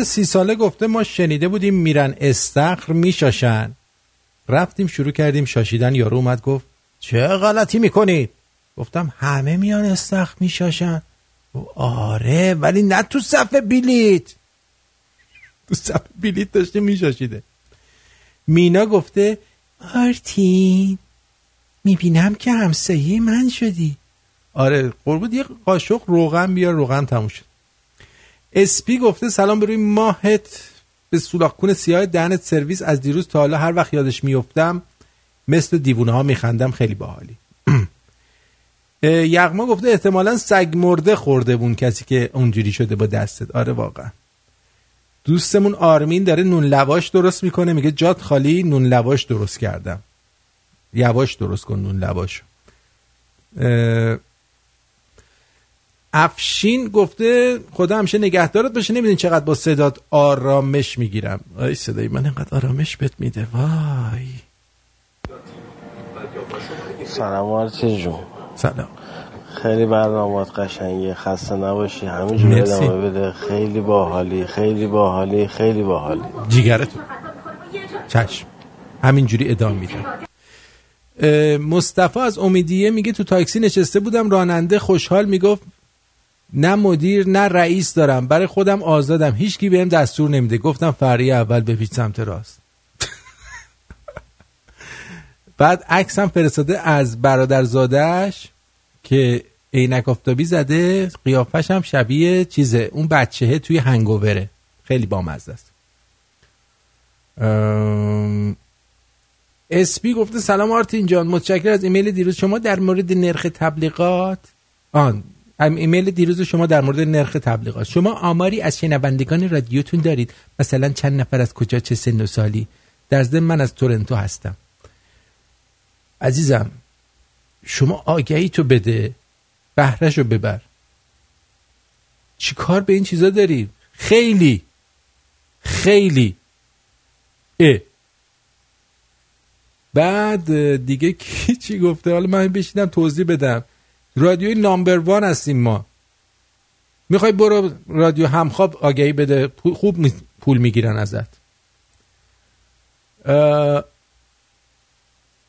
سی ساله گفته ما شنیده بودیم میرن استخر میشاشن. رفتیم شروع کردیم شاشیدن. یارو اومد گفت چه غلطی می‌کنید؟ گفتم همه میان استخر میشاشن. آره ولی نه تو صفحه بیلیت تو صفحه بیلیت داشته میشاشیده. مینا گفته آرتین می‌بینم که همسایه من شدی. آره قربون یه قاشق روغن بیار روغن تموم شد اسپی گفته سلام بروی ماهت. به سولاخکون سیاه دهنت سرویس از دیروز تا حالا هر وقت یادش میفتم مثل دیوونه ها میخندم خیلی باحالی. یغما گفته احتمالا سگ مرده خورده بون کسی که اونجوری شده با دستت. آره واقعا. دوستمون آرمین داره نون لواش درست می‌کنه میگه جات خالی نون لواش درست کردم. یواش درست کن نون لواش. افشین گفته خدا همیشه نگهدارت باشه نمی‌دونی چقدر با صدات آرامش می‌گیرم. آی صدای من اینقدر آرامش بهت میده. وای. سلام آرتی جون. سلام. خیلی برنامات قشنگه. خسته نباشی. همینجوری مرسی. ادامه بده. خیلی باحالی خیلی باحالی خیلی باحالی. جیگرتون. چشم. همینجوری ادامه میدم مصطفی از امیدیه میگه تو تاکسی نشسته بودم راننده خوشحال می‌گفت نه مدیر نه رئیس دارم. برای خودم آزادم. هیچکی بهم دستور نمیده. گفتم فری اول بپیچ سمت راست. بعد عکس هم فرستاده از برادرزادش که عینک آفتابی زده. قیافش هم شبیه چیزه. اون بچهه توی هنگووره. خیلی بامزه است. ام، اسپی گفته سلام آرتین جان. متشکر از ایمیل دیروز. شما در مورد نرخ تبلیغات؟ آن ایمیل دیروز شما در مورد نرخ تبلیغات شما آماری از شنوندگان رادیوتون دارید. مثلا چند نفر از کجا چه سن و سالی. در ضمن من از تورنتو هستم. عزیزم شما آگهی تو بده. بهرهشو ببر. چی کار به این چیزا داری؟ خیلی. خیلی. اه. بعد دیگه کی چی گفته؟ حالا من بشینم توضیح بدم. رادیوی نامبر وان هستیم ما. می‌خوای برو رادیو همخواب آگهی بده خوب پول می‌گیرن ازت.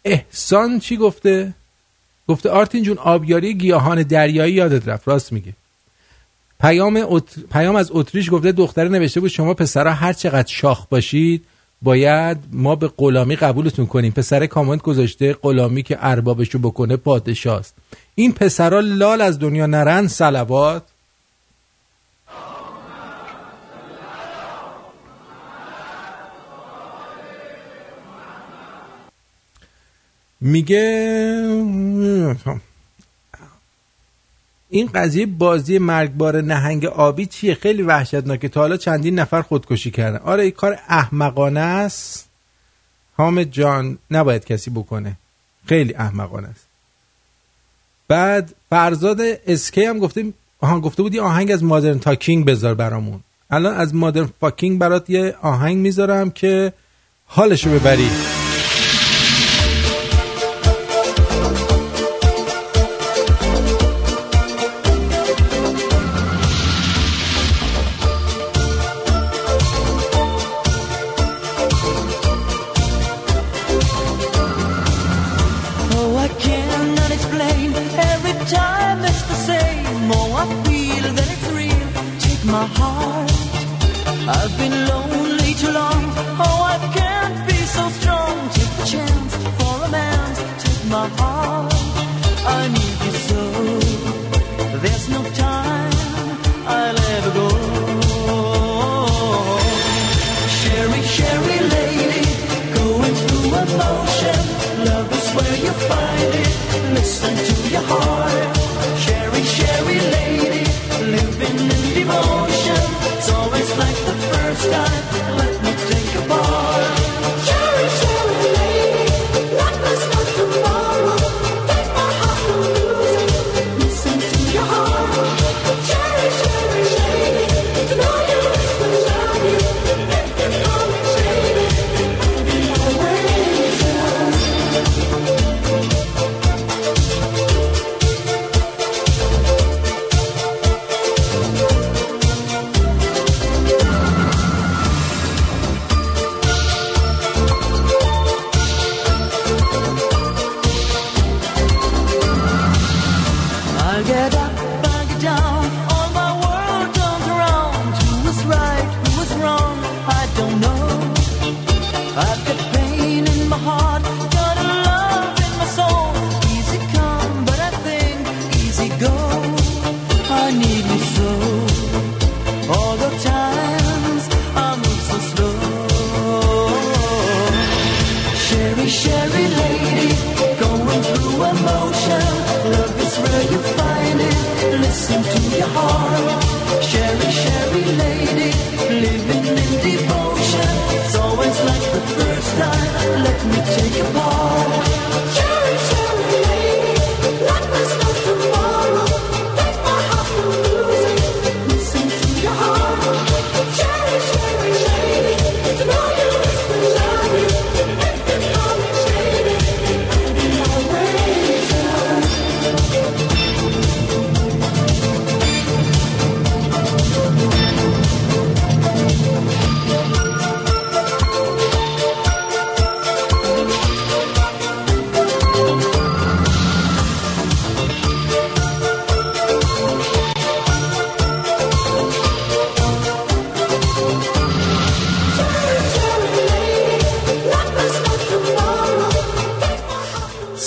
احسان چی گفته؟ گفته آرتین جون آبیاری گیاهان دریایی یادت رفت راست میگه پیام, ات... پیام از اتریش گفته دختره نوشته بود شما پسرها هر چقدر شاخ باشید باید ما به غلامی قبولتون کنیم. پسر کامنت گذاشته غلامی که اربابشو بکنه پادشاست. این پسرها لال از دنیا نرن سلوات میگه این قضیه بازی مرگبار نهنگ آبی چیه؟ خیلی وحشتناکه. تا حالا چندین نفر خودکشی کردن. آره این کار احمقانه است. حامد جان نباید کسی بکنه. خیلی احمقانه است. بعد فرزاد اسکی هم گفته آها گفته بودی آهنگ از مادرن تاکینگ بذار برامون. الان از مادرن فاکینگ برات یه آهنگ می‌ذارم که حالشو ببری. Listen to your heart.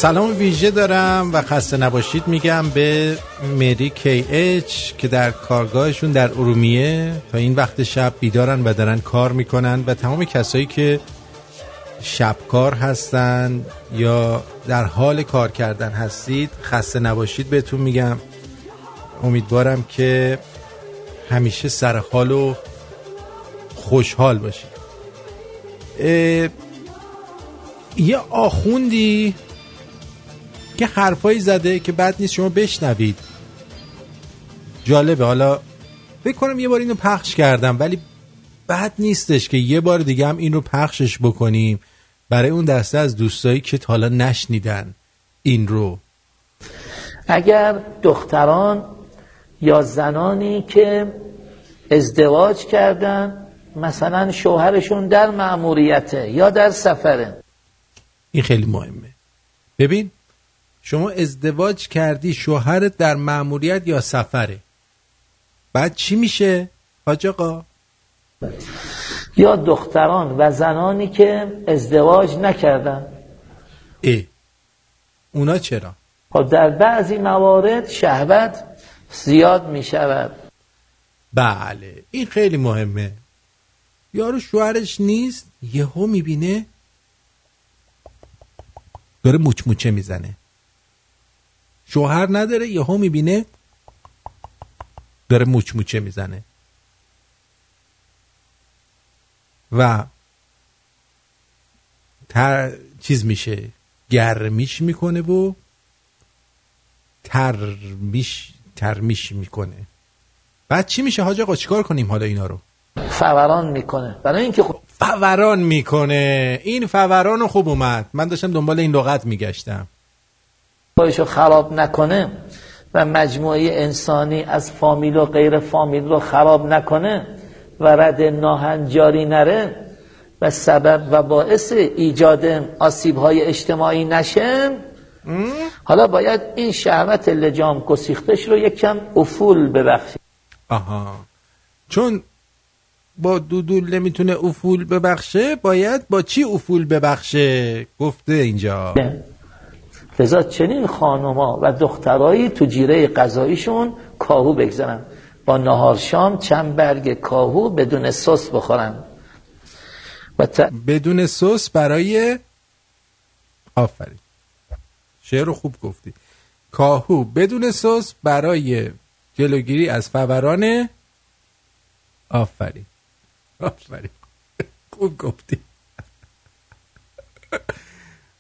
سلام ویژه دارم و خسته نباشید میگم به مری کی اچ که در کارگاهشون در ارومیه. تا این وقت شب بیدارن و دارن کار می‌کنن و تمام کسایی که شبکار هستن یا در حال کار کردن هستید خسته نباشید بهتون میگم. امیدوارم که همیشه سر حال و خوشحال باشید. یه آخوندی که حرفایی زده که بد نیست شما بشنوید. جالبه. حالا فکر کنم یه بار اینو پخش کردم ولی بد نیستش که یه بار دیگه هم این رو پخشش بکنیم. برای اون دسته از دوستایی که تا حالا نشنیدن این رو. اگر دختران یا زنانی که ازدواج کردن مثلا شوهرشون در مأموریته یا در سفره. این خیلی مهمه. ببین شما ازدواج کردی شوهرت در مأموریت یا سفره؟ بعد چی میشه؟ حاج آقا؟ یا دختران و زنانی که ازدواج نکردن. ای اونا چرا؟ خب در بعضی موارد شهوت زیاد می شود بله این خیلی مهمه. یارو شوهرش نیست؟ یهو می‌بینه. داره موچ موچه می‌زنه. شوهر نداره یهو می‌بینه داره موچ موچه می‌زنه. و تر چیز میشه گرمیش می‌کنه و ترمیش ترمیش می‌کنه. بعد چی میشه حاج آقا؟ چیکار کنیم حالا اینا رو؟ فوران می‌کنه. برای اینکه خب فوران می‌کنه. این فوران خوب اومد. من داشتم دنبال این لغت میگشتم. خودشو خراب نکنه و مجموعه انسانی از فامیل و غیر فامیل رو خراب نکنه و رد ناهنجاری نره و سبب و باعث ایجاد آسیب های اجتماعی نشه حالا باید این شهوت لجام گسیختش رو یک کم افول ببخشید آها. چون با دودول نمی‌تونه افول ببخشه باید با چی افول ببخشه؟ گفته اینجا. لذا چنین خانوما و دخترایی تو جیره غذاییشون کاهو بگذارن. با نهار شام چند برگ کاهو بدون سس بخورن. و ت... بدون سس برای آفرین. شعر رو خوب گفتی. کاهو بدون سس برای جلوگیری از فوران آفرین. آفرین. خوب گفتی.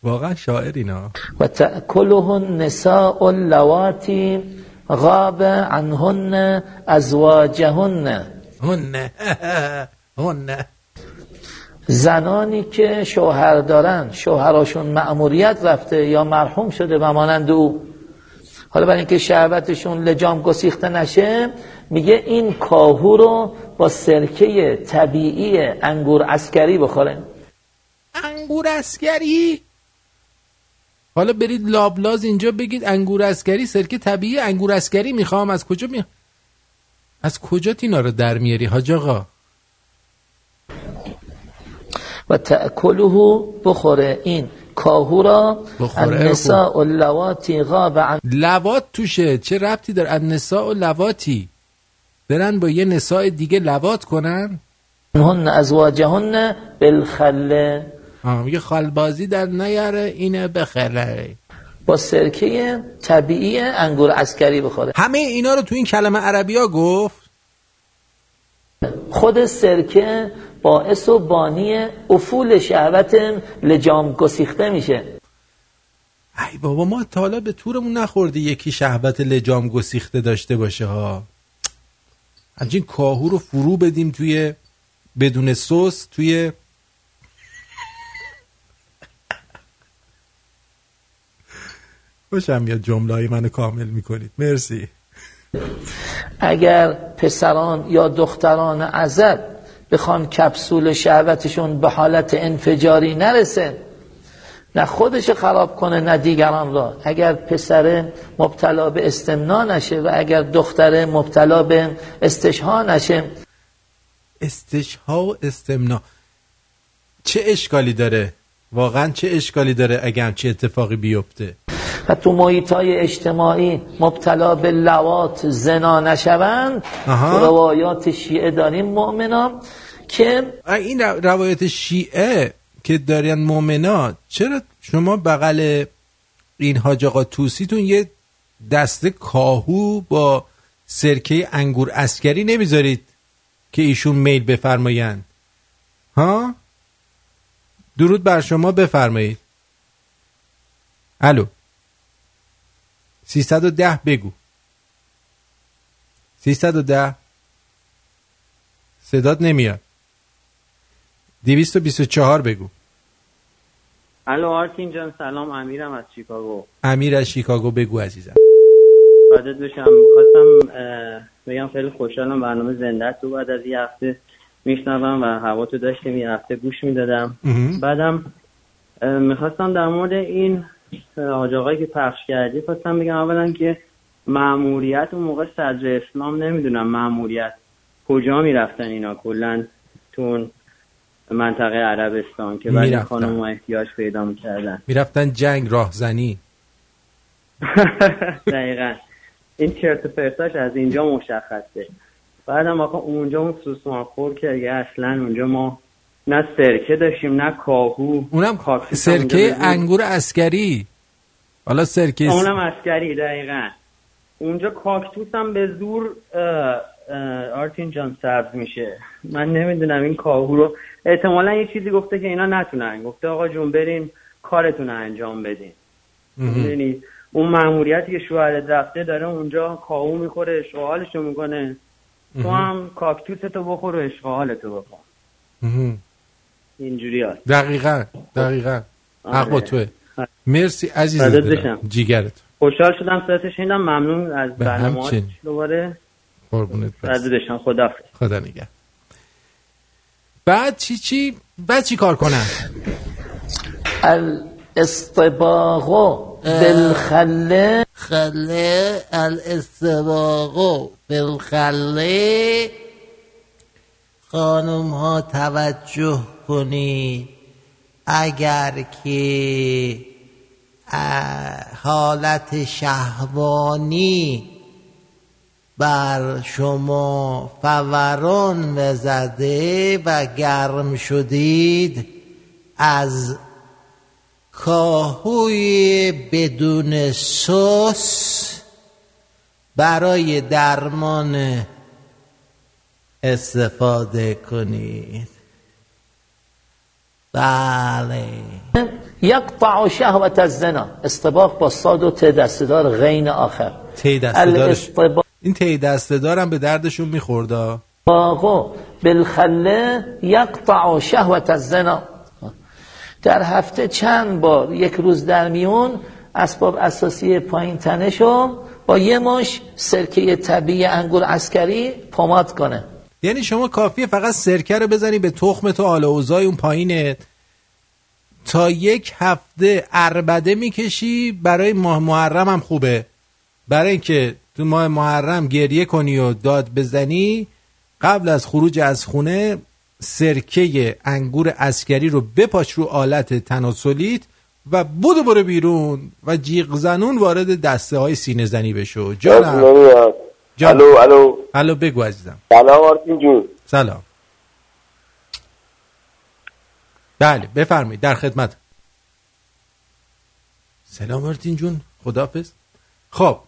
واقعا شاعر اینا. و تأکله النساء اللواتی غاب عنهن ازواجهن. هن. هن. زنانی که شوهر دارن شوهراشون مأموریت رفته یا مرحوم شده و مانند او. حالا برای اینکه شهوتشون لجام گسیخته نشه میگه این کاهو رو با سرکه طبیعی انگور عسکری بخورن. انگور عسکری حالا برید Loblaws اینجا بگید انگور عسکری سرکه طبیعی انگور عسکری می‌خوام. از کجا می از کجا اینا رو در میاری حاج آقا؟ و تأکله بخوره. این کاهو را بخوره، النساء اللواتی غاب عن لوات توشه. چه ربطی داره؟ النساء و لواتی برن با یه نساء دیگه لوات کنن. هن ازواجهن بالخله یه خالبازی در نیاره اینه بخره. با سرکه طبیعی انگور اسکری بخوره. همه اینا رو تو این کلمه عربی ها گفت؟ خود سرکه باعث و بانی افول شهوت لجام گسیخته میشه. ای بابا ما تا حالا به تورمون نخورده یکی شهوت لجام گسیخته داشته باشه ها. همچین کاهو رو فرو بدیم توی بدون سس توی خوشم میاد جمله های منو کامل می‌کنید مرسی. اگر پسران یا دختران عزب بخوان کپسول شهوتشون به حالت انفجاری نرسه نه خودش خراب کنه نه دیگران را. اگر پسر مبتلا به استمنا نشه و اگر دختر مبتلا به استشها نشه. استشها و استمنا چه اشکالی داره؟ واقعا چه اشکالی داره اگر چه اتفاقی بیفته؟ و تو محیط های اجتماعی مبتلا به لوات زنا نشوند. آها. تو روایات شیعه داریم مؤمنان که این رو- روایت شیعه که دارن مؤمنا چرا شما بغل این حاج آقا توسیتون یه دسته کاهو با سرکه انگور اسکری نمی‌ذارید که ایشون میل بفرمایند؟ ها؟ درود بر شما بفرمایید. الو. 310 بگو. 310 صدات نمیاد. 224 بگو. الو آرتین جان سلام. امیرم از شیکاگو. امیر از شیکاگو بگو عزیزم. فدات بشم. می‌خواستم بگم خیلی خوشحالم برنامه زنده تو بعد از یه هفته میشنوم و هوا تو داشتیم یه هفته گوش می‌دادم. بعدم می‌خواستم در مورد این آقایی که پخش کردی خواستم بگم اولا که معموریت اون موقع صدر اسلام نمی‌دونم معموریت کجا می‌رفتن اینا. کلا تو اون منطقه عربستان که بعد. خانم احتیاج پیدا می‌کردن. می‌رفتن جنگ راهزنی. دقیقا. این چرت پرتاش از اینجا مشخصه. بعدم آقا اونجا اون سوسمار خور که دیگه اصلا اونجا ما نه سرکه داشتیم نه کاهو اونم سرکه انگور عسکری حالا سرکه اونم عسکری دقیقا. اونجا کاکتوس هم به زور آرتین جان سبز میشه. من نمی‌دونم این کاهو رو. احتمالا یه چیزی گفته که اینا نتونن. گفته آقا جون برین کارتون رو انجام بدین. اون ماموریتی که شوهرت رفته داره اونجا کاهو می‌خوره آشغالشو می‌کنه. تو. هم کاکتوستو بخور و اشغالتو بکن مهم. اینجوری هست. دقیقا دقیقا. آره. حق با توه. مرسی عزیز. جیگرت. خوشحال شدم صداتو شنیدم. ممنون از به برنامه. دوباره قربونت برم. خدا خدا نگه. بعد چی چی بعد چی کار کنن الاستباغ بالخله خله الاستباغ بالخله خانم ها توجه کنید. اگر که حالت شهوانی بر شما فوران بزده و گرم شدید از کاهوی بدون سس برای درمان استفاده کنید. بله. یقطع شهوت الزنا. استباغ با صاد و ت دستدار غین آخر. دارش الاستباغ این تی دسته دارم به دردشون میخورده بالخله یقطع شهوت الزنا. در هفته چند بار یک روز در میون اسباب اساسی پایین تنشو با یه مش سرکه طبیعی انگور عسکری پماد کنه. یعنی شما کافیه فقط سرکه رو بزنی به تخم تو آل اوزای اون پایینه تا یک هفته اربده می‌کشی برای ماه محرم هم خوبه. برای اینکه تو ماه محرم گریه کنی و داد بزنی قبل از خروج از خونه سرکه انگور عسکری رو بپاش رو آلت تناسلیت و بدو برو بیرون و جیغ زنون وارد دسته های سینه زنی بشو. جانم. جان. الو الو. الو بگو عزیزم. سلام آرتین جون. سلام. بله بفرمایید در خدمت. سلام آرتین جون. خدافظ خب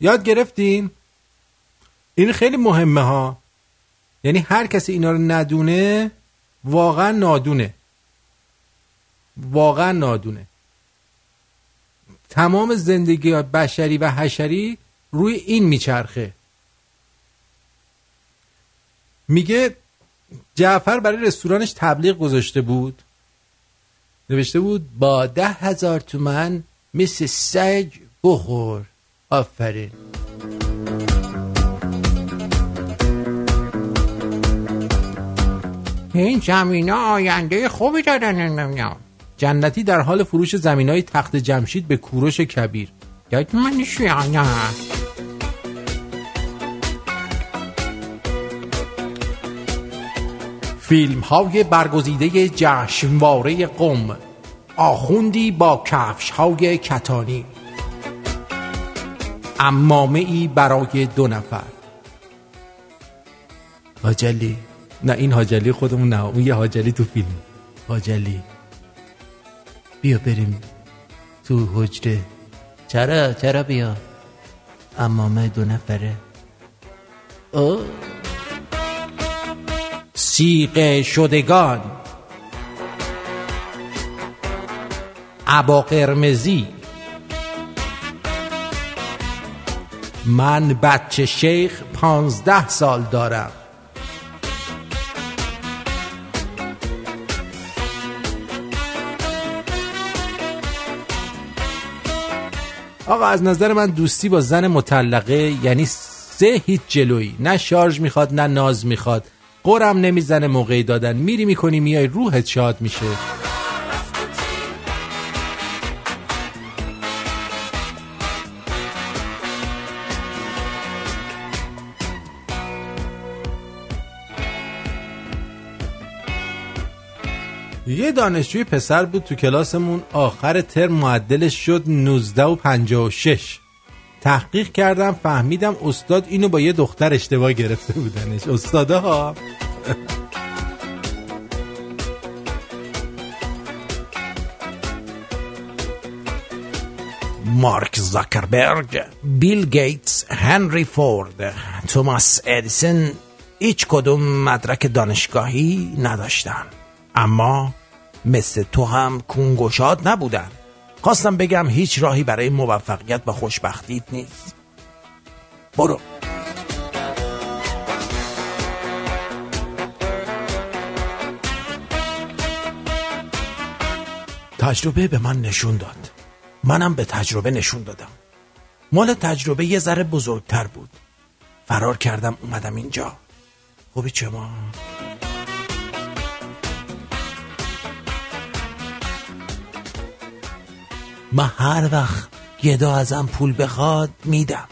یاد گرفتین؟ این خیلی مهمه ها. یعنی هر کسی اینا رو ندونه واقعا نادونه. واقعا نادونه. تمام زندگی بشری و حشری روی این میچرخه. میگه جعفر برای رستورانش تبلیغ گذاشته بود. نوشته بود با ده هزار تومن مثل سگ بخور. آفرین. این زمین آینده خوبی دارن نمیام جنتی در حال فروش زمین های تخت جمشید به کوروش کبیر. یاد من نه. فیلم های برگزیده جشنواره قم. آخوندی با کفش های کتانی. امامه ای برای دو نفر. حاجلی نه این حاجلی خودمون نه. اون یه حاجلی تو فیلم. حاجلی. بیا بریم تو حجره. چرا؟ چرا بیا؟ امامه دو نفره. او سیغ شدگان. عبا قرمزی من بچه شیخ پانزده سال دارم. آقا از نظر من دوستی با زن مطلقه یعنی سه هیچ جلویی. نه شارژ می‌خواد نه ناز می‌خواد. قرم نمی‌زنه موقعی دادن. میری می‌کنی میای روحت شاد میشه. یه دانشجوی پسر بود تو کلاسمون. آخر ترم معدلش شد 19 و 56 تحقیق کردم فهمیدم استاد اینو با یه دختر اشتباه گرفته بودنش. استادا ها مارک زاکربرگ بیل گیتس هنری فورد توماس ادیسون هیچ کدوم مدرک دانشگاهی نداشتن. اما مثل تو هم کونگشاد نبودن. خواستم بگم هیچ راهی برای موفقیت و خوشبختیت نیست. برو. تجربه به من نشون داد. منم به تجربه نشون دادم. مال تجربه یه ذره بزرگتر بود. فرار کردم اومدم اینجا. خوبی چه ما؟ من هر وقت گدا ازم پول بخواد میدم.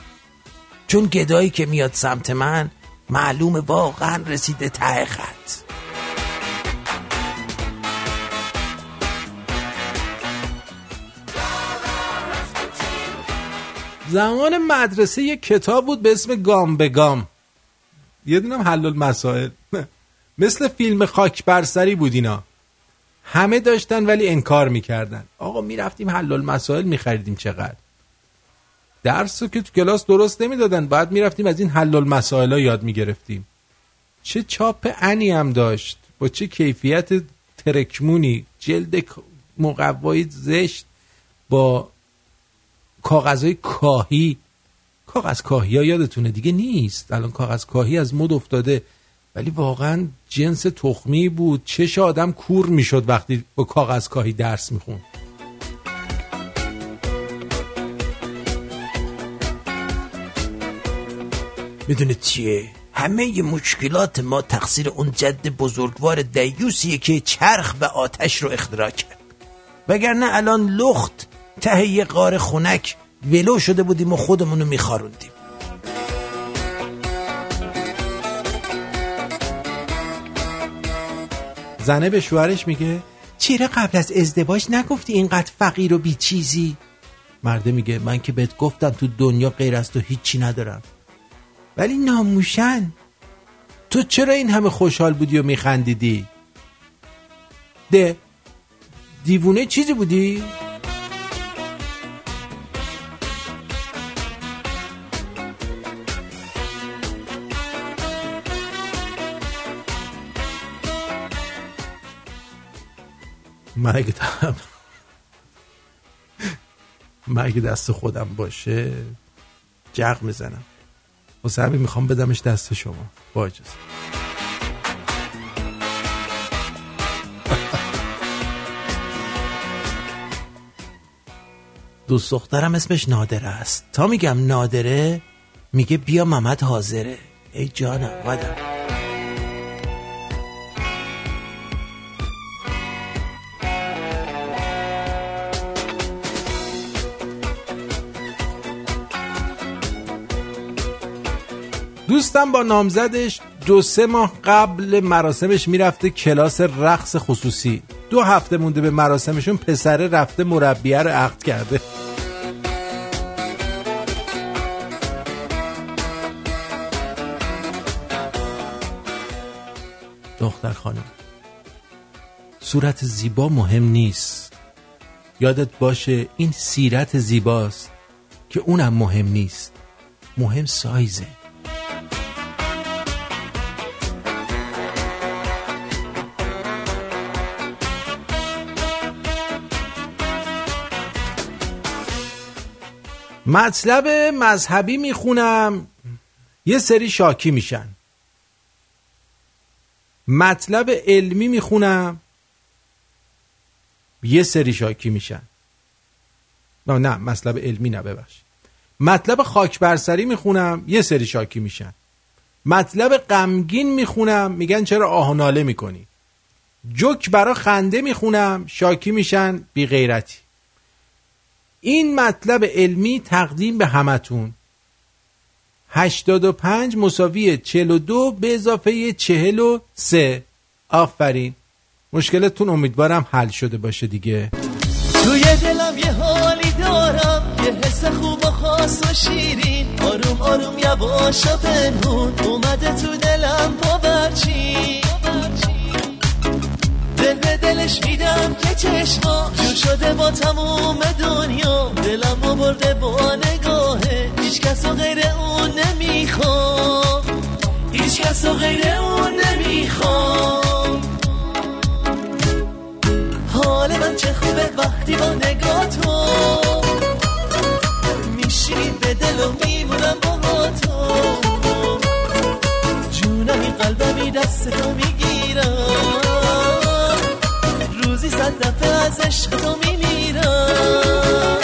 چون گدایی که میاد سمت من معلوم واقعا رسیده ته خط. زمان مدرسه یه کتاب بود به اسم گام به گام. یه دونم حل المسائل مثل فیلم خاک برسری بود اینا. همه داشتن ولی انکار می‌کردن. آقا می‌رفتیم حل المسائل میخریدیم چقدر؟ درس رو که تو کلاس درست نمی‌دادن بعد می‌رفتیم از این حل المسائل ها یاد می‌گرفتیم. چه چاپ انی هم داشت با چه کیفیت ترکمونی جلد مقوایی زشت با کاغذهای کاهی. کاغذ کاهی ها یادتونه؟ دیگه نیست. الان کاغذ کاهی از مد افتاده. ولی واقعا جنس تخمی بود. چش آدم کور می‌شد وقتی با کاغذ کاهی درس میخون می‌دونه چیه؟ همه ی مشکلات ما تقصیر اون جد بزرگوار دیوسیه که چرخ و آتش رو اختراع کرد. وگرنه الان لخت ته یه قار خونک ولو شده بودیم و خودمونو میخاروندیم. زنه به شوهرش میگه چرا قبل از ازدواج نگفتی اینقدر فقیر و بیچیزی؟ مرده میگه من که بهت گفتم تو دنیا غیر از تو هیچی ندارم. ولی ناموشن. تو چرا این همه خوشحال بودی و میخندیدی؟ ده دیوونه چیزی بودی؟ من اگه من اگه دست خودم باشه جغ می‌زنم. واسه همین می‌خوام بدمش دست شما. با اجازه. دوست دخترم اسمش نادره است. تا میگم نادره میگه بیا محمد حاضره. ای جانم ودم دوستم با نامزدش دو سه ماه قبل مراسمش می‌رفته کلاس رقص خصوصی. دو هفته مونده به مراسمشون پسره رفته مربیه رو عقد کرده. دختر خانم صورت زیبا مهم نیست. یادت باشه این سیرت زیباست که اونم مهم نیست. مهم سایزه. مطلب مذهبی می‌خونم. یه سری شاکی میشن. مطلب علمی می‌خونم. یه سری شاکی میشن. نه نه مطلب علمی نه ببخش. مطلب خاک برسری می‌خونم. یه سری شاکی میشن. مطلب غمگین می‌خونم. میگن چرا آهناله می‌کنی. جوک برا خنده می‌خونم. شاکی میشن. بی غیرتی این مطلب علمی تقدیم به همتون. 85 مساوی 42 به اضافه 43 آفرین. مشکلتون امیدوارم حل شده باشه دیگه. توی دلم یه حالی دارم یه حس خوب و خاص و شیرین. آروم آروم یواش و پنهون. اومده تو دلم باورچی دل دلش میدم که چشما جور شده با تموم دنیا. دلم رو برده با نگاهه. هیچ کس غیر اون نمی‌خوام. هیچ کس غیر اون نمی‌خوام. حال من چه خوبه وقتی با نگاه تو میشینی به دل و میمونم با تو جونمی قلبمی دست تو می‌گیرم. دفعه از عشق تو میمیرم.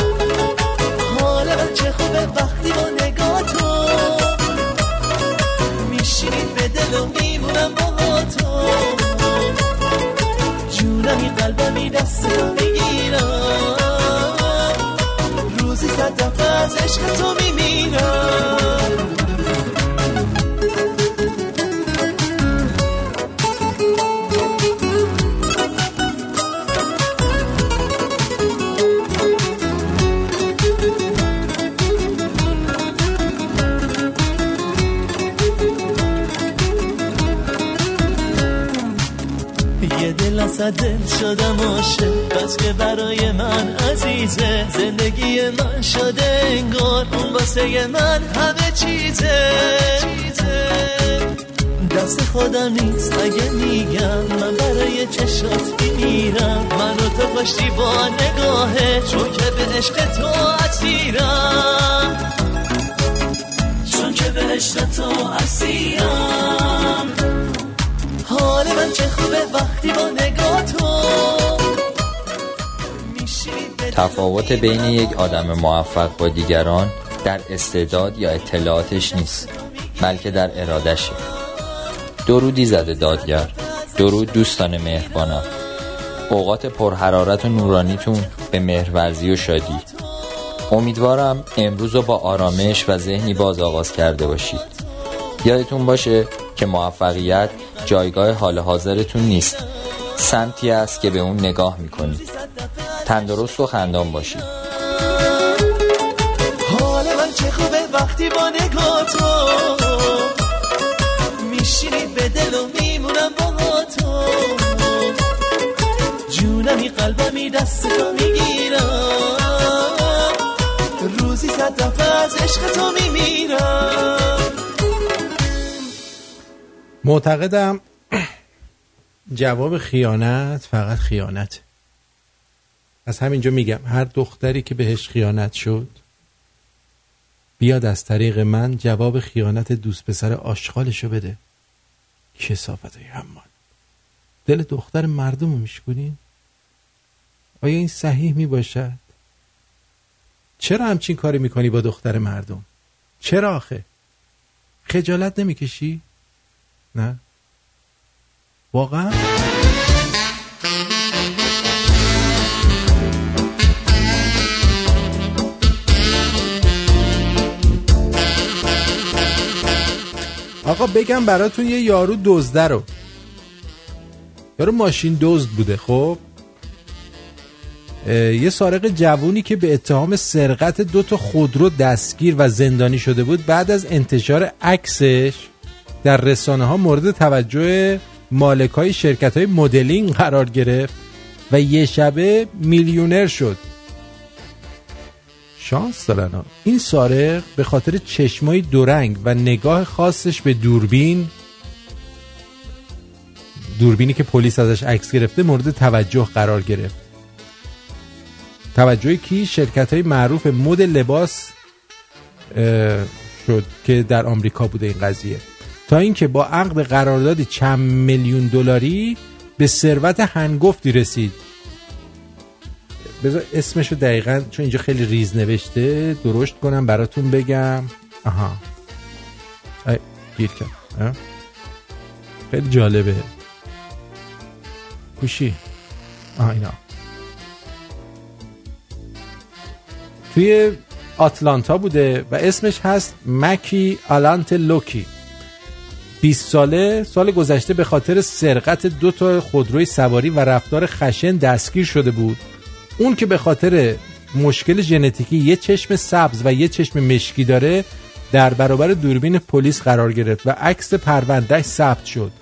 حال من چه خوبه وقتی با نگاه تو میشینی به دل و میمونم با تو. جونمی قلبمی دست تو می‌گیرم. روزی صد دفعه از عشق تو میمیرم. دل شدم عاشق. بس که برای من عزیزه. زندگی من شده انگار. اون واسه من همه چیزه. دست خودم نیست اگه میگم. من برای چشات میمیرم منو تو پشتی با نگاهه. چون که به عشق تو اسیرم. چون که به عشق تو اسیرم. تفاوت بین یک آدم موفق با دیگران در استعداد یا اطلاعاتش نیست بلکه در ارادشه. درودی زده دادگر درود دوستان مهربانم اوقات پرحرارت و نورانیتون به مهرورزی و شادی. امیدوارم امروز رو با آرامش و ذهنی باز آغاز کرده باشید. یادتون باشه که موفقیت جایگاه حال حاضرتون نیست. سمتی است که به اون نگاه می‌کنید تندرست و خندان باشید حال من چه خوبه وقتی با نگاه تو میشینی به دل و میمونم با تو. جونمی قلبمی دست تو می‌گیرم. روزی صد دفعه از عشق تو میمیرم. معتقدم جواب خیانت فقط خیانت. از همینجا میگم هر دختری که بهش خیانت شد بیاد از طریق من جواب خیانت دوست پسر آشغالشو بده. کسافت های همان دل دختر مردم رو میشکنین آیا این صحیح می باشد چرا همچین کاری می‌کنی با دختر مردم؟ چرا آخه؟ خجالت نمی‌کشی؟ نه؟ واقعا؟ آقا بگم براتون یه یارو دزده رو. یارو ماشین دزد بوده خب؟ یه سارق جوونی که به اتهام سرقت دو تا خودرو دستگیر و زندانی شده بود بعد از انتشار عکسش در رسانه ها مورد توجه مالک های شرکت های مدلینگ قرار گرفت و یه شبه میلیونر شد. شانس دارن ها. این سارق به خاطر چشمای دورنگ و نگاه خاصش به دوربین دوربینی که پلیس ازش عکس گرفته مورد توجه قرار گرفت. توجه کی شرکت های معروف مد لباس شد که در آمریکا بوده این قضیه. تا اینکه با عقد قراردادی چند میلیون دلاری به ثروت هنگفتی رسید. بذار اسمشو دقیقا چون اینجا خیلی ریز نوشته درشت کنم براتون بگم. آها. ای، گیر کرد. اه؟ خیلی جالبه. کوشی آها اینا. توی آتلانتا بوده و اسمش هست مکی آلانت لوکی 20 ساله سال گذشته به خاطر سرقت دو تا خودروی سواری و رفتار خشن دستگیر شده بود. اون که به خاطر مشکل ژنتیکی یه چشم سبز و یه چشم مشکی داره در برابر دوربین پلیس قرار گرفت و عکس پروندهش ثبت شد.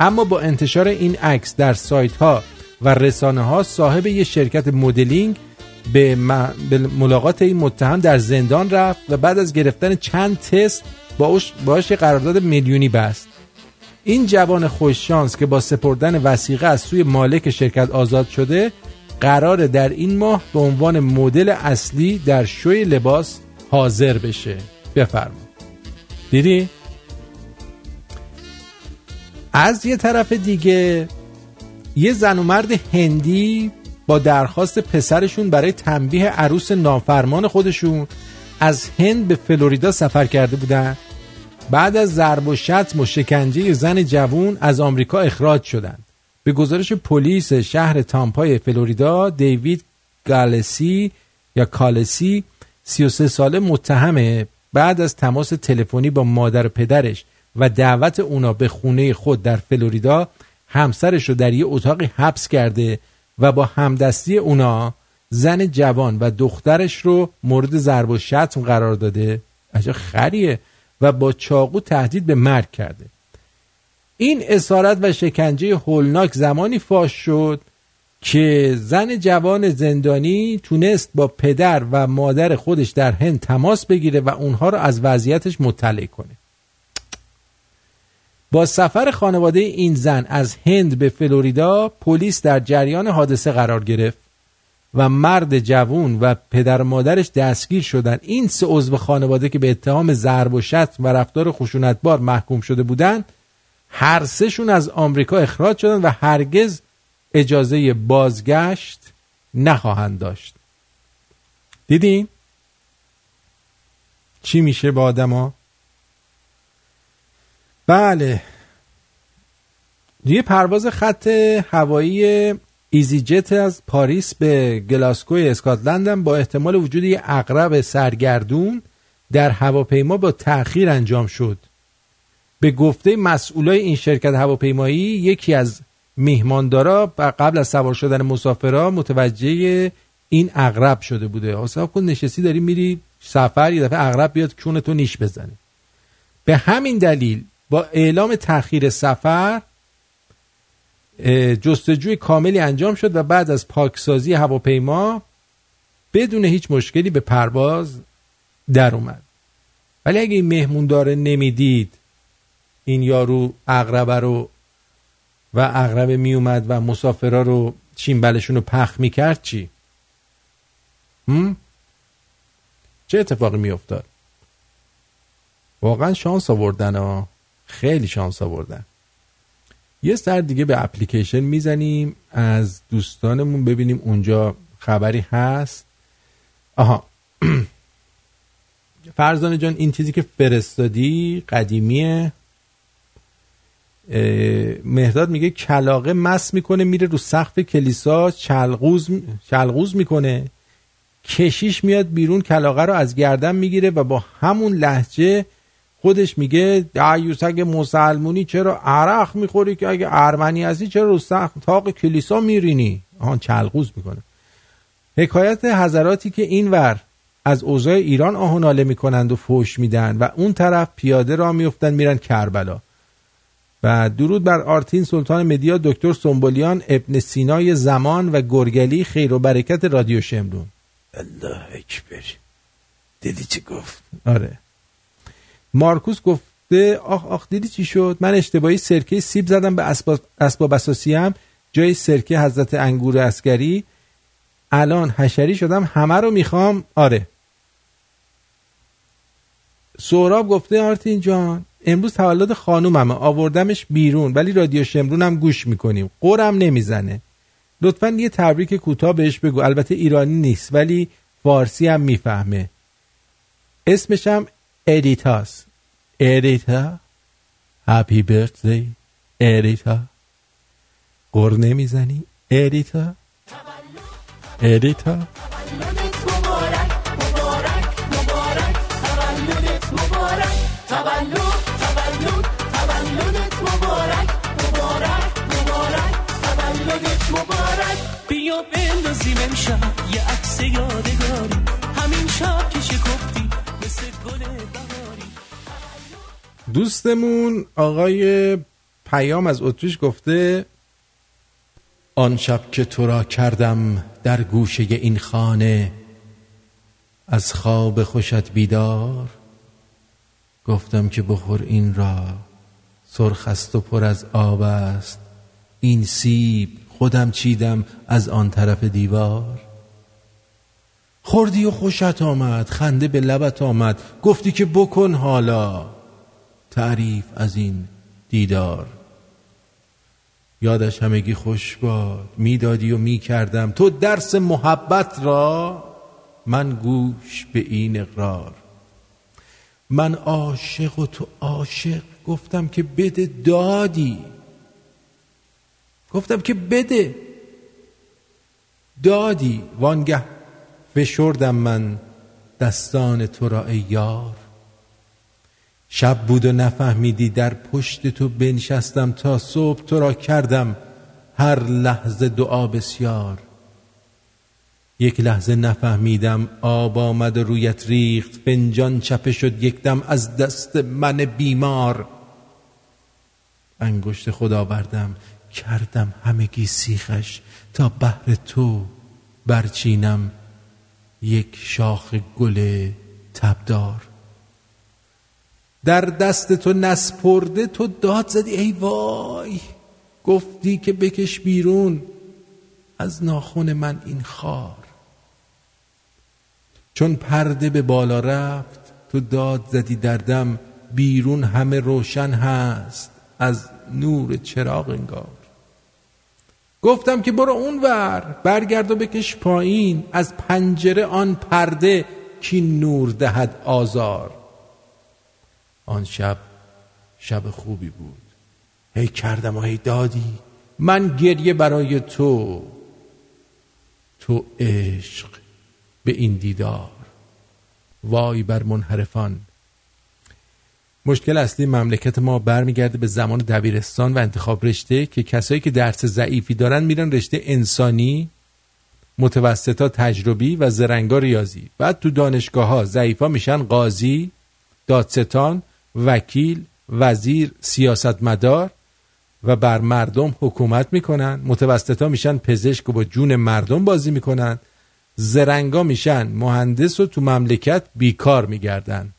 اما با انتشار این عکس در سایت ها و رسانه ها صاحب یه شرکت مدلینگ به, ملاقات این متهم در زندان رفت و بعد از گرفتن چند تست باش باش یه قرارداد میلیونی بست این جوان خوششانس که با سپردن وسیقه از سوی مالک شرکت آزاد شده قرار در این ماه به عنوان مدل اصلی در شوی لباس حاضر بشه. بفرما دیدی؟ از یه طرف دیگه یه زن و مرد هندی با درخواست پسرشون برای تنبیه عروس نافرمان خودشون از هند به فلوریدا سفر کرده بودن. بعد از ضرب و شتم و شکنجه زن جوون از آمریکا اخراج شدند. به گزارش پلیس شهر تامپای فلوریدا دیوید گالسی یا کالسی 33 ساله متهمه بعد از تماس تلفنی با مادر و پدرش و دعوت اونا به خونه خود در فلوریدا همسرش رو در یه اتاقی حبس کرده و با همدستی اونا زن جوان و دخترش رو مورد ضرب و شتم قرار داده. عجب خریه. و با چاقو تهدید به مرگ کرده. این اسارت و شکنجه هولناک زمانی فاش شد که زن جوان زندانی تونست با پدر و مادر خودش در هند تماس بگیره و اونها رو از وضعیتش مطلع کنه. با سفر خانواده این زن از هند به فلوریدا پلیس در جریان حادثه قرار گرفت. و مرد جوون و پدر مادرش دستگیر شدند این سه عضو خانواده که به اتهام ضرب و شتم و رفتار خشونتبار محکوم شده بودند هر سهشون از آمریکا اخراج شدن و هرگز اجازه بازگشت نخواهند داشت. دیدین؟ چی میشه با آدما؟ بله. یه پرواز خط هوایی ایزی جت از پاریس به گلاسکو اسکاتلند با احتمال وجود یه اقرب سرگردون در هواپیما با تأخیر انجام شد. به گفته مسئولای این شرکت هواپیمایی یکی از میهماندارا قبل از سوار شدن مسافرها متوجه این اغرب شده بوده. حساب کن نشستی داری میری سفر یه دفعه اغرب بیاد کون تو نیش بزنه. به همین دلیل با اعلام تاخیر سفر جستجوی کاملی انجام شد و بعد از پاکسازی هواپیما بدون هیچ مشکلی به پرواز در اومد. ولی اگه این مهمون داره نمی‌دید این یارو اغربه رو و اغربه می اومد و مسافرا رو چین بلشون رو پخ می‌کرد چی؟ هم؟ چه اتفاقی میافتاد؟ واقعا شانس آوردن ها. خیلی شانس آوردن. یه سر دیگه به اپلیکیشن می‌زنیم از دوستانمون ببینیم اونجا خبری هست. آها. فرزانه جان این چیزی که فرستادی قدیمیه. مهداد میگه کلاقه مس می‌کنه میره رو سقف کلیسا چلغوز چلغوز می‌کنه. کشیش میاد بیرون کلاقه رو از گردن می‌گیره و با همون لحجه خودش میگه دعیوس اگه مسلمونی چرا عرق می‌خوری که اگه ارمنی هستی چرا رو تاق کلیسا میرینی؟ آهان چلغوز می‌کنه. حکایت حضراتی که این ور از اوضاع ایران آه و ناله می‌کنند و فوش میدن و اون طرف پیاده را میفتن میرن کربلا. و درود بر آرتین سلطان media دکتر سنبولیان ابن سینای زمان و گرگلی خیر و برکت رادیو شمرون. الله اکبر. دیدی چی گفت؟ آره. مارکوس گفته آخ آخ دیدی چی شد؟ من اشتباهی سرکه سیب زدم به اسباب, اسباب اثاثیه‌م جای سرکه حضرت انگور عسکری الان حشری شدم همه رو می‌خوام. آره. سهراب گفته آرتین جان امروز تولد خانوممه آوردمش بیرون ولی رادیو شمرونم گوش می‌کنیم. غرم نمی‌زنه. لطفا یه تبریک کوتاه بهش بگو. البته ایرانی نیست ولی فارسی هم می‌فهمه. اسمشم ادیتاس ادیتا happy birthday ادیتا غر نمی‌زنی تولدت مبارک بیا بندازیم امشب یه عکس یادگاری. همین شب که بهاری دوستمون آقای پیام از اتریش گفته آن شب که تو را کردم در گوشه این خانه از خواب خوشت بیدار؟ گفتم که بخور این را سرخ است و پر از آب است. این سیب خودم چیدم از آن طرف دیوار. خوردی و خوشت آمد خنده به لبت آمد گفتی که بکن حالا. تعریف از این دیدار. یادش همگی خوش باد می‌دادی و می‌کردم. تو درس محبت را من گوش به این اقرار. من عاشق و تو عاشق گفتم که بده دادی. گفتم که بده دادی. وانگه فشردم من دستان تو را ای یار. شب بود و نفهمیدی در پشت تو بنشستم تا صبح تو را کردم هر لحظه دعا بسیار. یک لحظه نفهمیدم آب آمد و رویت ریخت فنجان چپه شد یک دم از دست من بیمار. انگشت خدا بردم کردم همگی سیخش تا بهر تو برچینم. یک شاخ گل تبدار. در دست تو نسپرده تو داد زدی ای وای. گفتی که بکش بیرون از ناخون من این خار. چون پرده به بالا رفت تو داد زدی دردم بیرون همه روشن هست از نور چراغ انگار. گفتم که برو اون ور برگرد و بکش پایین از پنجره آن پرده کی نور دهد آزار. آن شب شب خوبی بود. هی کردم و هی دادی من گریه برای تو. تو عشق به این دیدار. وای بر منحرفان مشکل اصلی مملکت ما برمیگرده به زمان دبیرستان و انتخاب رشته که کسایی که درس ضعیفی دارن میرن رشته انسانی متوسطا تجربی و زرنگا ریاضی. بعد تو دانشگاه ها ضعیفا میشن قاضی دادستان وکیل وزیر سیاستمدار و بر مردم حکومت می‌کنن. متوسطا میشن پزشک و با جون مردم بازی می‌کنن. زرنگا میشن. مهندس و تو مملکت بیکار میگردن.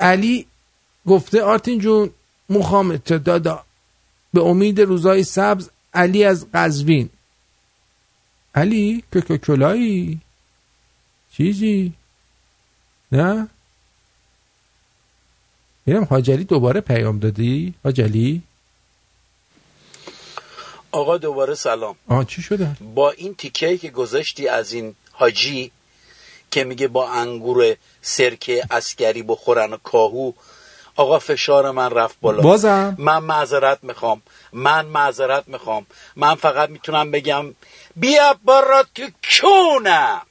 علی گفته آرتین جون مخامت دادا به امید روزای سبز علی از قزوین. علی که کلایی چیزی؟ نه؟ میرم حاجلی دوباره پیام دادی؟ حاجلی؟ آقا دوباره سلام. آه چی شده؟ با این تیکه که گذاشتی از این حاجی که میگه با انگور سرکه اسکری بخورن و کاهو. آقا فشار من رفت بالا. بازم؟ من معذرت می‌خوام. من معذرت می‌خوام. من فقط می‌تونم بگم بیا برا تو کونم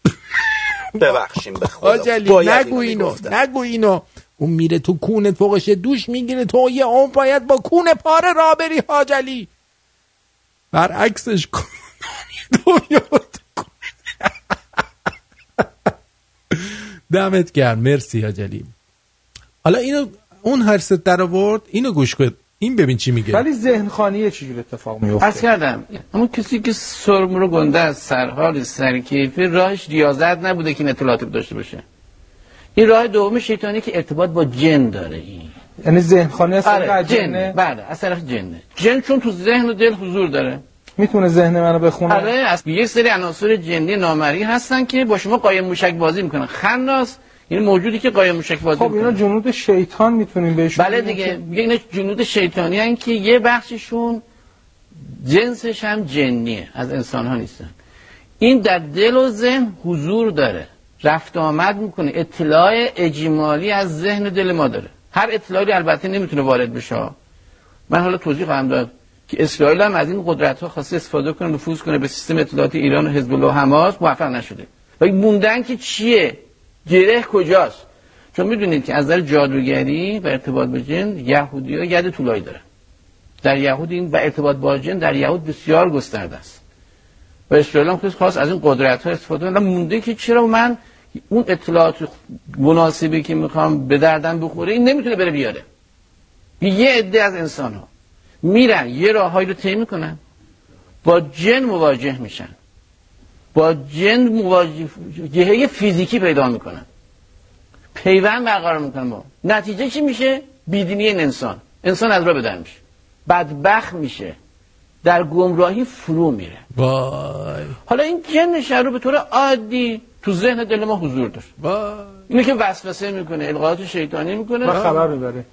ببخشیم به خدا. نگو اینو. نگو اینو. اون میره تو کونت فوقش دوش می‌گیره تو یه اون باید با کون پاره را بری حاجلی برعکسش کن. دنیا تو کونت. دمت گرم. مرسی حاجلی حالا اینو اون هرست در آورد اینو گوش کن. این ببین چی میگه. ولی ذهن خانی چجور اتفاق میفته کردم اما کسی که سرم رو گنده از سرحال سرکیفی راهش ریاضت نبوده که این اطلاعات داشته باشه. این راه دوم شیطانی که ارتباط با جن داره. این یعنی ذهن خانی از طریق آره جن. جنه بله از طرف جنه. جن چون تو ذهن و دل حضور داره. می‌تونه ذهن منو بخونه؟ آره از یک سری عناصر جنی نامری هستن که با شما قایم موشک بازی می‌کنن. خناس این موجودی که قایم موشک بازی خب اینا جنود شیطان می‌تونیم بهشون بله دیگه اینا جنود شیطانی هن که یه بخششون جنسش هم جنیه از انسان ها نیستن. این در دل و ذهن حضور داره. رفت و آمد می‌کنه. اطلاع اجمالی از ذهن و دل ما داره. هر اطلاعی البته نمی‌تونه وارد بشه. من حالا توضیح خواهم داد. که اسرائیل هم از این قدرت ها خواسته استفاده کنه نفوذ کنه به سیستم اطلاعات ایران و حزب الله و حماس موفق نشده. و موندن که چیه؟ گره کجاست؟ چون می‌دونید که از نظر جادوگری و ارتباط با جن یهودی ها ید طولایی دارن. در یهود این و ارتباط با جن در یهود بسیار گسترده است. و اسرائیل هم خواست از این قدرت ها استفاده کنه. مونده که چرا من اون اطلاعات مناسبی که می‌خوام به دردم بخوره این نمی‌تونه بره بیاره. یه عده از انسان ها میرن یه راههایی رو طی می‌کنن. با جن مواجه میشن. با جن مواجه جهه فیزیکی پیدا می‌کنن. پیوند برقرار می‌کنن با. نتیجه چی میشه؟ بیدینی این انسان. انسان از راه بدر میشه. بدبخت میشه. در گمراهی فرو میره. وای. حالا این جن شر به طور عادی تو ذهن دل ما حضور داشت. وای. اینه که وسوسه می‌کنه القاءات شیطانی می‌کنه. و خبر می‌بره.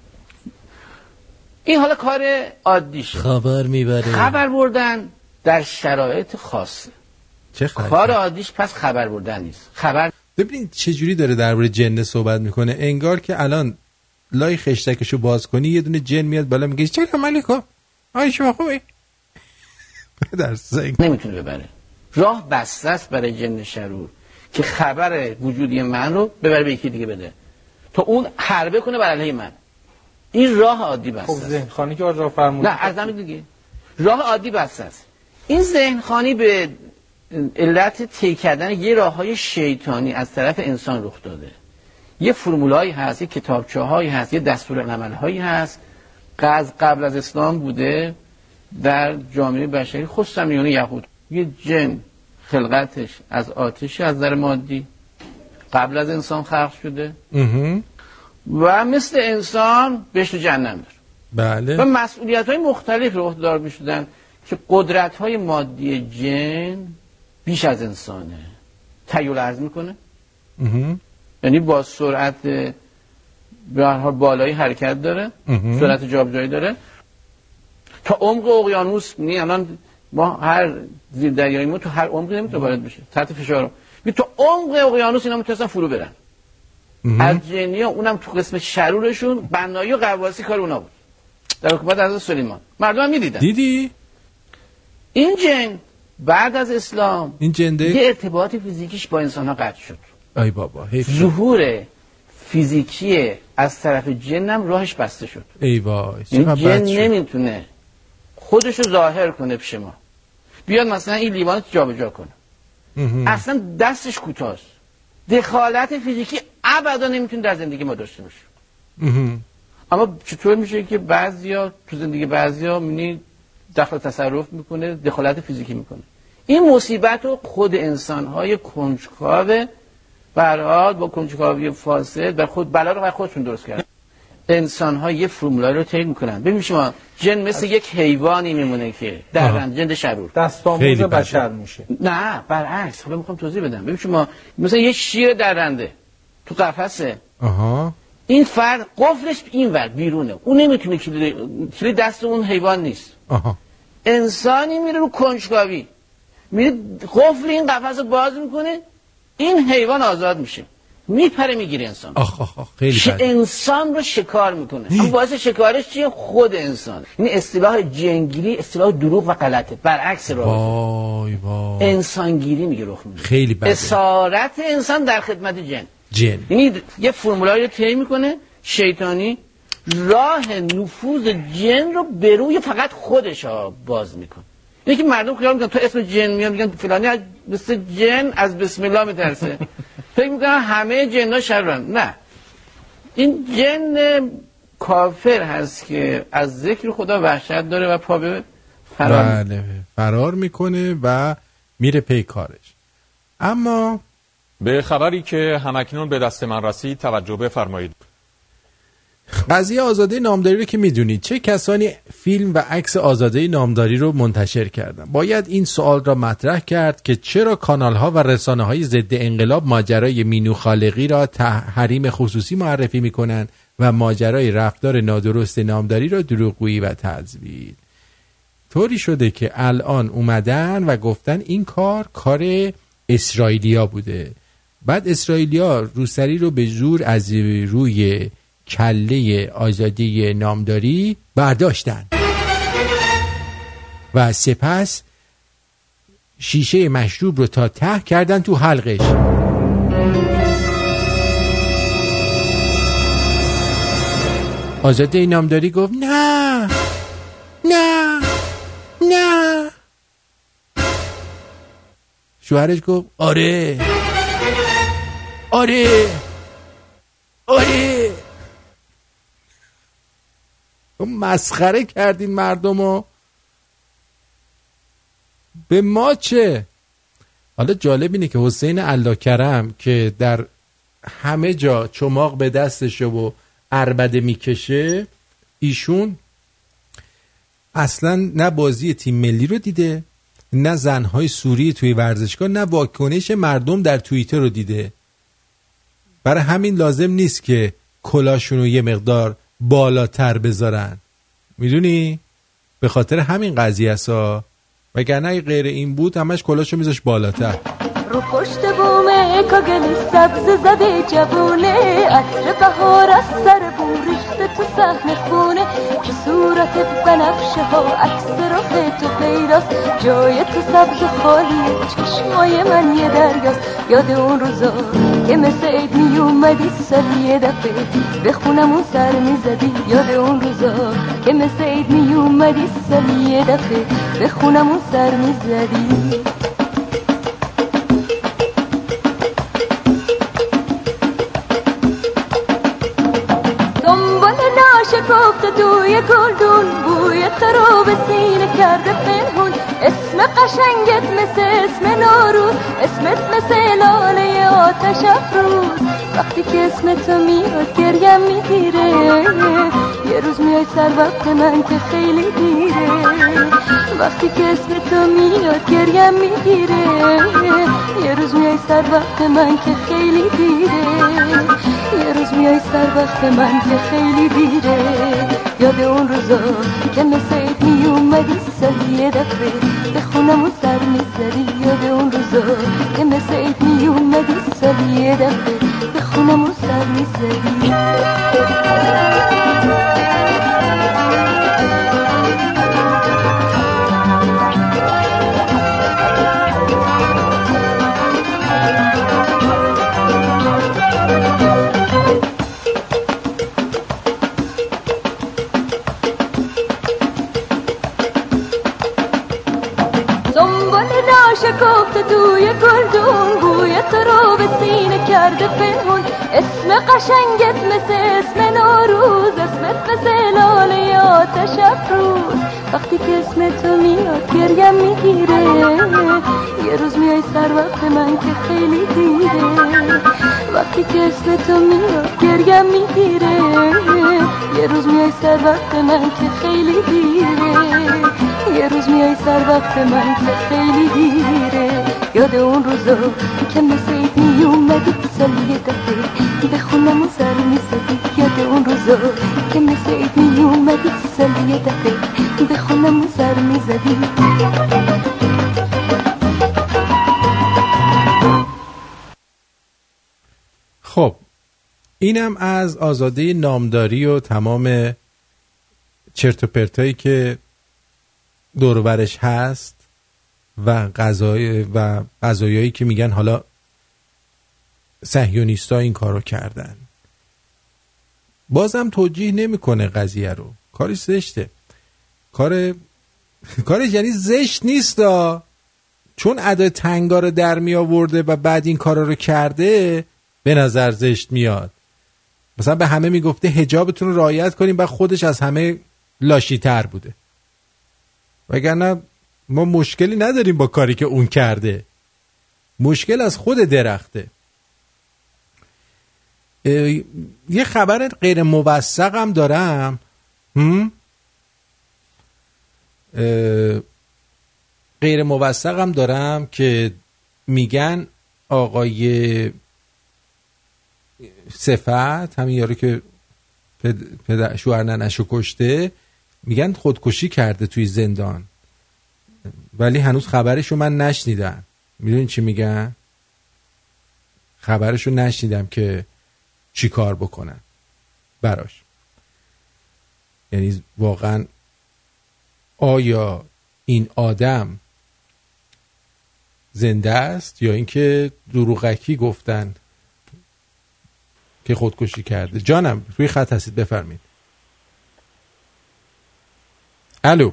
این حالا کار عادیشه خبر می‌بره خبر بردن در شرایط خاصه چه خبر؟ کار عادیش پس خبر بردن نیست. خبر ببینید چه جوری داره درباره جن صحبت می‌کنه. انگار که الان لای خشتکشو باز کنی یه دونه جن میاد بالا میگه سلام علیکم آی شما خوبی؟ در سنگ نمی‌تونه ببره. راه بسته است برای جن شرور که خبر وجودی من رو ببره به یکی دیگه بده. تا اون حربه کنه بر علیه من. این راه عادی بسته خب. ذهن خانی که آجا فرمود نه از همین دیگه. راه عادی بسته است. این ذهن خانی به علت طی کردن یه راه های شیطانی از طرف انسان رخ داده. یه فرمولایی هست یه کتابچه هایی هست یه دستور عمل هایی هست. قز قبل از اسلام بوده در جامعه بشری خصوصا میون یهود. یه جن خلقتش از آتشی از نظر مادی قبل از انسان خلق شده. و مثل انسان بهش تو جهنم داره. بله. و مسئولیت های مختلف رو عهدهدار می شدن که قدرت های مادی جن بیش از انسانه. تیول ارز می‌کنه. یعنی با سرعت به هر حال بالایی حرکت داره. سرعت جابجایی داره. تا عمق اقیانوس نی الان ما هر زیر دریایی ما تو هر عمقی نمی‌تونه وارد بشه. تحت فشار می تو عمق اقیانوس اینا می‌تونستن فرو برن. از جنیا اونم تو قسم شرورشون بنایی و قواسی کار اونا بود. در حکومت حضرت سلیمان. مردم می‌دیدن. دیدی؟ این جن بعد از اسلام این جنده؟ یه ارتباط فیزیکیش با انسان ها قطع شد. ای بابا. ظهور فیزیکی از طرف جنم راهش بسته شد. ای وای این جن. نمی‌تونه خودشو ظاهر کنه پیش ما. بیاد مثلا این لیوان جابجا کنه. اصلا دستش کوتاست. دخالت فیزیکی ابدا نمی‌تونه در زندگی ما داشته باشه. اما چطور میشه که بعضیا تو زندگی بعضیا می‌بینی دخل تصرف می‌کنه دخالت فیزیکی می‌کنه؟ این مصیبت رو خود انسان های کنجکاو برحال با کنجکاوی فاسد و خود بلا رو خودشون درست کرد. انسان ها یه فرمولای رو طی می‌کنن. ببین شما جن مثل یک حیوانی میمونه که در جن شرور. دستاموز. بشر میشه. نه برعکس. حالا می‌خوام توضیح بدم. ببین شما مثلا یه شیر درنده تو قفسه. آها. این فرد قفلش این ور بیرونه. اون نمی‌تونه کلید کلید دست اون حیوان نیست. آها. انسانی میره رو کنجکاوی. میره قفل این قفس رو باز می‌کنه این حیوان آزاد میشه. میپره می‌گیره انسان. آخ آخ آخ خیلی ش... انسان رو شکار می‌کنه. اما باعث شکارش چیه؟ خود انسان. این اصطلاح جنگیری اصطلاح دروغ و غلطه. برعکس رو وای وای. انسانگیری میگه رخ میده. خیلی بده. اسارت انسان در خدمت جن. جن. یعنی یه فرمولایی رو طی می‌کنه شیطانی راه نفوذ جن رو به روی فقط خودش ها باز می‌کنه. اینه که مردم خیال می‌کنن تو اسم جن میاد میگن فلانی از مثل جن از بسم الله میترسه. فکر می‌کنن همه جن ها شرن نه. این جن کافر هست که از ذکر خدا وحشت داره و پا به فرار بله فرار می‌کنه و میره پی کارش. اما به خبری که همکنون به دست من رسید توجه بفرمایید. قضیه آزاده نامداری رو که می‌دونید چه کسانی فیلم و عکس آزاده نامداری رو منتشر کردن؟ باید این سوال را مطرح کرد که چرا کانال ها و رسانه های ضد انقلاب ماجرای مینو خالقی را حریم خصوصی معرفی می‌کنند و ماجرای رفتار نادرست نامداری را دروغگویی و تزویر طوری شده که الان اومدن و گفتن این کار کار اسرائیلیا بوده. بعد اسرائیلیا روسری رو به زور از روی کله آزادی نامداری برداشتن و سپس شیشه مشروب رو تا ته کردن تو حلقش. آزاده نامداری گفت نه نه نه. شوهرش گفت آره آره آره. مسخره کردین مردم رو به ما چه؟ حالا جالب اینه که حسین الله کرم که در همه جا چماق به دستشه و اربده می‌کشه ایشون اصلا نه بازی تیم ملی رو دیده نه زنهای سوری توی ورزشگاه نه واکنش مردم در توییتر رو دیده. برای همین لازم نیست که کلاشون رو یه مقدار بالاتر بذارن. می‌دونی؟ به خاطر همین قضیه است. وگرنه غیر این بود همش کلاشو میذاش بالاتر. رو پشت بومه کاگلی سبز زده جوونه عطر بهار از سر سحن خونه که صورتت بنفشه ها عکس رخ تو پیداست. جای تو سبز و خالی چشمای من یه دریاست. یاد اون روزا که مثل عید می اومدی سر یه دفعه به خونمون سر می‌زدی. یاد اون روزا که مثل عید می اومدی سر یه دفعه به خونمون سر می‌زدی. ناشکفت دوی گلدون بوی تو رو به سینه کرده پنهون. اسم قشنگت مثل اسم نوروز اسمت مثل لاله آتش افروز. وقتی که اسم تو میاد گریم می‌گیره. یه روز میای سر وقت من که خیلی دیره. وقتی که اسم تو میاد گریم می‌گیره. یه روز میای سر وقت من که خیلی دیره. روز میای سر وقت من که خیلی دیره. یاد اون روزا که مثل می اومدی سر یه دفعه به خونمون سر می‌زدی. یاد اون روزا که مثل می اومدی سر یه دفعه به خونمون سر می‌زدی. دوی گلدون بوی تو رو به سینه کرده پنهون اسم قشنگت مثل اسم نوروز اسمت مثل لاله آتش وقتی که اسم تو میاد گریم می‌گیره یه روز میای سر وقت من که خیلی دیره وقتی که اسم تو میاد گریم می‌گیره یه روز میای سر وقت من که خیلی دیره یه روز میای سر وقت من که خیلی دیره یاد اون روزا که مثل عید میومدی سال یه دفعه به خونم و سر می‌زدی یاد اون روزا که مثل عید میومدی سال یه دفعه به خونم و سر می‌زدی خب اینم از آزاده نامداری و تمام چرت و پرتایی که دور و برش هست. و غذای و غذایایی که میگن حالا صهیونیستا این کارو کردن. بازم توجیه نمی‌کنه قضیه رو. کارش زشته. کار کارش یعنی زشت نیست. چون ادا تنگا رو در می آورده و بعد این کارا رو کرده به نظر زشت میاد. مثلا به همه می‌گفته هجابتون رو رعایت کنیم و خودش از همه لاشی تر بوده. وگرنه ما مشکلی نداریم با کاری که اون کرده. مشکل از خود درخته. یه خبر غیر موثق هم دارم. غیر موثق هم دارم که میگن آقای صفت همین یارو که پد- پدر شوهر ننشو کشته میگن خودکشی کرده توی زندان. ولی هنوز خبرشو من نشنیدم. می‌دونی چی میگن خبرشو نشنیدم که چی کار بکنن. براش. یعنی واقعا آیا این آدم زنده است یا اینکه دروغکی گفتن که خودکشی کرده؟ جانم روی خط هستید بفرمید الو.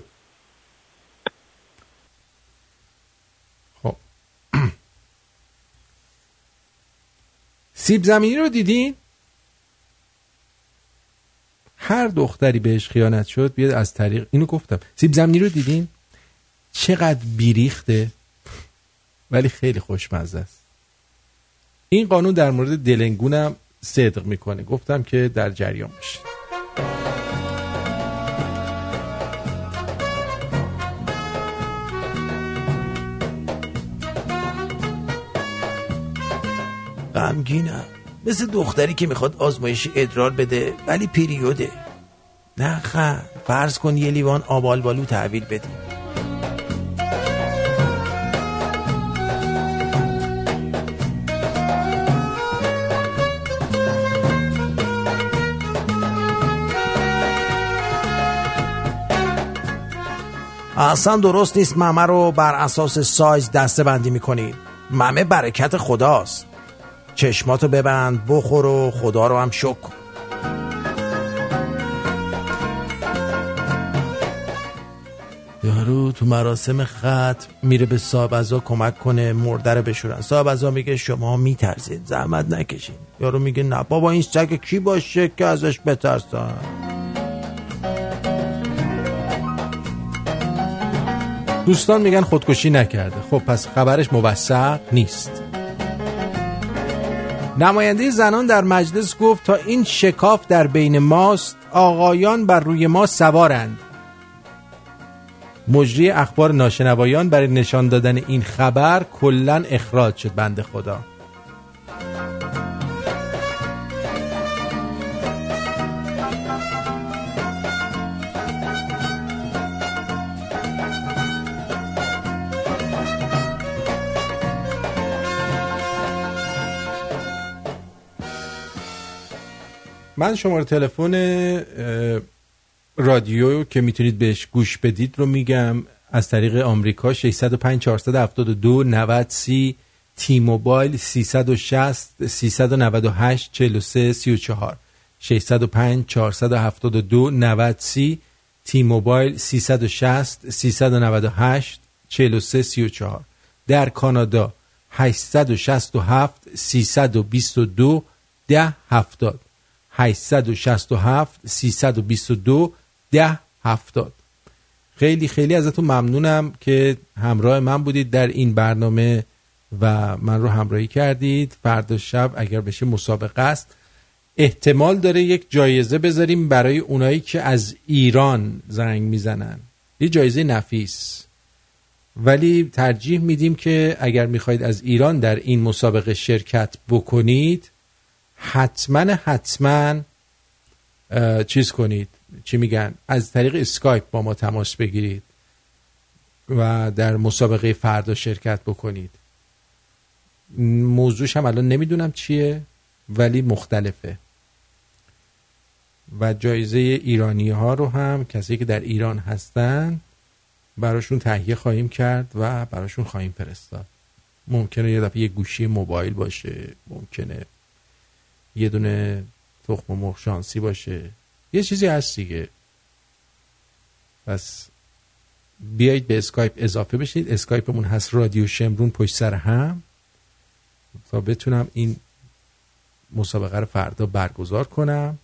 سیب زمینی رو دیدین؟ هر دختری بهش خیانت شد بیاد از طریق اینو گفتم. سیب زمینی رو دیدین؟ چقدر بیریخته ولی خیلی خوشمزه است. این قانون در مورد دلنگونم صدق می‌کنه. گفتم که در جریان باشید. غمگینم. مثل دختری که می‌خواد آزمایش ادرار بده ولی پیریوده. نه خ فرض کن یه لیوان آبالبالو تحویل بدی. اصلا درست نیست ممه رو بر اساس سایز دسته بندی می‌کنی. ممه برکت خداست. چشماتو ببند بخور و خدا رو هم شکر. یارو تو مراسم ختم میره به صاحب کمک کنه مرده رو بشورن. صاحب میگه شما میترسید زحمت نکشین. یارو میگه نه بابا این سگ کی باشه که ازش بترسن؟ دوستان میگن خودکشی نکرده. خب پس خبرش موثق نیست. نماینده زنان در مجلس گفت تا این شکاف در بین ماست آقایان بر روی ما سوارند. مجری اخبار ناشنوایان برای نشان دادن این خبر کلا اخراج شد بنده خدا. من شماره تلفن رادیو که می‌تونید بهش گوش بدید رو میگم. از طریق آمریکا 605 472 90 30 تی موبایل 360 398 43 34 605 472 90 30 تی موبایل 360 398 43 34 در کانادا 867 322 ده 70 867 322 ده 70 خیلی خیلی ازتون ممنونم که همراه من بودید در این برنامه و من رو همراهی کردید. فردا شب اگر بشه مسابقه است. احتمال داره یک جایزه بذاریم برای اونایی که از ایران زنگ می‌زنن. یه جایزه نفیس. ولی ترجیح میدیم که اگر می‌خواید از ایران در این مسابقه شرکت بکنید حتما حتما چیز کنید. چی میگن؟ از طریق اسکایپ با ما تماس بگیرید و در مسابقه فردا شرکت بکنید. موضوعش هم الان نمی‌دونم چیه ولی مختلفه. و جایزه ایرانی ها رو هم کسی که در ایران هستن براشون تهیه خواهیم کرد و براشون خواهیم فرستاد. ممکنه یه دفعه یه گوشی موبایل باشه ممکنه یه دونه تخم مرغ شانسی باشه. یه چیزی هست دیگه. پس بیایید به اسکایپ اضافه بشید. اسکایپمون هست رادیو شمرون پشت سر هم. تا بتونم این مسابقه رو فردا برگزار کنم.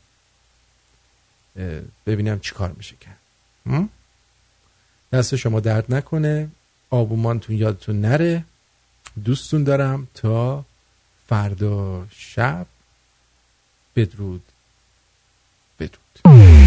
ببینم چی کار میشه کرد؟ دست شما درد نکنه. آبومانتون یادتون نره. دوستون دارم. تا فردا شب. بدرود. بدرود.